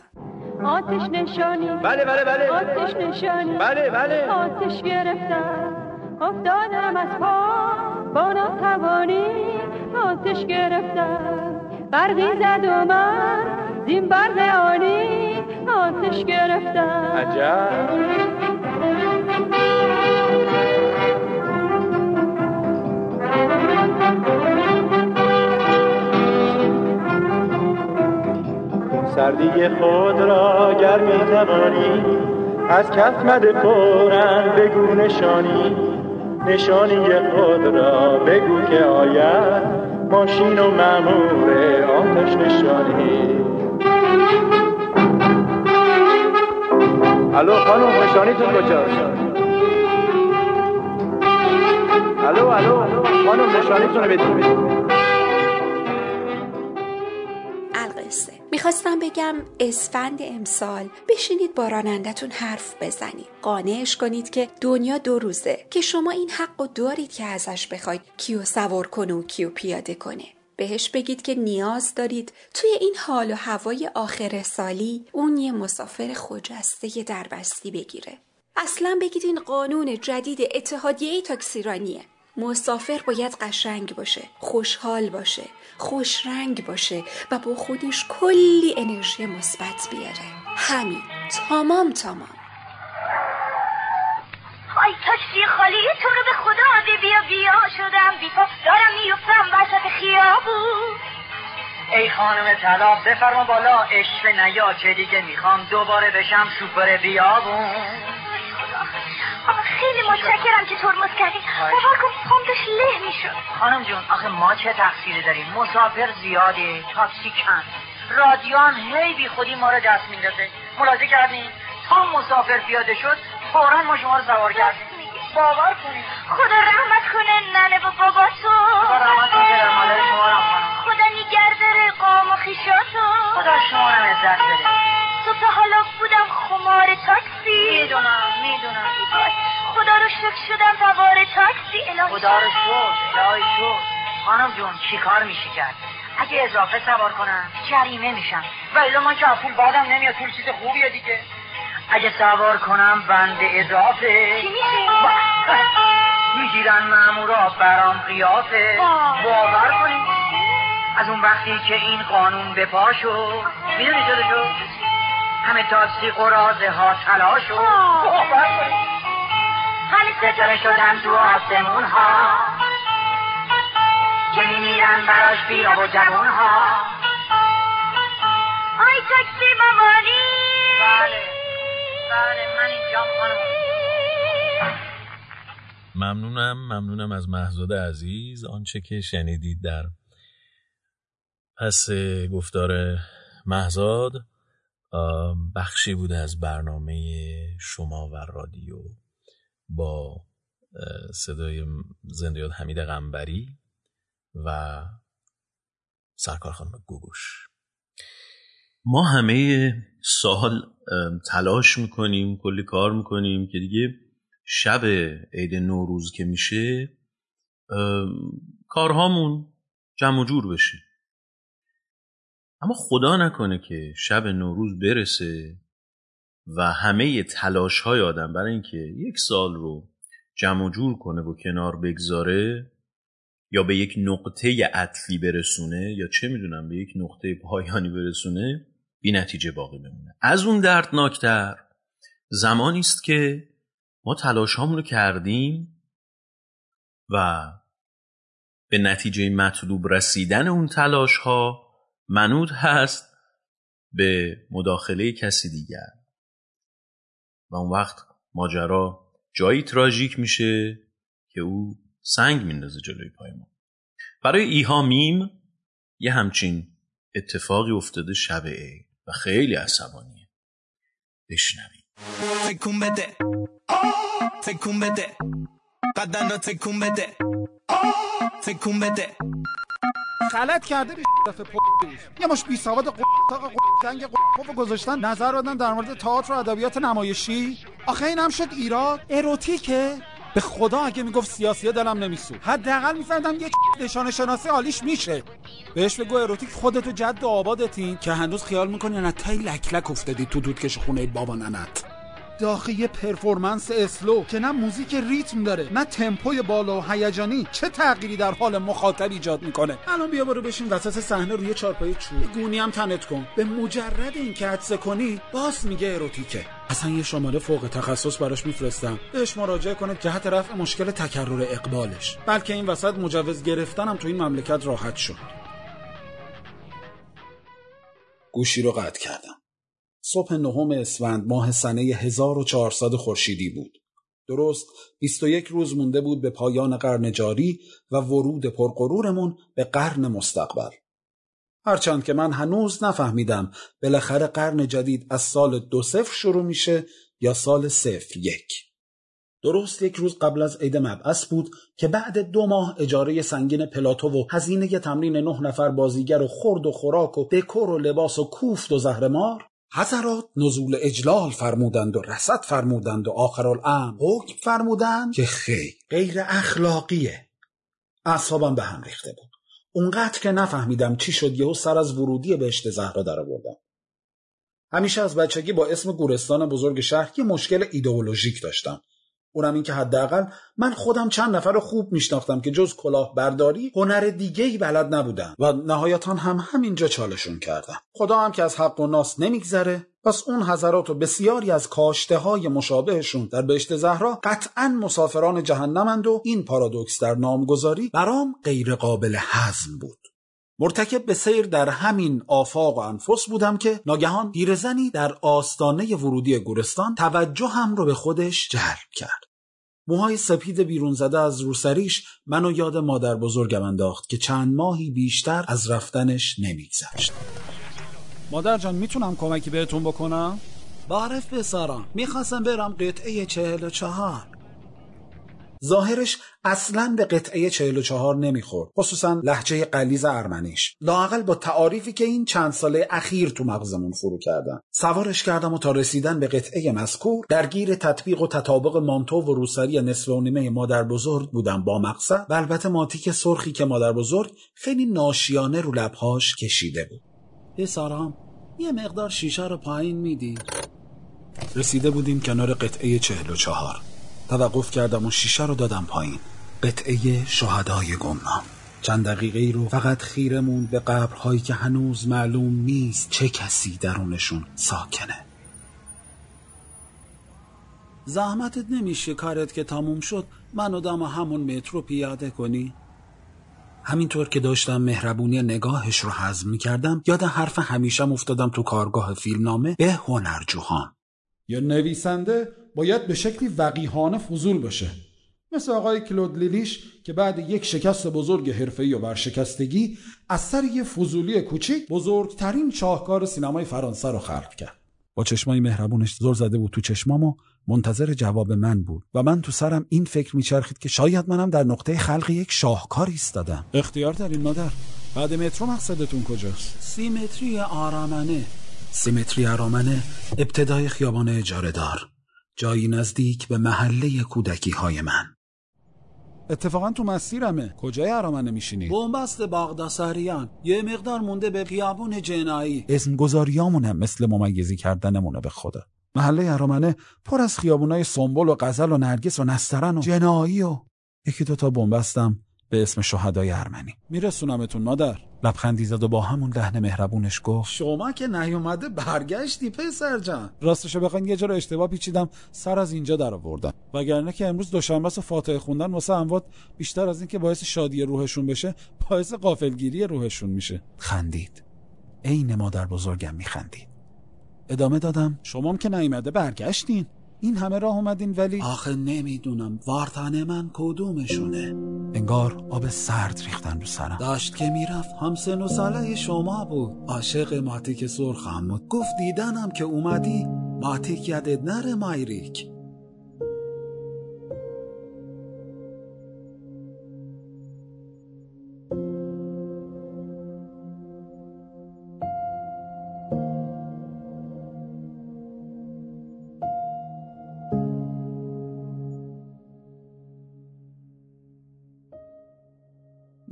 آتش نشانی.
بله بله بله.
آتش نشانی.
بله بله.
آتش گرفتم. افتادم از پا. با ناتوانی آتش گرفتم. برقی زد و من زین برق آنی آتش گرفتم.
عجب.
سردی خود را گر می توانی از کف مده فورا بگو نشانی. نشانی خود را بگو که آید. ماشین و مامور آتش نشانی. الو خانم نشانیتون کجاست الو الو خانم نشانیتون رو بدید
می‌خواستم بگم اسفند امسال بشینید با رانندتون حرف بزنید. قانعش کنید که دنیا دو روزه که شما این حق و دارید که ازش بخواید. کیو سوار کنه و کیو پیاده کنه. بهش بگید که نیاز دارید. توی این حال و هوای آخر سالی اون یه مسافر خجسته دربستی بگیره. اصلا بگید این قانون جدید اتحادیه تاکسیرانیه. مسافر باید قشنگ باشه خوشحال باشه خوش رنگ باشه و با خودش کلی انرژی مثبت بیاره. همین. تمام تمام.
آی تاکسی خالی؟ تو رو به خدا بی بیا بیا. شدم بی پا دارم میفتم وسط خیابون.
ای خانم طلا بفرما بالا. عشق نیا چه دیگه می‌خوام دوباره بشم سوپر بیابون.
آه، خیلی متشکرم که ترمز کردی. باور کن پام داشت له می‌شد.
خانم جون آخه ما چه تقصیری داریم؟ مسافر زیاده تاکسی کم رادیو هم هی بی خودی ما رو دست میندازه. ملاحظه کردین؟ تا مسافر پیاده شد فورا ما شما رو سوار کردیم. باور کنید
خدا رحمت کنه ننه و بابا تو.
خدا رحمت کنه مادر شما
خدا نگرداره قام و خیشاتو
خدا شما رو عزت بده.
تا حالا بودم خمار تاکسی.
می‌دونم می‌دونم
خدا رو شکر شدم سوار تاکسی الهی
خدا رو شکر الهی شکر. خانم جون چی کار میشی کرد؟ اگه اضافه سوار کنم جریمه میشم. و الا من که پول بادم نمیاد پول چیز خوبیه دیگه. اگه سوار کنم بند اضافه.
چی میشه؟ [laughs]
می‌گیرن مامورا برام قیافه. باور کنید از اون وقتی که این قانون به پا شد. می‌دونی شده شد؟ همه تاکسی قرازه ها تلا شد باور کنید همه ستاره شدن تو آسمون ها. که میمیرن براش بیا و جوون ها.
آی تاکسی مامانی
بله. بله من اینجام خانم.
ممنونم ممنونم از محزاد عزیز. آنچه که شنیدید در پس گفتار محزاد بخشی بوده از برنامه شما و رادیو با صدای زندیات حمید قنبری و سرکار خانم گوگوش. ما همه سال تلاش می‌کنیم کلی کار می‌کنیم که دیگه شب عید نوروز که میشه کارهامون جمع جور بشه. اما خدا نکنه که شب نوروز برسه و همه تلاش های آدم برای اینکه یک سال رو جمع جور کنه و کنار بگذاره یا به یک نقطه عطفی برسونه یا چه می‌دونم به یک نقطه پایانی برسونه بی نتیجه باقی بمونه. از اون دردناکتر زمانی است که ما تلاش رو کردیم و به نتیجه مطلوب رسیدن اون تلاش ها منوط هست به مداخله کسی دیگر. و اون وقت ماجرا جایی تراژیک میشه که او سنگ میندازه جلوی پای ما. برای ایها میم یه همچین اتفاقی افتاده شب عید و خیلی عصبانیه. بشنوید
تکون بده. تکون بده. بدن رو تکون بده. تکون بده.
غلط کرده بی دفعه یه مش بی سواد قطاق قطاق گذاشتن. نظر بدن در مورد تئاتر و ادبیات نمایشی. آخه این هم شد ایراد اروتیکه. به خدا اگه می‌گفت سیاسیه دلم نمیسود حداقل میفهمدم یه نشانه شناسی حالیش میشه. بهش بگو اروتیک خودتو جد و آبادتین. که هنوز خیال می‌کنی نه؟ تای لک لک افتادی تو دودکش خونه بابا ننت. داخل یه performance slow که نه موزیک ریتم داره نه تمپوی بالا و هیجانی. چه تغییری در حال مخاطب ایجاد می‌کنه؟ الان بیا برو بشین وسط صحنه روی چارپایه چوبی. گونی هم تنت کن. به مجرد اینکه حدس کنی باس میگه اروتیکه. اصلا یه شماره فوق تخصص براش میفرستم. بهش مراجعه کنه جهت رفع مشکل تکرر اقبالش. بلکه این وسط مجوز گرفتنم تو این مملکت راحت شد. گوشی رو قطع کردم. صبح نهم اسفند ماه سنه 1400 خورشیدی بود. درست 21 روز مونده بود به پایان قرن جاری و ورود پرقرورمون به قرن مستقبل. هرچند که من هنوز نفهمیدم بالاخره قرن جدید از سال دو صفر شروع میشه یا سال صفر یک. درست یک روز قبل از عید مبعث بود که بعد دو ماه اجاره سنگین پلاتو و هزینه تمرین نه نفر بازیگر و خورد و خوراک و دکور و لباس و کوفت و زهرمار حضرات نزول اجلال فرمودند و رسد فرمودند و آخرالامر حکم فرمودند که خیر. غیر اخلاقیه. اعصابم به هم ریخته بود. اونقدر که نفهمیدم چی شد یهو سر از ورودی بهشت زهرا در آوردم. همیشه از بچگی با اسم گورستان بزرگ شهر یه مشکل ایدئولوژیک داشتم. اونم این که حداقل من خودم چند نفر رو خوب میشناختم که جز کلاه برداری هنر دیگه ای بلد نبودم و نهایتا هم همینجا چالشون کردم خدا هم که از حق و ناس نمیگذره. پس اون حضرات و بسیاری از کاشته های مشابهشون در بهشت زهرا قطعا مسافران جهنمند و این پارادوکس در نامگذاری برام غیر قابل هضم بود. مرتکب به سیر در همین آفاق و انفس بودم که ناگهان پیرزنی در آستانه ورودی گورستان توجه هم رو به خودش جلب کرد. موهای سپید بیرون زده از روسریش منو یاد مادر بزرگم انداخت که چند ماهی بیشتر از رفتنش نمیگذشت. مادر جان می‌تونم کمکی بهتون بکنم؟ بعرف بسارم می‌خواستم برم قطعه چهل و چهار ظاهرش اصلا به قطعه 44 نمی‌خورد خصوصا لحجه قلیز ارمنیش. لاقل با تعاریفی که این چند ساله اخیر تو مغزمون فرو کردن. سوارش کردم و تا رسیدن به قطعه مذکور درگیر تطبیق و تطابق مانتو و روسری نصف و نیمه مادر بزرگ بودم با مقصد. و البته ماتیک سرخی که مادر بزرگ خیلی ناشیانه رو لبهاش کشیده بود. سارام یه مقدار شیشه رو پایین میدی. رسیده بودیم کنار قطعه 44 توقف کردم و شیشه رو دادم پایین. قطعه شهدای گمنام. چند دقیقه رو فقط خیرمون به قبرهایی که هنوز معلوم نیست چه کسی درونشون ساکنه. زحمتت نمیشه کارت که تموم شد منو دم همون مترو پیاده کنی؟ همینطور که داشتم مهربونی نگاهش رو حزم می کردم یاد حرف همیشه افتادم تو کارگاه فیلمنامه به هنرجوهان یا نویسنده باید به شکلی وقیحانه فضول باشه. مثل آقای کلود لیلیش که بعد یک شکست بزرگ حرفه‌ای و ورشکستگی از سر یه فضولی کوچیک بزرگترین شاهکار سینمای فرانسه رو خلق کرد. با چشمای مهربونش زل زده بود تو چشمام و منتظر جواب من بود. و من تو سرم این فکر میچرخید که شاید منم در نقطه خلق یک شاهکار ایستادم. اختیار دارین مادر. بعد مترو مقصدتون کجاست؟ سیمتری آرامنه. سیمتری آرامنه ابتدای خیابان اجاره دار. جایی نزدیک به محله کودکی های من. اتفاقا تو مسیرمه. کجای ارامنه میشینی؟ بومبست باغداساریان یه مقدار مونده به خیابون جنایی. اسم گذاریامونم مثل ممیزی کردنمونه به خدا. محله ارامنه پر از خیابونای سنبل و غزل و نرگس و نسترن و جنایی و یکی دوتا بومبستم به اسم شهدای ارمنی. میرسونمتون مادر. لبخندی زد و با همون لحن مهربونش گفت. شما که نیومده برگشتی پسر جان. راستشو بخواین یه جا رو اشتباه پیچیدم سر از اینجا در آوردم. وگرنه که امروز دوشنبه است فاتحه خوندن واسه اموات بیشتر از این که باعث شادی روحشون بشه باعث قافلگیری روحشون میشه. خندید. عین مادر بزرگم میخندید. ادامه دادم. شمام که نیومده برگشتین. این همه راه اومدین ولی آخه نمی‌دونم. وارتن من کدومشونه؟ انگار آب سرد ریختن رو سرم. داشت که می‌رفت. همسن و ساله شما بود. عاشق ماتیک سرخم بود. گفت دیدنم که اومدی. ماتیک یادت نره مایریک.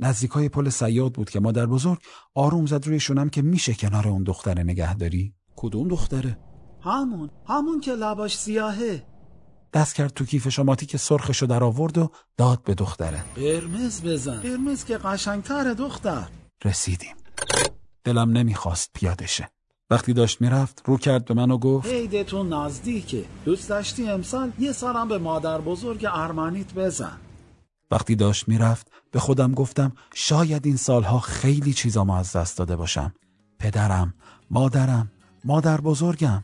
نزدیکای پل سیاد بود که مادر بزرگ آروم زد روی شونم که میشه کنار اون دختره نگهداری. کدوم دختره؟ همون. همون که لباش سیاهه. دست کرد تو کیف شماتی که سرخشو در آورد و داد به دختره. قرمز بزن. قرمز که قشنگتره دختر. رسیدیم. دلم نمی‌خواست پیاده شه وقتی داشت می‌رفت رو کرد به من و گفت عیدتون نزدیکه. دوست داشتی امسال؟ یه سالم به مادر بزرگ ارمنیت بزن. وقتی داشت می‌رفت به خودم گفتم شاید این سالها خیلی چیزا ما از دست داده باشم. پدرم مادرم مادر بزرگم.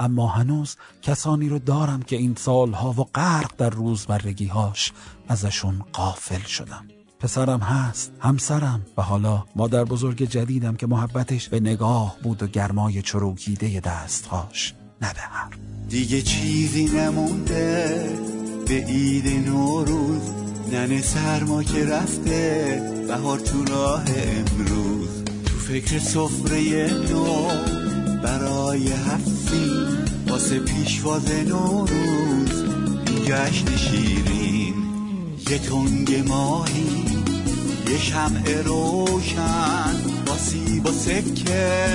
اما هنوز کسانی رو دارم که این سالها و غرق در روزمرگیهاش ازشون قافل شدم. پسرم هست همسرم و حالا مادر بزرگ جدیدم که محبتش به نگاه بود و گرمای چروکیده دستهاش نه به
دیگه چیزی نمونده به عید نوروز ننه سرما که رفته بهار تو راه امروز. تو فکر سفره نو برای هفتی واسه پیشواز نوروز. جشن شیرین یه تنگ ماهی یه شمع روشن. با سیب و سکه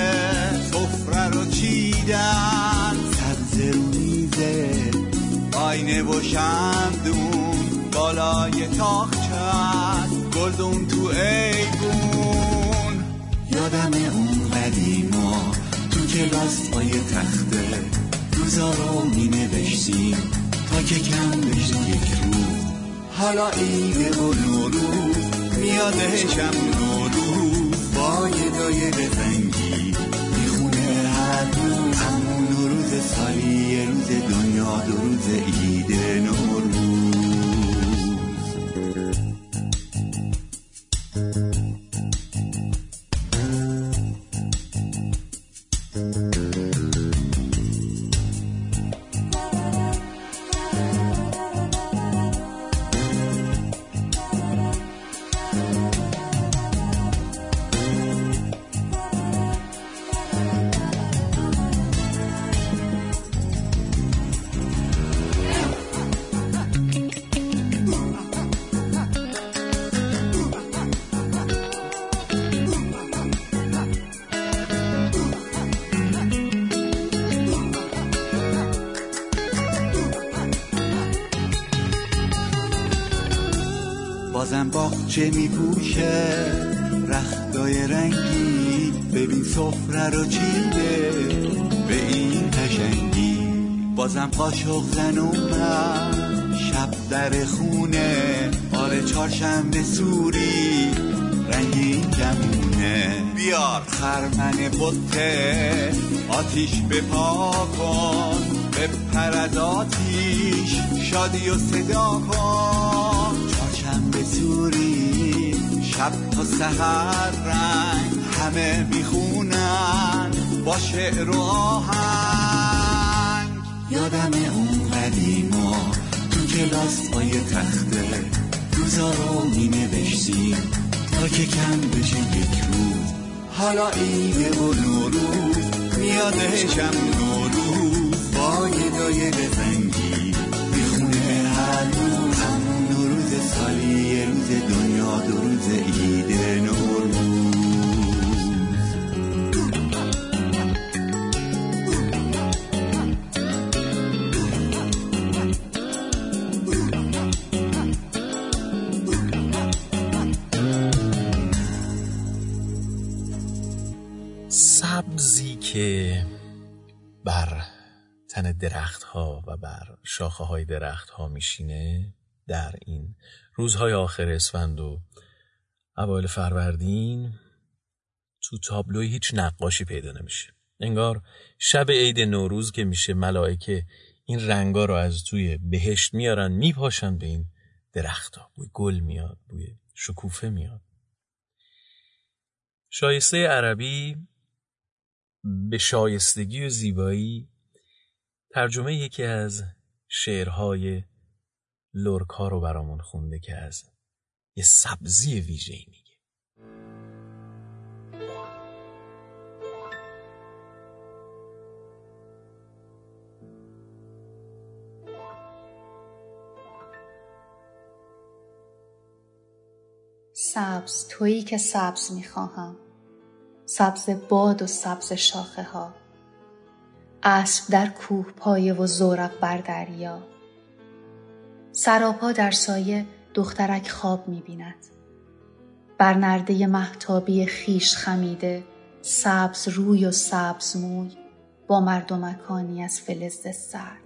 سفره رو چیدن. سبز رو میزه آینه و شمدون. بالای تاخچه گلدون تو ایگون یادم اون قدیما تو کلاس پای تخته روزا رو می نوشتیم تا که کم بشه یک روز حالا عید و نوروز میادشم نوروز با یه دایه رنگی می‌خونه هر روز همون نوروز سالی روز دنیا دو روز عید نوروز بازم باغچه میپوشه؟ رختای رنگی ببین سفره رو چیده؟ به این قشنگی بازم قاشق زن اومد شب در خونه آره چهارشنبه سوری رنگین کمونه بیار خرمن بطه آتیش بپا کن بپر از آتیش شادی و صدا کن. سوری شب تا سهر رنگ همه می‌خونن با شعر و آهنگ. یادم اون قدیما تو کلاس پای تخته روزا رو می تا که کم بشه یک روز حالا عید و نوروز میادشم نوروز با یه دایه رنگی دو روز
سبزی که بر تن درخت ها و بر شاخه های درخت ها میشینه در این روزهای آخر اسفند و اوایل فروردین تو تابلوی هیچ نقاشی پیدا نمیشه. انگار شب عید نوروز که میشه ملائکه این رنگا رو از توی بهشت میارن میپاشن به این درختها بوی گل میاد بوی شکوفه میاد. شایسته عربی به شایستگی و زیبایی ترجمه یکی از شعرهای لورکا رو برامون خونده که از یه سبزی ویژه میگه.
سبز تویی که سبز می‌خواهم. سبز باد و سبز شاخه ها اسب در کوه پایه و زورق بر دریا. سراپا در سایه دخترک خواب می‌بیند. بر نرده محتابی خیش خمیده سبز روی و سبز موی با مردمکانی از فلز سرد.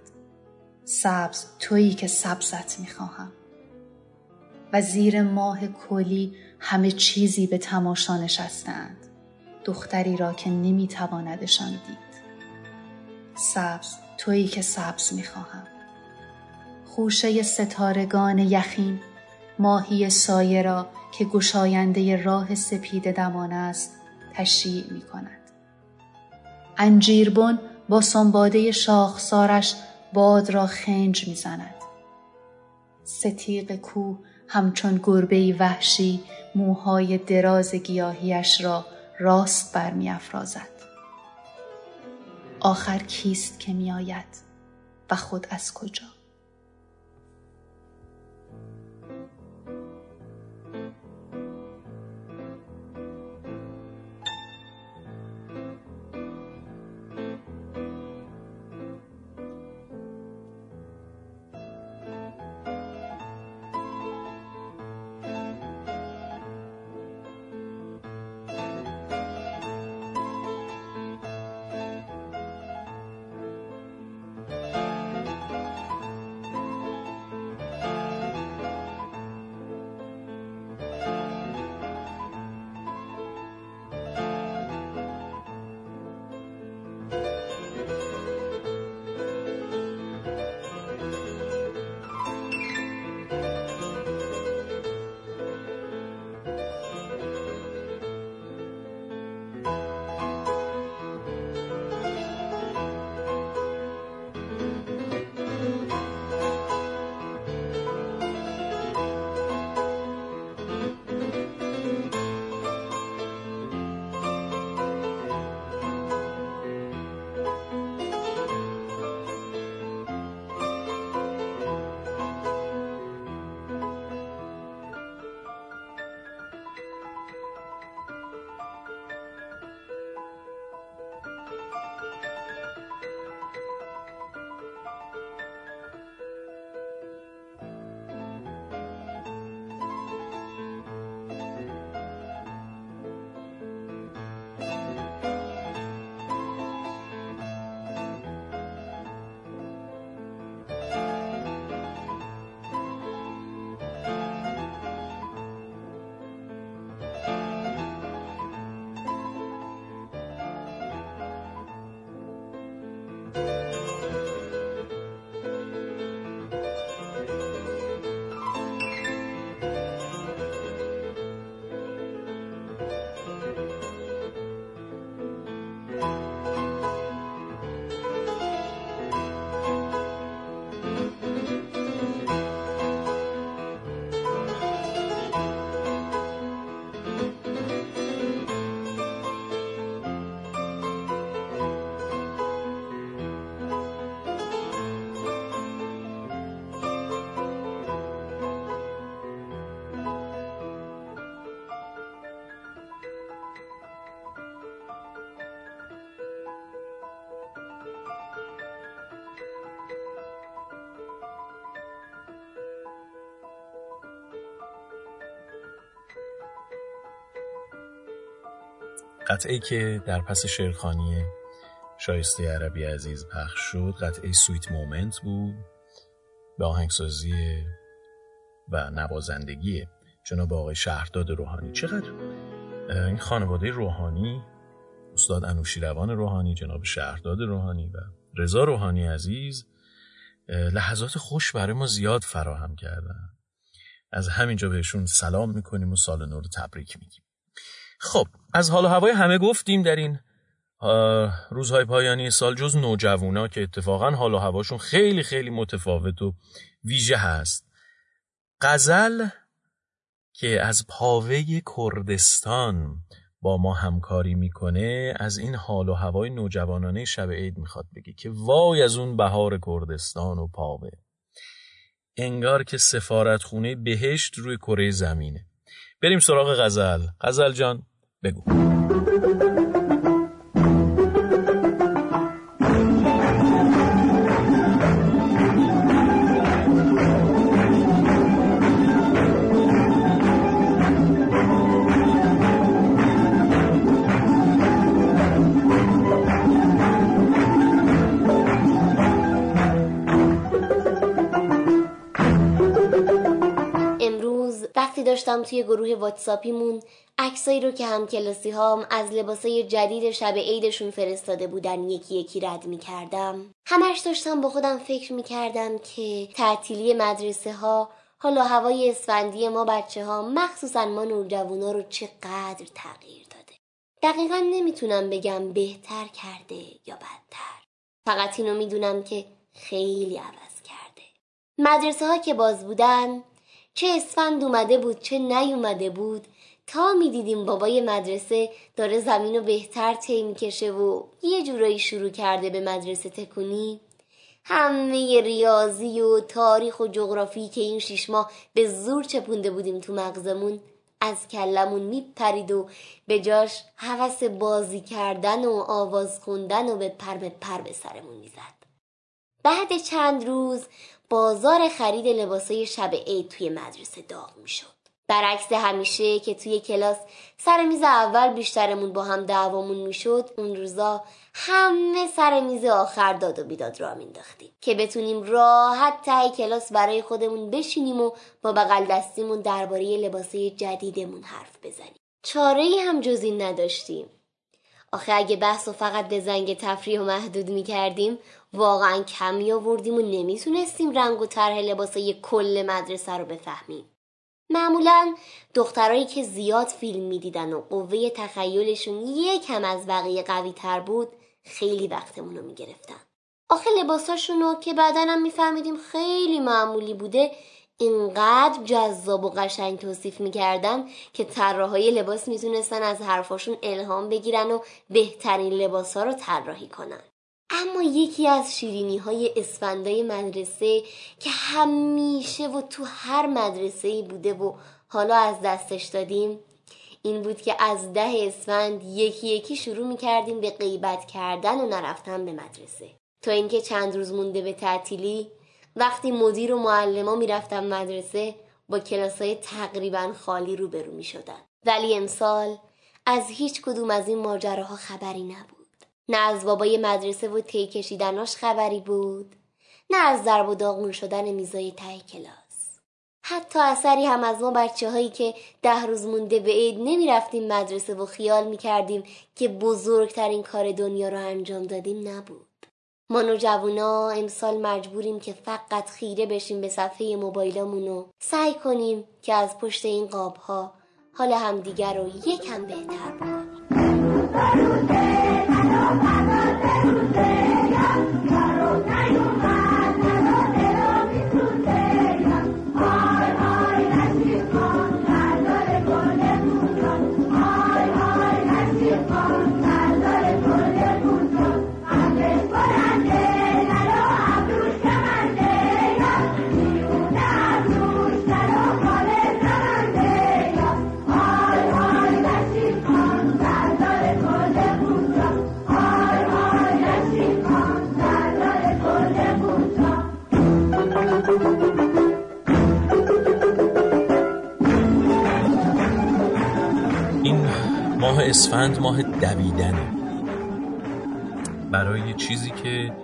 سبز تویی که سبزت می‌خواهم. و زیر ماه کلی همه چیزی به تماشا نشستند. دختری را که نمیتواندشان دید. سبز تویی که سبز می‌خواهم. خوشه ستارگان یخین ماهی سایه را که گشاینده راه سپید دمان است تشییع می کند. انجیربن با سنباده شاخسارش باد را خنج می‌زند. ستیق کوه همچون گربه وحشی موهای دراز گیاهیش را راست برمیافرازد. آخر کیست که میآید و خود از کجا؟
قطعه که در پس شعرخانی شایسته عربی عزیز پخش شد قطعه سویت مومنت بود به آهنگسازی و نوازندگی جناب آقای شهرداد روحانی. چقدر این خانواده روحانی استاد انوشیروان روحانی جناب شهرداد روحانی و رضا روحانی عزیز لحظات خوش برای ما زیاد فراهم کردن. از همینجا بهشون سلام می‌کنیم و سال نور تبریک میگیم. خب از حال و هوای همه گفتیم در این روزهای پایانی سال جز نوجوانا که اتفاقا حال و هواشون خیلی خیلی متفاوت و ویژه هست. قزل که از پاوه کردستان با ما همکاری می‌کنه از این حال و هوای نوجوانانه شب عید می‌خواد بگه که وای از اون بهار کردستان و پاوه. انگار که سفارت خونه بهشت روی کره زمینه. بریم سراغ غزل. غزل جان. بگو
توی گروه واتساپیمون عکسایی رو که هم کلاسی هام از لباسای جدید شب عیدشون فرستاده بودن یکی یکی رد می کردم همش داشتم با خودم فکر می کردم که تعطیلی مدرسه ها حالا هوای اسفندی ما بچه ها مخصوصا ما نورجوونا رو چقدر تغییر داده. دقیقا نمی‌تونم بگم بهتر کرده یا بدتر. فقط اینو می‌دونم که خیلی عوض کرده. مدرسه ها که باز بودن چه اسفند اومده بود چه نیومده بود. تا می‌دیدیم بابای مدرسه داره زمین رو بهتر طی می‌کشه و یه جورایی شروع کرده به مدرسه تکونی. همه ریاضی و تاریخ و جغرافی که این شیش ماه به زور چپونده بودیم تو مغزمون از کلمون میپرید و به جاش حوس بازی کردن و آواز خوندن و به پر به پر به سرمون می‌زد. بعد چند روز بازار خرید لباسای شب عید توی مدرسه داغ می‌شد. برعکس همیشه که توی کلاس سر میز اول بیشترمون با هم دعوامون می‌شد اون روزا همه سر میز آخر داد و بیداد را مینداختیم که بتونیم راحت ته کلاس برای خودمون بشینیم و با بغل دستیمون درباره لباسه جدیدمون حرف بزنیم. چاره هم جز این نداشتیم. آخه اگه بحث و فقط به زنگ تفریح و محدود می کردیم واقعا کمی آوردیم و نمی‌تونستیم رنگ و طرح لباسای کل مدرسه رو بفهمیم. معمولا دخترایی که زیاد فیلم می‌دیدن و قوه تخیلشون یکم از بقیه قوی تر بود خیلی وقتمون رو می‌گرفتن. آخه لباساشونو که بعدنم میفهمیدیم خیلی معمولی بوده اینقدر جذاب و قشنگ توصیف می‌کردن که طراحهای لباس می‌تونستن از حرفاشون الهام بگیرن و بهترین لباسها رو طراحی کنن. اما یکی از شیرینی های اسفندای مدرسه که همیشه و تو هر مدرسه ای بوده و حالا از دستش دادیم این بود که از ده اسفند یکی یکی شروع می کردیم به غیبت کردن و نرفتن به مدرسه تا اینکه چند روز مونده به تعطیلی وقتی مدیر و معلما می‌رفتن مدرسه با کلاسای تقریبا خالی روبرو می شدن. ولی امسال از هیچ کدوم از این ماجراها خبری نبود نه از بابای مدرسه و تی کشیدناش خبری بود نه از ضرب و داغون شدن میزای ته کلاس. حتی اثری هم از ما بچه هایی که ده روز مونده به عید نمی رفتیم مدرسه و خیال می کردیم که بزرگترین کار دنیا رو انجام دادیم نبود. ما نوجوانا امسال مجبوریم که فقط خیره بشیم به صفحه موبایلمون و سعی کنیم که از پشت این قاب ها حال همدیگر رو یکم بهتر بکنیم
اسفند ماه دویدنه. برای چیزی که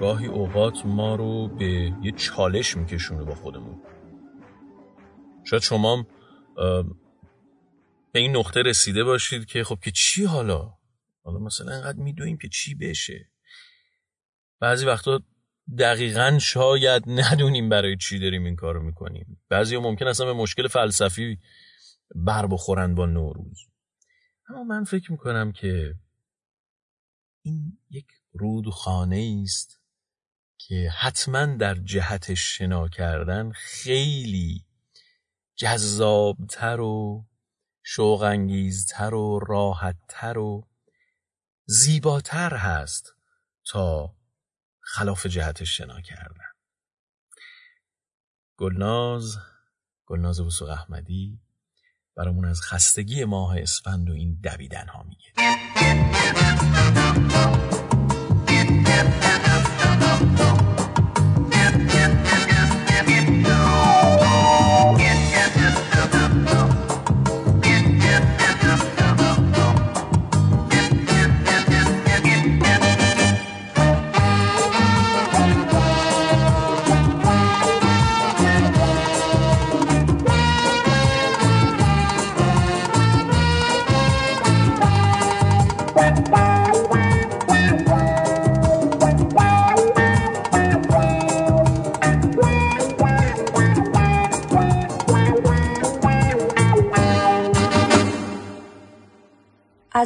گاهی اوقات ما رو به یه چالش میکشونه با خودمون. شاید شما به این نقطه رسیده باشید که خب که چی حالا؟ حالا مثلا اینقدر میدویم که چی بشه. بعضی وقتا دقیقا شاید ندونیم برای چی داریم این کارو می‌کنیم. بعضی ها ممکن اصلا به مشکل فلسفی بر بخورن با نوروز. اما من فکر می‌کنم که این یک رودخانه است که حتما در جهت شنا کردن خیلی جذابتر و شوقانگیزتر و راحتتر و زیباتر هست تا خلاف جهت شنا کردن. گلناز گلناز وسوق احمدی برامون از خستگی ماه اسفند و این دویدن ها میگه.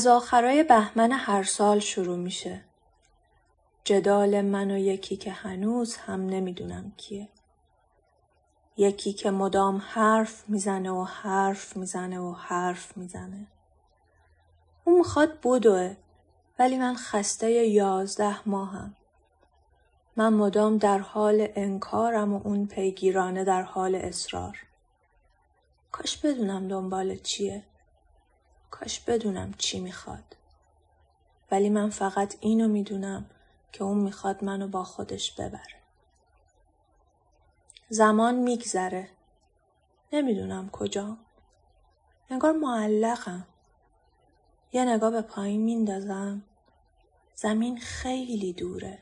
آخرای بهمن هر سال شروع میشه. جدال من و یکی که هنوز هم نمی‌دونم کیه. یکی که مدام حرف می‌زنه و حرف می‌زنه و حرف می‌زنه. اون می‌خواد بدوه ولی من خسته یازده ماهم. من مدام در حال انکارم و اون پیگیرانه در حال اصرار. کاش بدونم دنبال چیه. کاش بدونم چی می‌خواد. ولی من فقط اینو می‌دونم که اون می‌خواد منو با خودش ببره. زمان میگذره. نمی‌دونم کجا. انگار معلقم. یه نگاه به پایین میندازم. زمین خیلی دوره.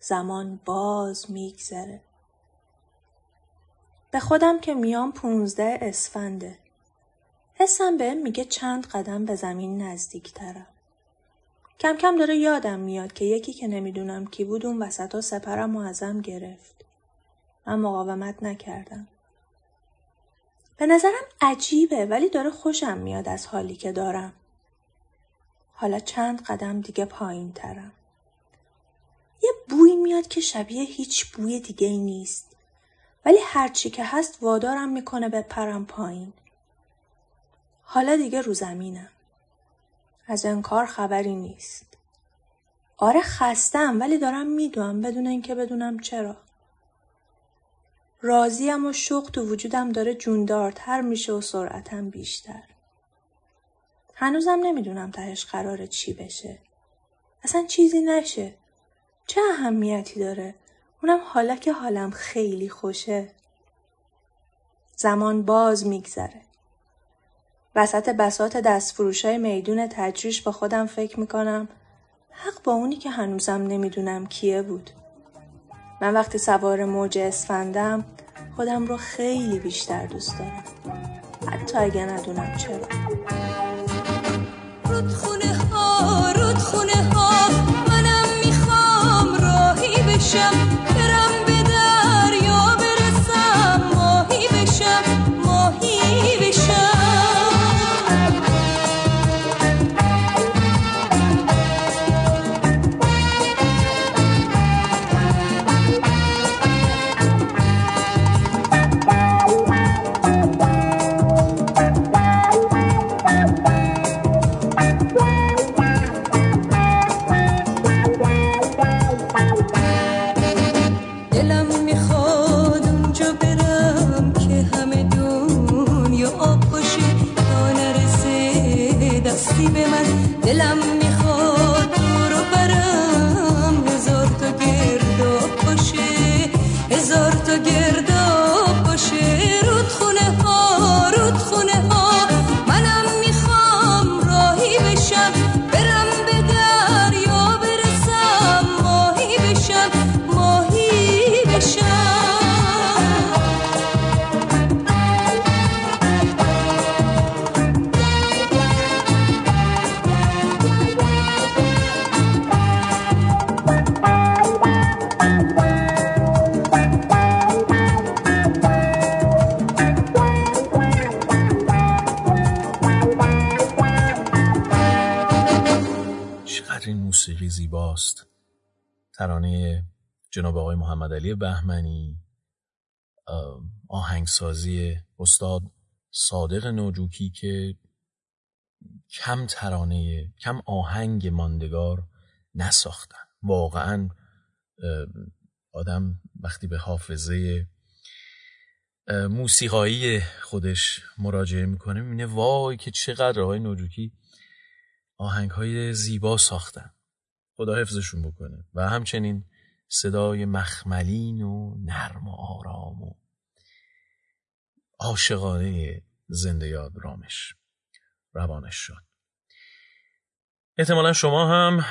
زمان باز میگذره. به خودم که میام پونزده اسفنده. حسم به میگه چند قدم به زمین نزدیکترم. کم کم داره یادم میاد که یکی که نمی‌دونم کی بود اون وسط ها سپرم و ازم گرفت. من مقاومت نکردم. به نظرم عجیبه ولی داره خوشم میاد از حالی که دارم. حالا چند قدم دیگه پایین ترم. یه بوی میاد که شبیه هیچ بوی دیگه نیست. ولی هرچی که هست وادارم می‌کنه به پرم پایین. حالا دیگه رو زمینم. از انکار خبری نیست. آره خستم ولی دارم میدوم بدون اینکه بدونم چرا. راضیم و شوق تو وجودم داره جوندارتر میشه و سرعتم بیشتر. هنوزم نمی‌دونم تهش قراره چی بشه. اصلا چیزی نشه. چه اهمیتی داره؟ اونم حالا که حالم خیلی خوشه. زمان باز میگذره. وسط بسات دستفروشای میدون تجریش با خودم فکر می‌کنم حق با اونی که هنوزم نمی‌دونم کیه بود. من وقتی سوار موج اسفندم خودم رو خیلی بیشتر دوست دارم. حتی اگه ندونم چرا.
رودخونه ها رودخونه ها منم می‌خوام راهی بشم
ترانه جناب آقای محمد علی بهمنی آهنگسازی استاد صادق نوجوکی که کم ترانه کم آهنگ ماندگار نساختن. واقعا آدم وقتی به حافظه موسیقایی خودش مراجعه می‌کنه می‌بینه وای که چقدر آقای نوجوکی آهنگ های زیبا ساختن. خدا حفظشون بکنه. و همچنین صدای مخملین و نرم و آرام و عاشقانه زنده یاد رامش. روانش شد احتمالا شما هم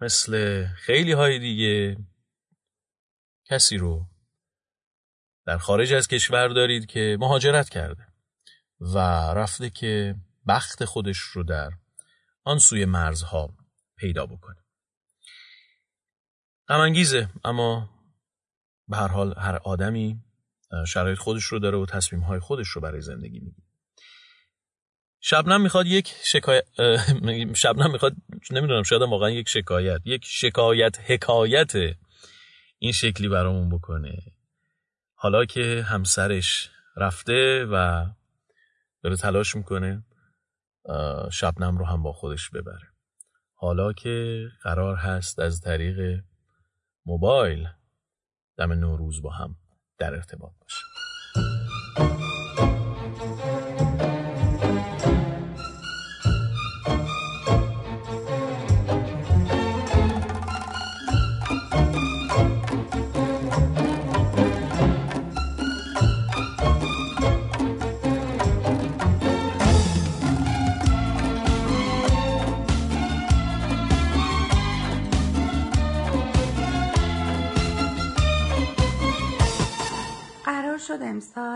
مثل خیلی های دیگه کسی رو در خارج از کشور دارید که مهاجرت کرده و رفته که بخت خودش رو در آن سوی مرزها پیدا بکنه. غمانگیزه. اما به هر حال هر آدمی شرایط خودش رو داره و تصمیم های خودش رو برای زندگی می‌گیره. شبنم می‌خواد یک شکایت شبنم می‌خواد نمی‌دونم شاید واقعا یک شکایت. یک شکایت حکایت این شکلی برامون بکنه. حالا که همسرش رفته و داره تلاش می‌کنه شبنم رو هم با خودش ببره. حالا که قرار هست از طریق موبایل. دم نوروز با هم در ارتباط باشه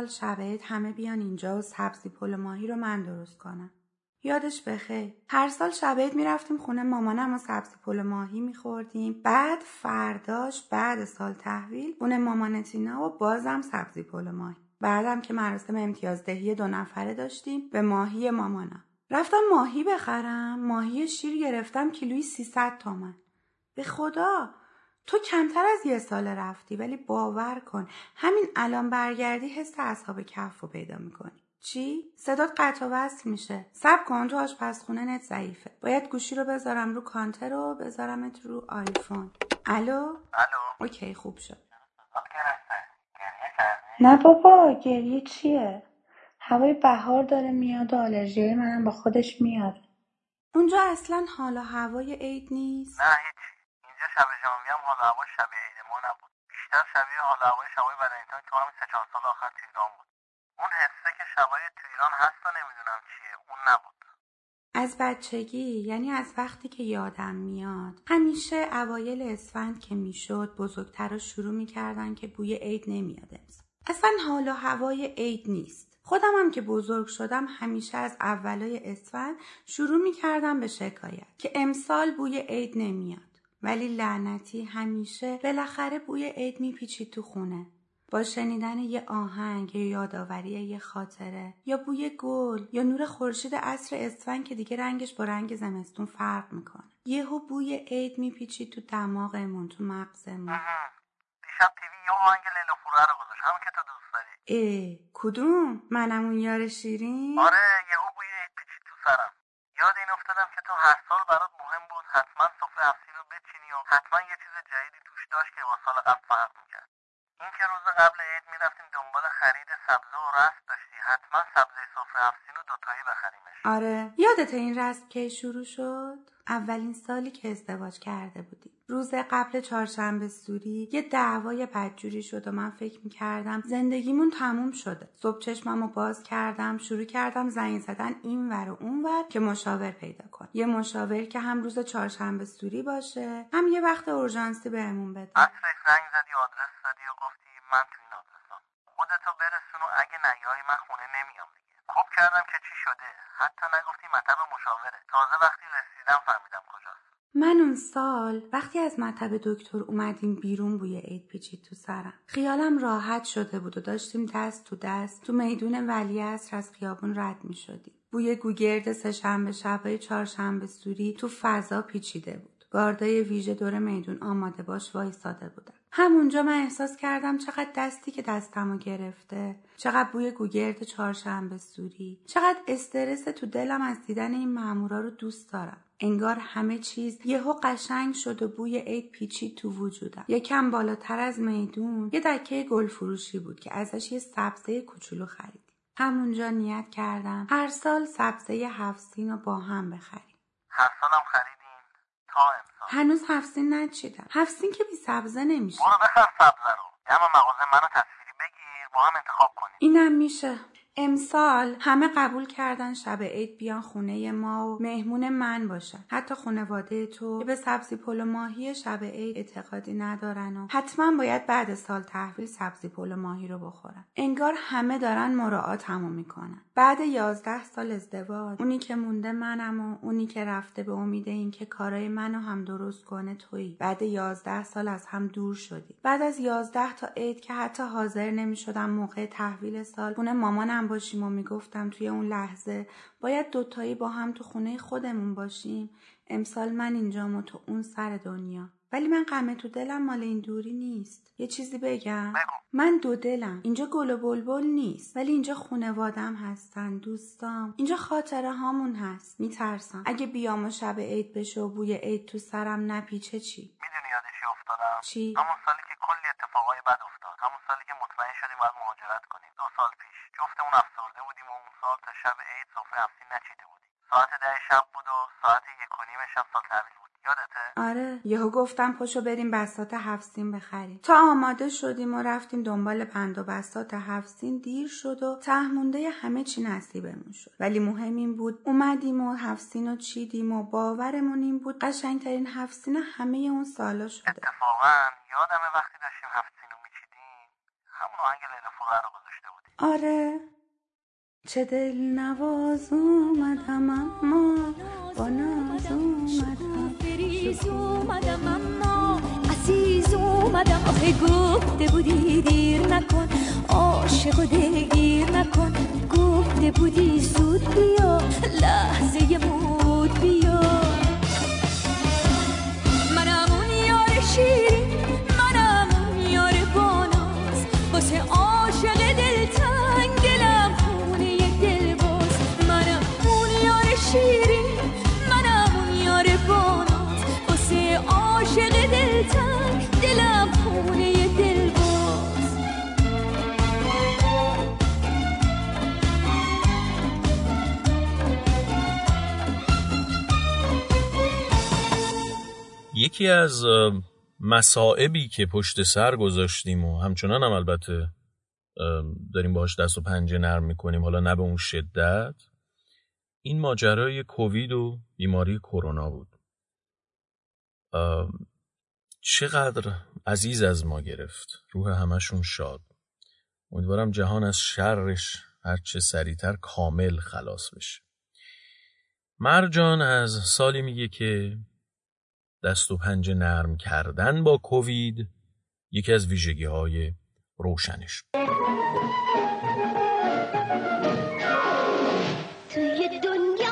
امسال شب همه بیان اینجا و سبزی پل ماهی رو من درست کنم. یادش بخیر. هر سال شب عید می‌رفتیم خونه مامانم و سبزی پل ماهی میخوردیم. بعد فرداش بعد سال تحویل خونه مامانتینا و بازم سبزی پل ماهی. بعدم که مراسم امتیازدهی دو نفره داشتیم به ماهی مامانم. رفتم ماهی بخرم. ماهی شیر گرفتم کیلوی 300 تومن. به خدا! تو کمتر از یه سال رفتی ولی باور کن همین الان برگردی حس اصحاب کهف رو پیدا می‌کنی. چی؟ صدات قطع و وصل میشه. صب کن تو آشپزخونه نت ضعیفه. باید گوشی رو بذارم رو کانتر رو بذارمت رو آیفون. الو؟
الو؟
OK خوب شد. نه بابا گریه چیه؟ هوای بهار داره میاد و آلرژی منم با خودش میاد. اونجا اصلا حالا هوای عید نیست؟
نه هیچ اینجا شب جمعی هم حال هوا شبیه عید ما نبود. بیشتر شبیه حال هوای شبای ولنتاین تو همین سه چهار سال آخر تو ایران بود. اون حسه که شبای تو ایران هست و نمی‌دونم چیه اون نبود.
از بچگی یعنی از وقتی که یادم میاد همیشه اوایل اسفند که می‌شد بزرگترا شروع می‌کردن که بوی عید نمیاد اصلا حالا هوای عید نیست. خودم هم که بزرگ شدم همیشه از اولای اسفند شروع می‌کردم به شکایت که امسال بوی عید نمیاد. ولی لعنتی همیشه بالاخره بوی عید میپیچید تو خونه. با شنیدن یه آهنگ یا یادآوری یه خاطره یا بوی گل یا نور خورشید عصر اسفند که دیگه رنگش با رنگ زمستون فرق می‌کنه. یهو بوی عید میپیچید تو دماغمون تو مغزمون.
دیشب تیوی یه آهنگ لیلا فروه رو گذاشت. همون که تو دوست داری.
ای کدوم؟ منم اون یار شیرین؟
آره یهو بوی عید پیچید تو سرم. یاد این افتادم که تو هر سال برات مهم بود حتما سفره و حتما یه چیز جدیدی توش داشت که با سال قبل فرق می‌کرد. این که روز قبل عید می‌رفتیم دنبال خرید سبزه و رست داشتی. حتما سبزه سفره افسین رو دوتایی بخریمش.
آره. یادت این رسم کی شروع شد؟ اولین سالی که ازدواج کرده بودی. روز قبل چهارشنبه سوری یه دعوای بدجوری شد و من فکر می‌کردم زندگیمون تموم شده. صبح چشمم باز کردم شروع کردم زنگ زدن این ور و اون ور که مشاور پیدا کن. یه مشاور که هم روز چهارشنبه سوری باشه هم یه وقت اورژانسی بهمون بده.
زنگ زدی آدرس دادی و گفتی من تو این آدرسم خودتو برسون و اگه نیای من خونه نمیام دیگه. خب کردم که چی شده. حتی نگفتی مطب مشاوره. تازه وقتی رسیدم فهمیدم
من اون سال وقتی از مطب دکتر اومدیم بیرون بوی عید پیچید تو سرم. خیالم راحت شده بود و داشتیم دست تو دست تو میدون ولی از خیابون رد می شدیم بوی گوگرد سهشنبه شبای چهارشنبه سوری تو فضا پیچیده بود. گاردای ویژه دور میدون آماده باش وایساده بودن همونجا من احساس کردم چقدر دستی که دستمو گرفته. چقدر بوی گوگرد چهارشنبه سوری. چقدر استرس تو دلم از دیدن این مامورا رو دوست دارم. انگار همه چیز یهو قشنگ شد و بوی عید پیچید تو وجودم. یکم بالاتر از میدون یه دکه گل فروشی بود که ازش یه سبزه کوچولو خریدیم همونجا نیت کردم. هر سال سبزه هفسین رو با هم بخریم.
هر سالم خریدیم تا
هنوز هفسین نچیدم. هفسین که بی سبزه نمیشه.
برو بخر سبزه رو. اما مغازه منو تصویری بگیر با هم انتخاب کنیم.
اینم میشه. امسال همه قبول کردن شب عید بیان خونه ما و مهمون من باشن حتی خانواده تو که به سبزی پل و ماهی شب عید اعتقادی ندارن و حتما باید بعد سال تحویل سبزی پل و ماهی رو بخورن. انگار همه دارن مراعاتمو می‌کنن. بعد یازده سال ازدواج اونی که مونده منم و اونی که رفته به امید اینکه کارای منو هم درست کنه تویی. بعد یازده سال از هم دور شدی. بعد از یازده تا عید که حتی حاضر نمی‌شدم موقع تحویل سال خونه مامانم کنارم باشیم و می‌گفتم توی اون لحظه باید دوتایی با هم تو خونه خودمون باشیم. امسال من اینجام و تو اون سر دنیا. ولی من غمه تو دلم مال این دوری نیست. یه چیزی بگم. من دو دلم. اینجا گل و بلبل نیست. ولی اینجا خونوادم هستن دوستام. اینجا خاطره هامون هست. میترسم. اگه بیام و شب عید بشه و بوی عید تو سرم نپیچه چی؟
می‌دونی یاد چی افتادم.
چی؟
همون سالی که کلی اتفاقای بد افتاد. همون سالی که مطمئن شدیم باید مهاجرت کنیم. دو سال پیش. جفتمون افسرده بودیم و اون سال تا شب عید سفره افسین نچیده بودیم. ساعت ده شب بود و ساعت یک و نیم شب سال تحویل بود. یادته؟
آره. یهو گفتم پشو بریم بسات هفسین بخریم. تا آماده شدیم و رفتیم دنبال بند و بسات هفسین دیر شد و تهمونده همه چی نصیبمون شد. ولی مهم این بود اومدیم و هفسین رو چیدیم و باورمون این بود قشنگترین هفسین همه اون سالا شده.
اتفاقا یادمه وقتی داشتیم هفسین رو میچیدیم؟ همون آهنگ لیل فقر رو گذاشته بودیم
آره چه دل نواز اومدم اما با ناز اومدم.
بریز اومدم اما عزیز اومدم آخه گفته بودی دیر نکن. عاشق و دلگیر نکن. گفته بودی زود بیا. لحظه مود بیا. منم اون یار شیرین. منم اون یار باناز واسه
یکی از اه، مصائبی که پشت سر گذاشتیم و همچنان هم البته داریم باهاش دست و پنجه نرم می‌کنیم حالا نه به اون شدت این ماجرای کووید و بیماری کرونا بود. چقدر عزیز از ما گرفت. روح همشون شاد. امیدوارم جهان از شرش هرچه سریعتر کامل خلاص بشه. مرجان از سالی میگه که دست و پنجه نرم کردن با کووید یکی از ویژگی های روشنش. بود.
توی دنیا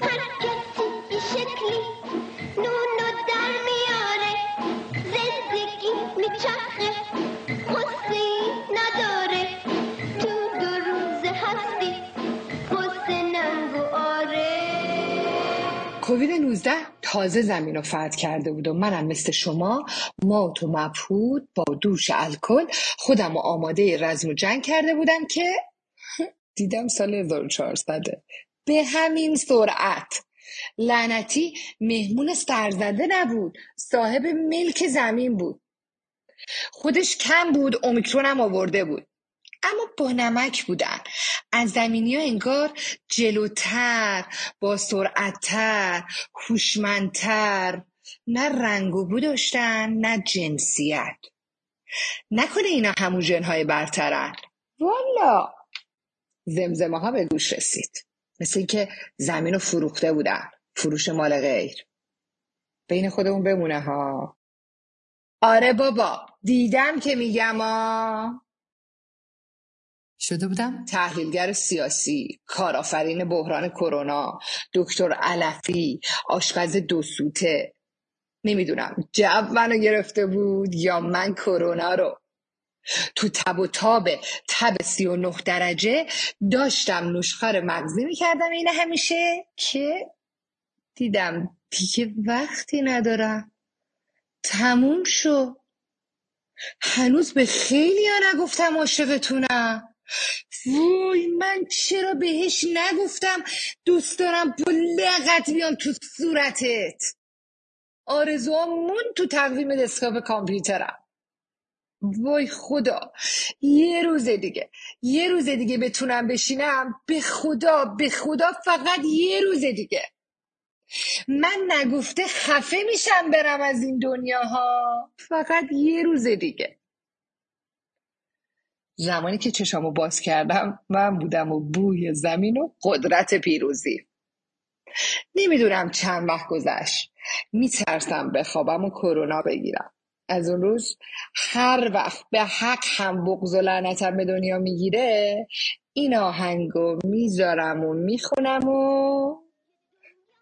هر کسی یه شکلی نونو در میاره. زندگی میچرخه قصه نداره. تو دو روز هستی قصه ننگو آره.
کووید 19 تازه زمین رو فتح کرده بود و منم مثل شما مات و مبهود با دوش الکل خودم رو آماده رزم و جنگ کرده بودم که [laughs] دیدم سال 1400 به همین سرعت. لعنتی مهمون سرزده نبود صاحب ملک زمین بود. خودش کم بود اومیکرون هم آورده بود. اما با نمک بودن. از زمینی ها انگار جلوتر با سرعتتر هوشمندتر. نه رنگ و بو داشتن نه جنسیت. نکنه اینا همون جنهای برترن. والا! زمزمه ها به گوش رسید. مثل اینکه زمین رو فروخته بودن. فروش مال غیر. بین خودمون بمونه ها. آره بابا. دیدم که میگم ها. شده بودم؟ تحلیلگر سیاسی کارآفرین بحران کرونا دکتر علفی آشپز دو سوته. نمی‌دونم جو منو گرفته بود یا من کرونا رو. تو تب و تاب تب سی و نه درجه داشتم نوشخار مغزی می‌کردم این همیشه که دیدم دیگه وقتی ندارم. تموم شو هنوز به خیلی ها نگفتم عاشقتونم. وای من چرا بهش نگفتم دوست دارم با لغت بیام تو صورتت؟ آرزوام مون تو تقویم دسکتاپ کامپیوترم. وای خدا یه روز دیگه یه روز دیگه بتونم بشینم. به خدا به خدا فقط یه روز دیگه. من نگفته خفه میشم برم از این دنیاها. فقط یه روز دیگه. زمانی که چشامو باز کردم من بودم و بوی زمین و قدرت پیروزی. نمی‌دونم چند وقت گذشت. میترسم بخوابم و کرونا بگیرم. از اون روز هر وقت به حق هم بغض و لعنتم به دنیا می‌گیره این آهنگو می‌ذارم و می‌خونم و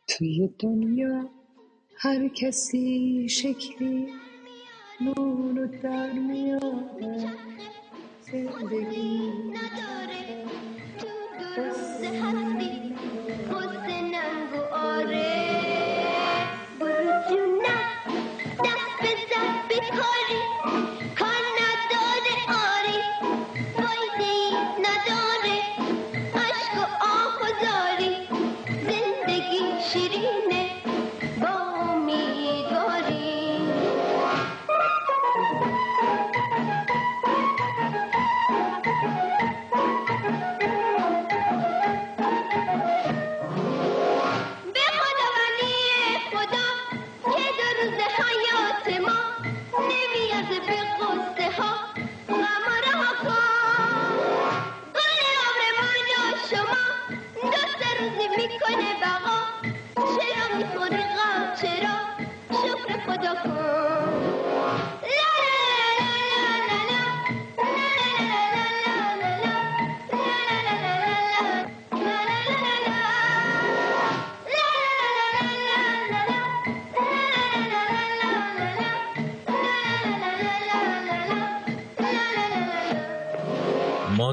توی دنیا هر کسی شکلی نونو در میاره زندگی
نداره تو درست هستی حسن ننگو آره برو جونم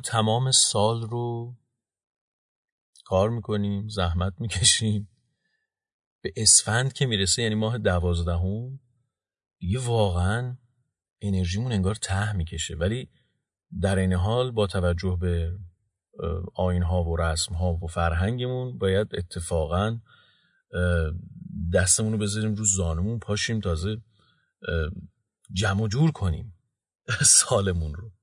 تمام سال رو کار می‌کنیم زحمت می‌کشیم. به اسفند که می‌رسه یعنی ماه دوازدهم دیگه واقعا انرژیمون انگار ته می‌کشه. ولی در این حال با توجه به آین ها و رسم ها و فرهنگمون باید اتفاقا دستمون رو بذاریم رو زانمون پاشیم تازه جمع جور کنیم [laughs] سالمون رو.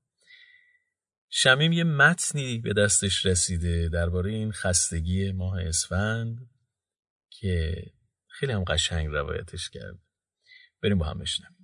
شمیم یه متنی به دستش رسیده درباره این خستگی ماه اسفند که خیلی هم قشنگ روایتش کرد. بریم با هم بشنویم.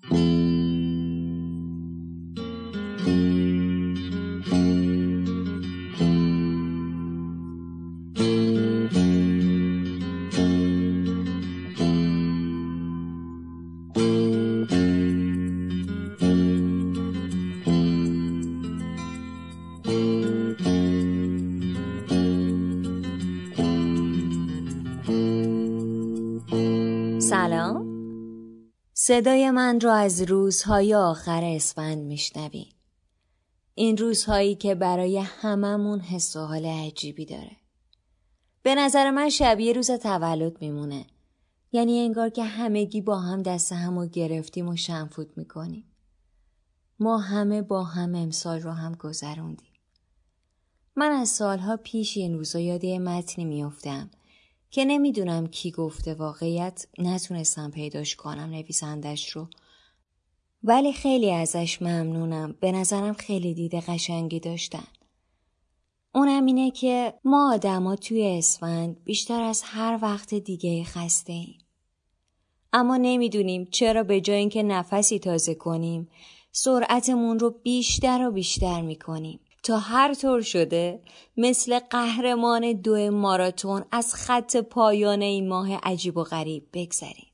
صدای من را از روزهای آخر اسفند میشنوی. این روزهایی که برای هممون حس و حال عجیبی داره. به نظر من شبیه روز تولد میمونه. یعنی انگار که همگی با هم دست همو گرفتیم و شنفوت می‌کنیم. ما همه با هم امسال رو هم گذروندیم. من از سالها پیش این روزا یاد متنی میافتم. که نمی‌دونم کی گفته واقعیت نتونستم پیداش کنم نویسندش رو. ولی خیلی ازش ممنونم. به نظرم خیلی دیده قشنگی داشتن. اونم اینه که ما آدما توی اسفند بیشتر از هر وقت دیگه خسته ایم. اما نمی‌دونیم چرا به جای اینکه نفسی تازه کنیم سرعتمون رو بیشتر و بیشتر می‌کنیم. تا هر طور شده مثل قهرمان دو ماراتون از خط پایان این ماه عجیب و غریب بگذریم.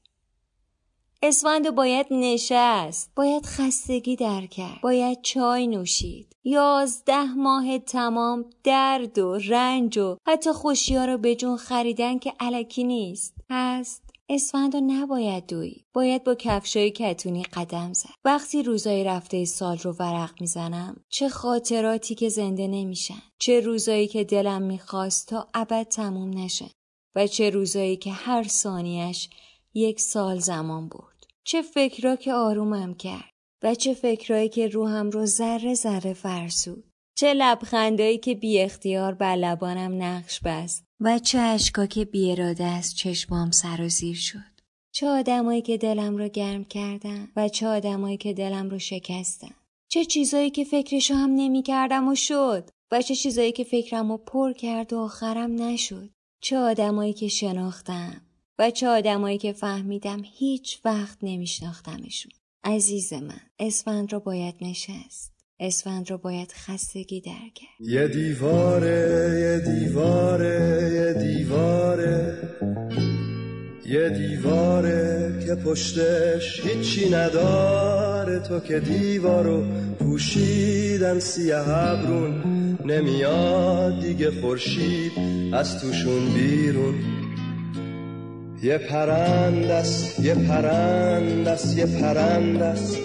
اسفند باید نشست باید خستگی در کرد باید چای نوشید یازده ماه تمام درد و رنج و حتی خوشی ها رو به جون خریدن که علکی نیست هست اسفند رو نباید دوید باید با کفشای کتونی قدم زد. وقتی روزای رفته سال رو ورق می‌زنم چه خاطراتی که زنده نمیشن چه روزایی که دلم می‌خواست تا ابد تموم نشن و چه روزایی که هر ثانیش یک سال زمان برد. چه فکرها که آرومم کرد و چه فکرهایی که روحم رو ذره ذره فرسود. چه لبخندایی که بی اختیار بر لبانم نقش بست. و چه اشکا که بی اراده از چشمام سرازیر شد. چه آدمایی که دلم رو گرم کردن و چه آدمایی که دلم رو شکستن. چه چیزایی که فکرشو هم نمی کردم و شد و چه چیزایی که فکرم رو پر کرد و آخرم نشد. چه آدمایی که شناختم و چه آدمایی که فهمیدم هیچ وقت نمیشناختمشون. عزیز من اسفند رو باید نشست. اسفند رو باید خستگی در
یه دیواره یه دیواره یه دیواره. یه دیواره که پشتش هیچی نداره. تو که دیوارو پوشیدن سیه ابرون نمیاد دیگه خورشید از توشون بیرون. یه پرندست یه پرندست یه پرندست.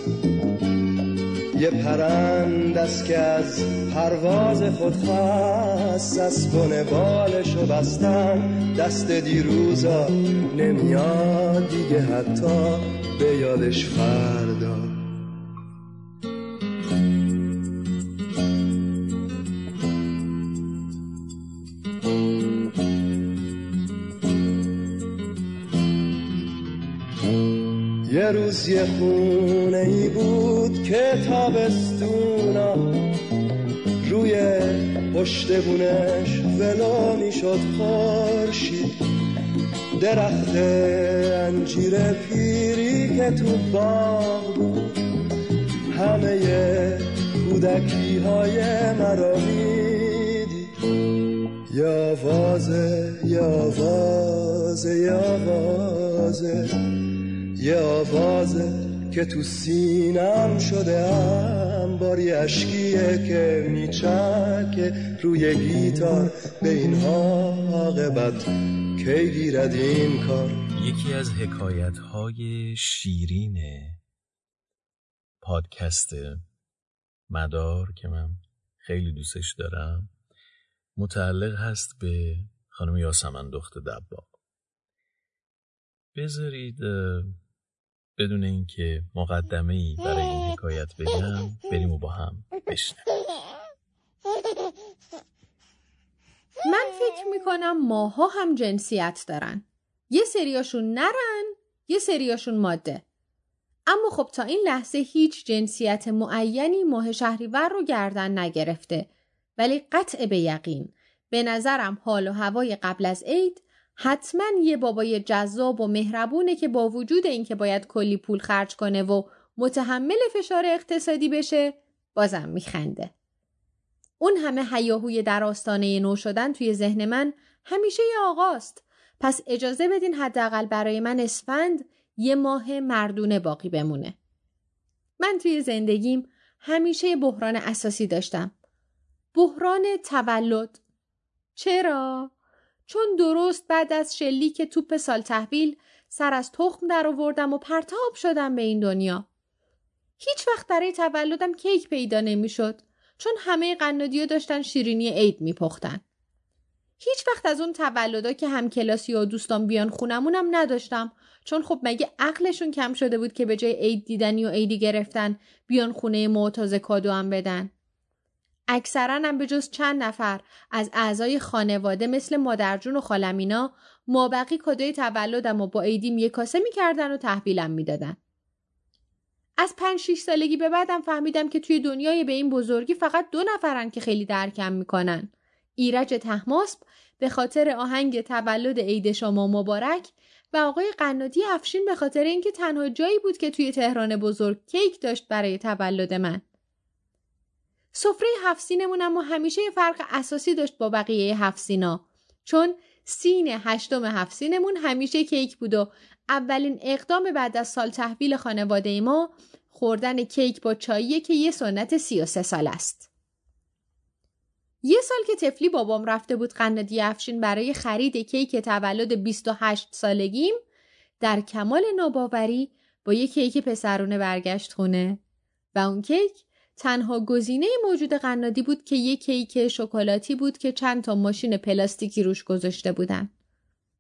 یه پرندست که از پرواز خود خست از کنه بالشو بستن. دست دیروزا نمیاد دیگه حتی به یادش فردا. یه روز یه خونه ای بود که تابستونا روی پشت بونش ولو می‌شد خورشید. درخت انجیر پیری که تو باغ بود. همه کودکی های مرا میدی یا آوازه یا آوازه یا آوازه یه آوازه که تو سینم شده هم باری اشکیه که میچکه روی گیتار. به این عاقبت کی گیرد این کار؟
یکی از حکایت های شیرین پادکست مدار که من خیلی دوستش دارم متعلق هست به خانم یاسمن دخت دبا. بذارید بدون اینکه مقدمه ای برای این حکایت بگم بریم و با هم بشنویم.
من فکر می‌کنم ماها هم جنسیت دارن. یه سریاشون نرن یه سریاشون ماده. اما خب تا این لحظه هیچ جنسیت معینی ماه شهریور رو گردن نگرفته. ولی قطع به یقین به نظرم حال و هوای قبل از عید حتما یه بابای جذاب و مهربونه که با وجود اینکه باید کلی پول خرج کنه و متحمل فشار اقتصادی بشه بازم میخنده. اون همه هیاهوی در آستانه نو شدن توی ذهن من همیشه یه آقاست. پس اجازه بدین حداقل برای من اسفند یه ماه مردونه باقی بمونه. من توی زندگیم همیشه بحران اساسی داشتم. بحران تولد. چرا؟ چون درست بعد از شلیک توپ سال تحویل سر از تخم در آوردم و پرتاب شدم به این دنیا. هیچ وقت برای تولدم کیک پیدا نمی‌شد چون همه قنادیا داشتن شیرینی عید میپختن. هیچ وقت از اون تولدا که هم کلاسی و دوستان بیان خونمونم نداشتم چون خب مگه عقلشون کم شده بود که به جای عید دیدنی و عیدی گرفتن بیان خونه معتاز کادو هم بدن. اکثرا هم به جز چند نفر از اعضای خانواده مثل مادرجون و خالمینا مابقی کادوی تولدم و با عیدیم یک کاسه می‌کردن و تحویلم می‌دادن. از پنج شیش سالگی به بعدم فهمیدم که توی دنیای به این بزرگی فقط دو نفرن که خیلی درکم می‌کنن. ایرج تحماسب به خاطر آهنگ تولد عید شما مبارک و آقای قنادی افشین به خاطر اینکه تنها جایی بود که توی تهران بزرگ کیک داشت برای تولد من. سفره هفسینمون اما همیشه فرق اساسی داشت با بقیه هفسینا چون سین هشتم هفسینمون همیشه کیک بود و اولین اقدام بعد از سال تحویل خانواده ما خوردن کیک با چاییه که یه سنت سی و سه سال است. یه سال که تفلی بابام رفته بود قنادی افشین برای خرید کیک تولد 28 سالگیم در کمال ناباوری با یه کیک پسرونه برگشت خونه و اون کیک تنها گزینه موجود قنادی بود که یک کیک شکلاتی بود که چند تا ماشین پلاستیکی روش گذاشته بودن.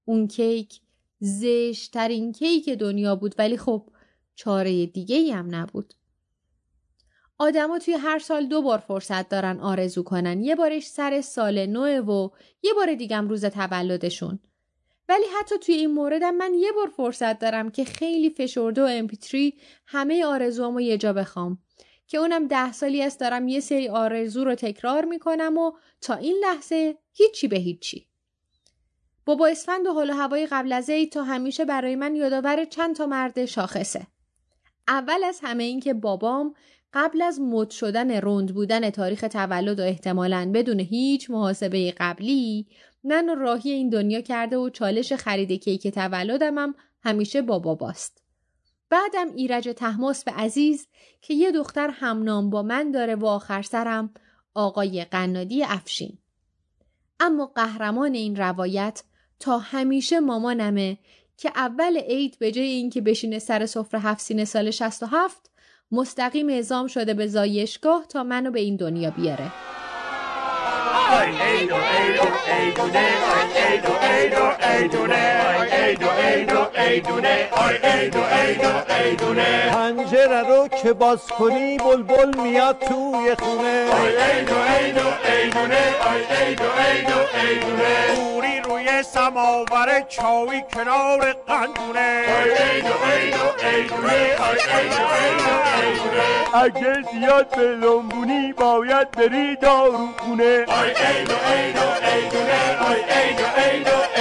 اون کیک زشترین کیک دنیا بود ولی خب چاره دیگه هم نبود. آدما توی هر سال دو بار فرصت دارن آرزو کنن. یه بارش سر سال نوه و یه بار دیگم روز تولدشون. ولی حتی توی این موردم من یه بار فرصت دارم که خیلی فشرده و امپیتری همه آرزوامو یه جا بخوام. که اونم ده سالی است دارم یه سری آرزو رو تکرار می‌کنم و تا این لحظه هیچی به هیچی. بابا اسفند و حال و هوای قبل از عید تا همیشه برای من یادآور چند تا مرد شاخصه. اول از همه این که بابام قبل از مد شدن رند بودن تاریخ تولد و احتمالاً بدون هیچ محاسبه قبلی من راهی این دنیا کرده و چالش خرید کیک تولدم هم همیشه با باباست. بعدم ایرج تحماس به عزیز که یه دختر همنام با من داره و آخر سرم آقای قنادی افشین اما قهرمان این روایت تا همیشه مامانمه که اول عید به جای اینکه بشینه سر سفره هفت سینه سال 67 مستقیم اعزام شده به زایشگاه تا منو به این دنیا بیاره
پنجره رو که باز کنی بلبل میاد توی خونه.
پوری روی سماور چاوی کنار قندونه.
اگه زیاد بلنبونی باید بری دارو خونه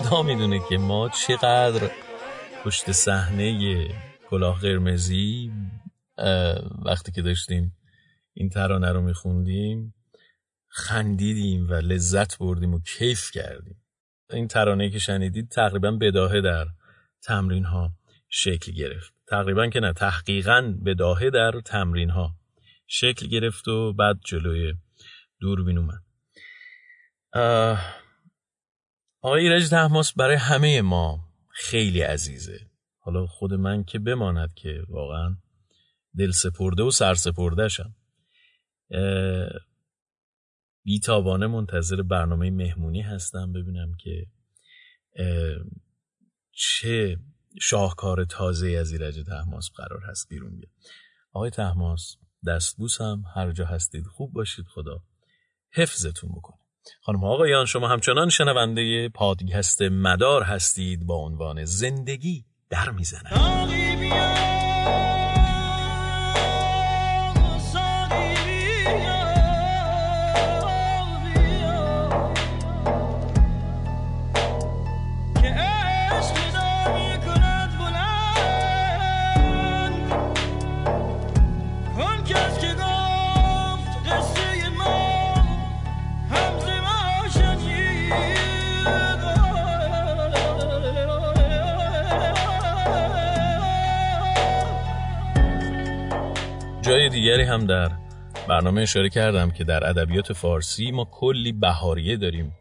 خدا می‌دونه که ما چقدر پشت صحنه کلاه قرمزی وقتی که داشتیم این ترانه رو میخوندیم خندیدیم و لذت بردیم و کیف کردیم. این ترانه که شنیدید تقریبا بداهه در تمرین ها شکل گرفت. تقریبا که نه تحقیقا بداهه در تمرین ها شکل گرفت و بعد جلوی دوربین اومد. آقای ایرج تحماس برای همه ما خیلی عزیزه. حالا خود من که بماند که واقعا دل سپرده و سر سپرده شم بیتابانه منتظر برنامه مهمونی هستم ببینم که چه شاهکار تازه از ایرج تحماس قرار هست بیرون بیاد. آقای تحماس دستبوسم هر جا هستید خوب باشید خدا. حفظتون بکنه. خانم آقایان شما همچنان شنونده پادکست مدار هستید. با عنوان زندگی در می‌زنه دیگری هم در برنامه اشاره کردم که در ادبیات فارسی ما کلی بهاریه داریم.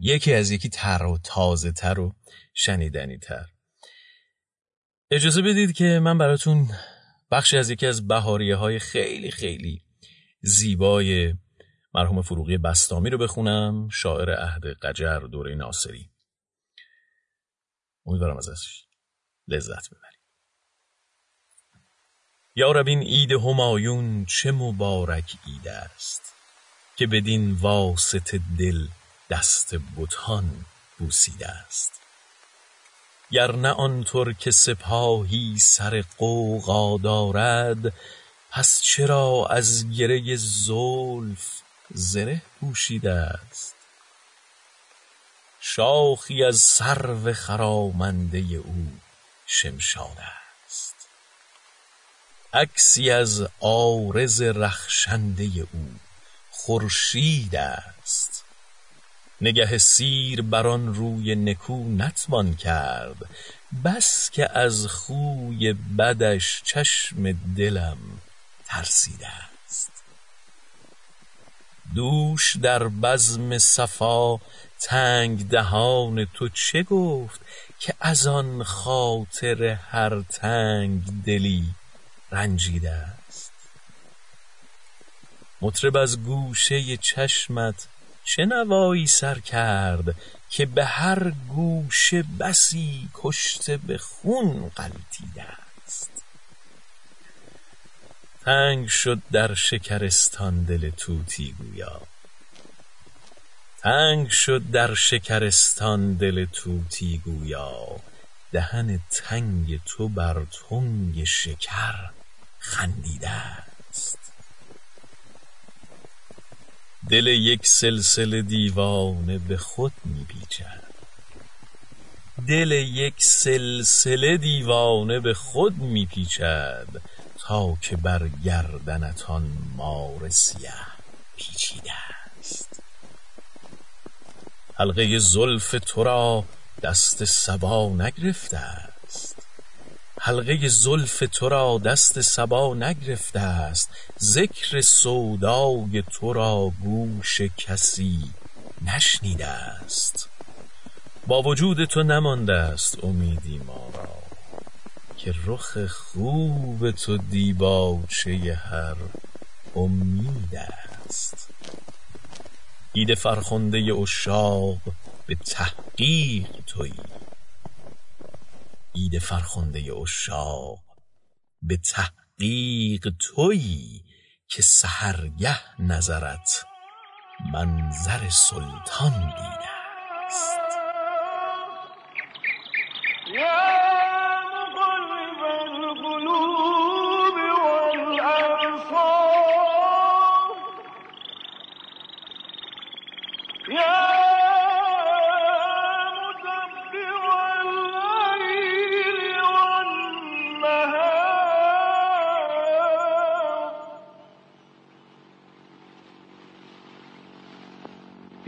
یکی از یکی تر و تازه تر و شنیدنی تر. اجازه بدید که من براتون بخشی از یکی از بهاریه های خیلی خیلی زیبای مرحوم فروغی بستامی رو بخونم شاعر عهد قجر دوره ناصری. امیدوارم ازش لذت ببرید. یا رب این عید همایون چه مبارک عید است که بدین واسط دل دست بتان بوسیده است. گر نه آنطور که سپاهی سر قوقا دارد پس چرا از گره زلف زره پوشیده است؟ شاخی از سرو خرامنده او شمشاد عکسی از عارض رخشنده او خورشید است. نگه سیر بر آن روی نکو نتوان کرد بس که از خوی بدش چشم دلم ترسیده است. دوش در بزم صفا تنگ دهان تو چه گفت که از آن خاطر هر تنگ دلی رنجیده است. مطرب از گوشه چشمت چه نوایی سر کرد که به هر گوشه بسی کشته به خون غلتیده است. تنگ شد در شکرستان دل توتی گویا. تنگ شد در شکرستان دل توتی گویا. دهن تنگ تو بر تنگ شکر خندیده است دل یک سلسله دیوانه به خود میپیچد. دل یک سلسله دیوانه به خود میپیچد تا که بر گردنتان مار سیه پیچیده است حلقه زلف تو را دست سبا نگرفته حلقه زلف تو را دست سبا نگرفته است. ذکر سودای تو را گوش کسی نشنیده است. با وجود تو نمانده است امیدی ما را که رخ خوب تو دیباچه هر امید است. عید فرخنده اشاق به تحقیق تویی. عید فرخنده اشاق به تحقیق تویی که سحرگه نظرت منظر سلطان دیده است.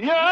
بی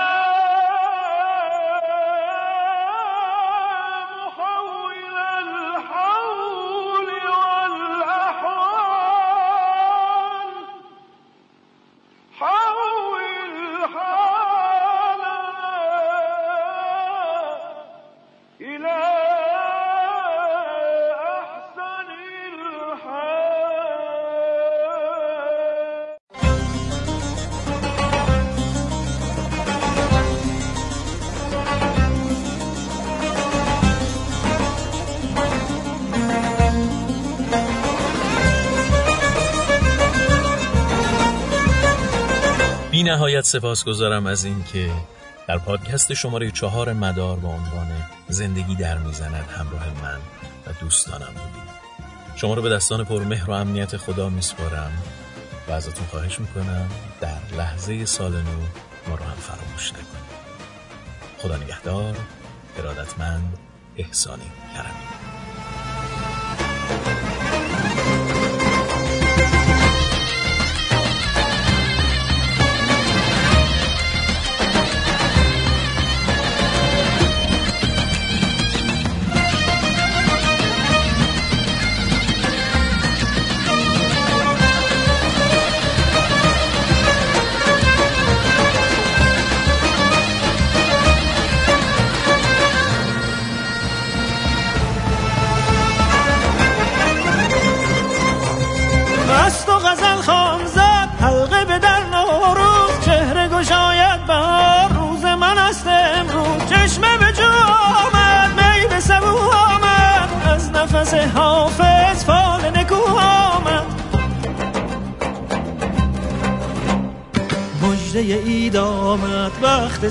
نهایت سپاسگزارم از اینکه در پادکست شماره چهار مدار با عنوان زندگی در می‌زند همراه من و دوستانم بودید. شما رو به دستان پرمهر و امنیت خدا میسپارم و ازتون خواهش می‌کنم در لحظه سال نو ما رو هم فراموش نکنید. خدا نگهدار ارادتمند احسانی کرمی.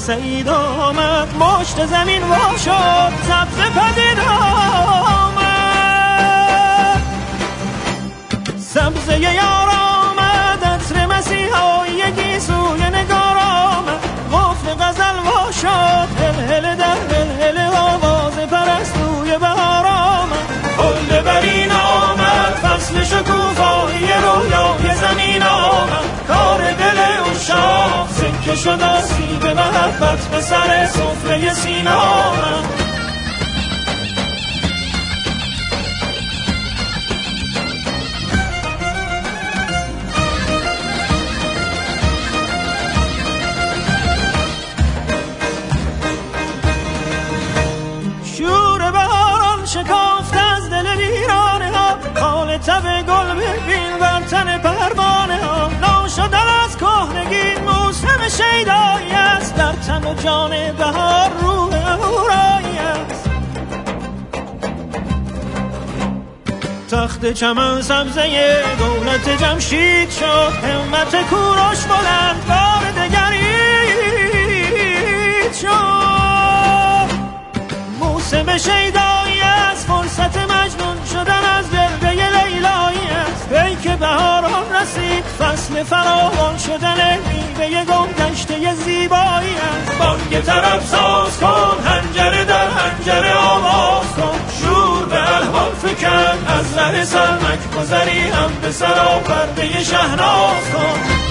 وقت سعید آمد شد آسیب محبت به سر سفره سینه است تن و جان بهار روح اورایی است. تخت چمن سبزه دولت جمشید شد همت کوروش بلند بار دگری شد. موسم شیدایی از فرصت مجنون شدن از ورده لیلایی است. پی که بهاران رسید فصل فراوان شدن میوه گم گشته زیبایی است بانگ طرف ساز کن هنجره در هنجره آواز کن. شور به الهام فکن از ره سرمک گذری هم به سرا پرده شهناز کن.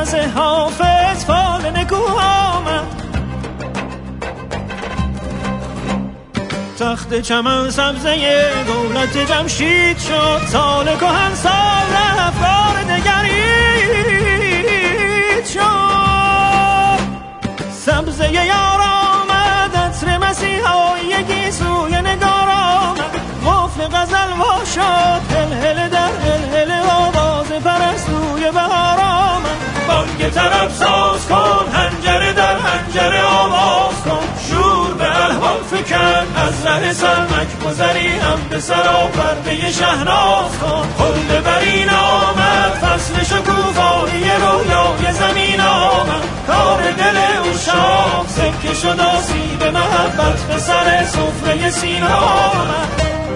از حافظ فال نکو آمد. تخت چمن سبزه دولت جمشید شد. سال کهن سال رفت بار دگرید شد. سبزه یار آمد عطر مسیحایی گیسوی نگار آمد. قفل غزل وا شد هل هل در هل هل آواز پرستوی بهار. طرف ساز کن هنجره در هنجره آواز کن. شور به الهام فکن از ره سرمک گذری هم به سرا پرده شهناز کن. خلد برین آمد فصل شکوفایی رویای زمین آمد. کار دل او شام سکه شد آسیب محبت به سر سفره سینا آمد.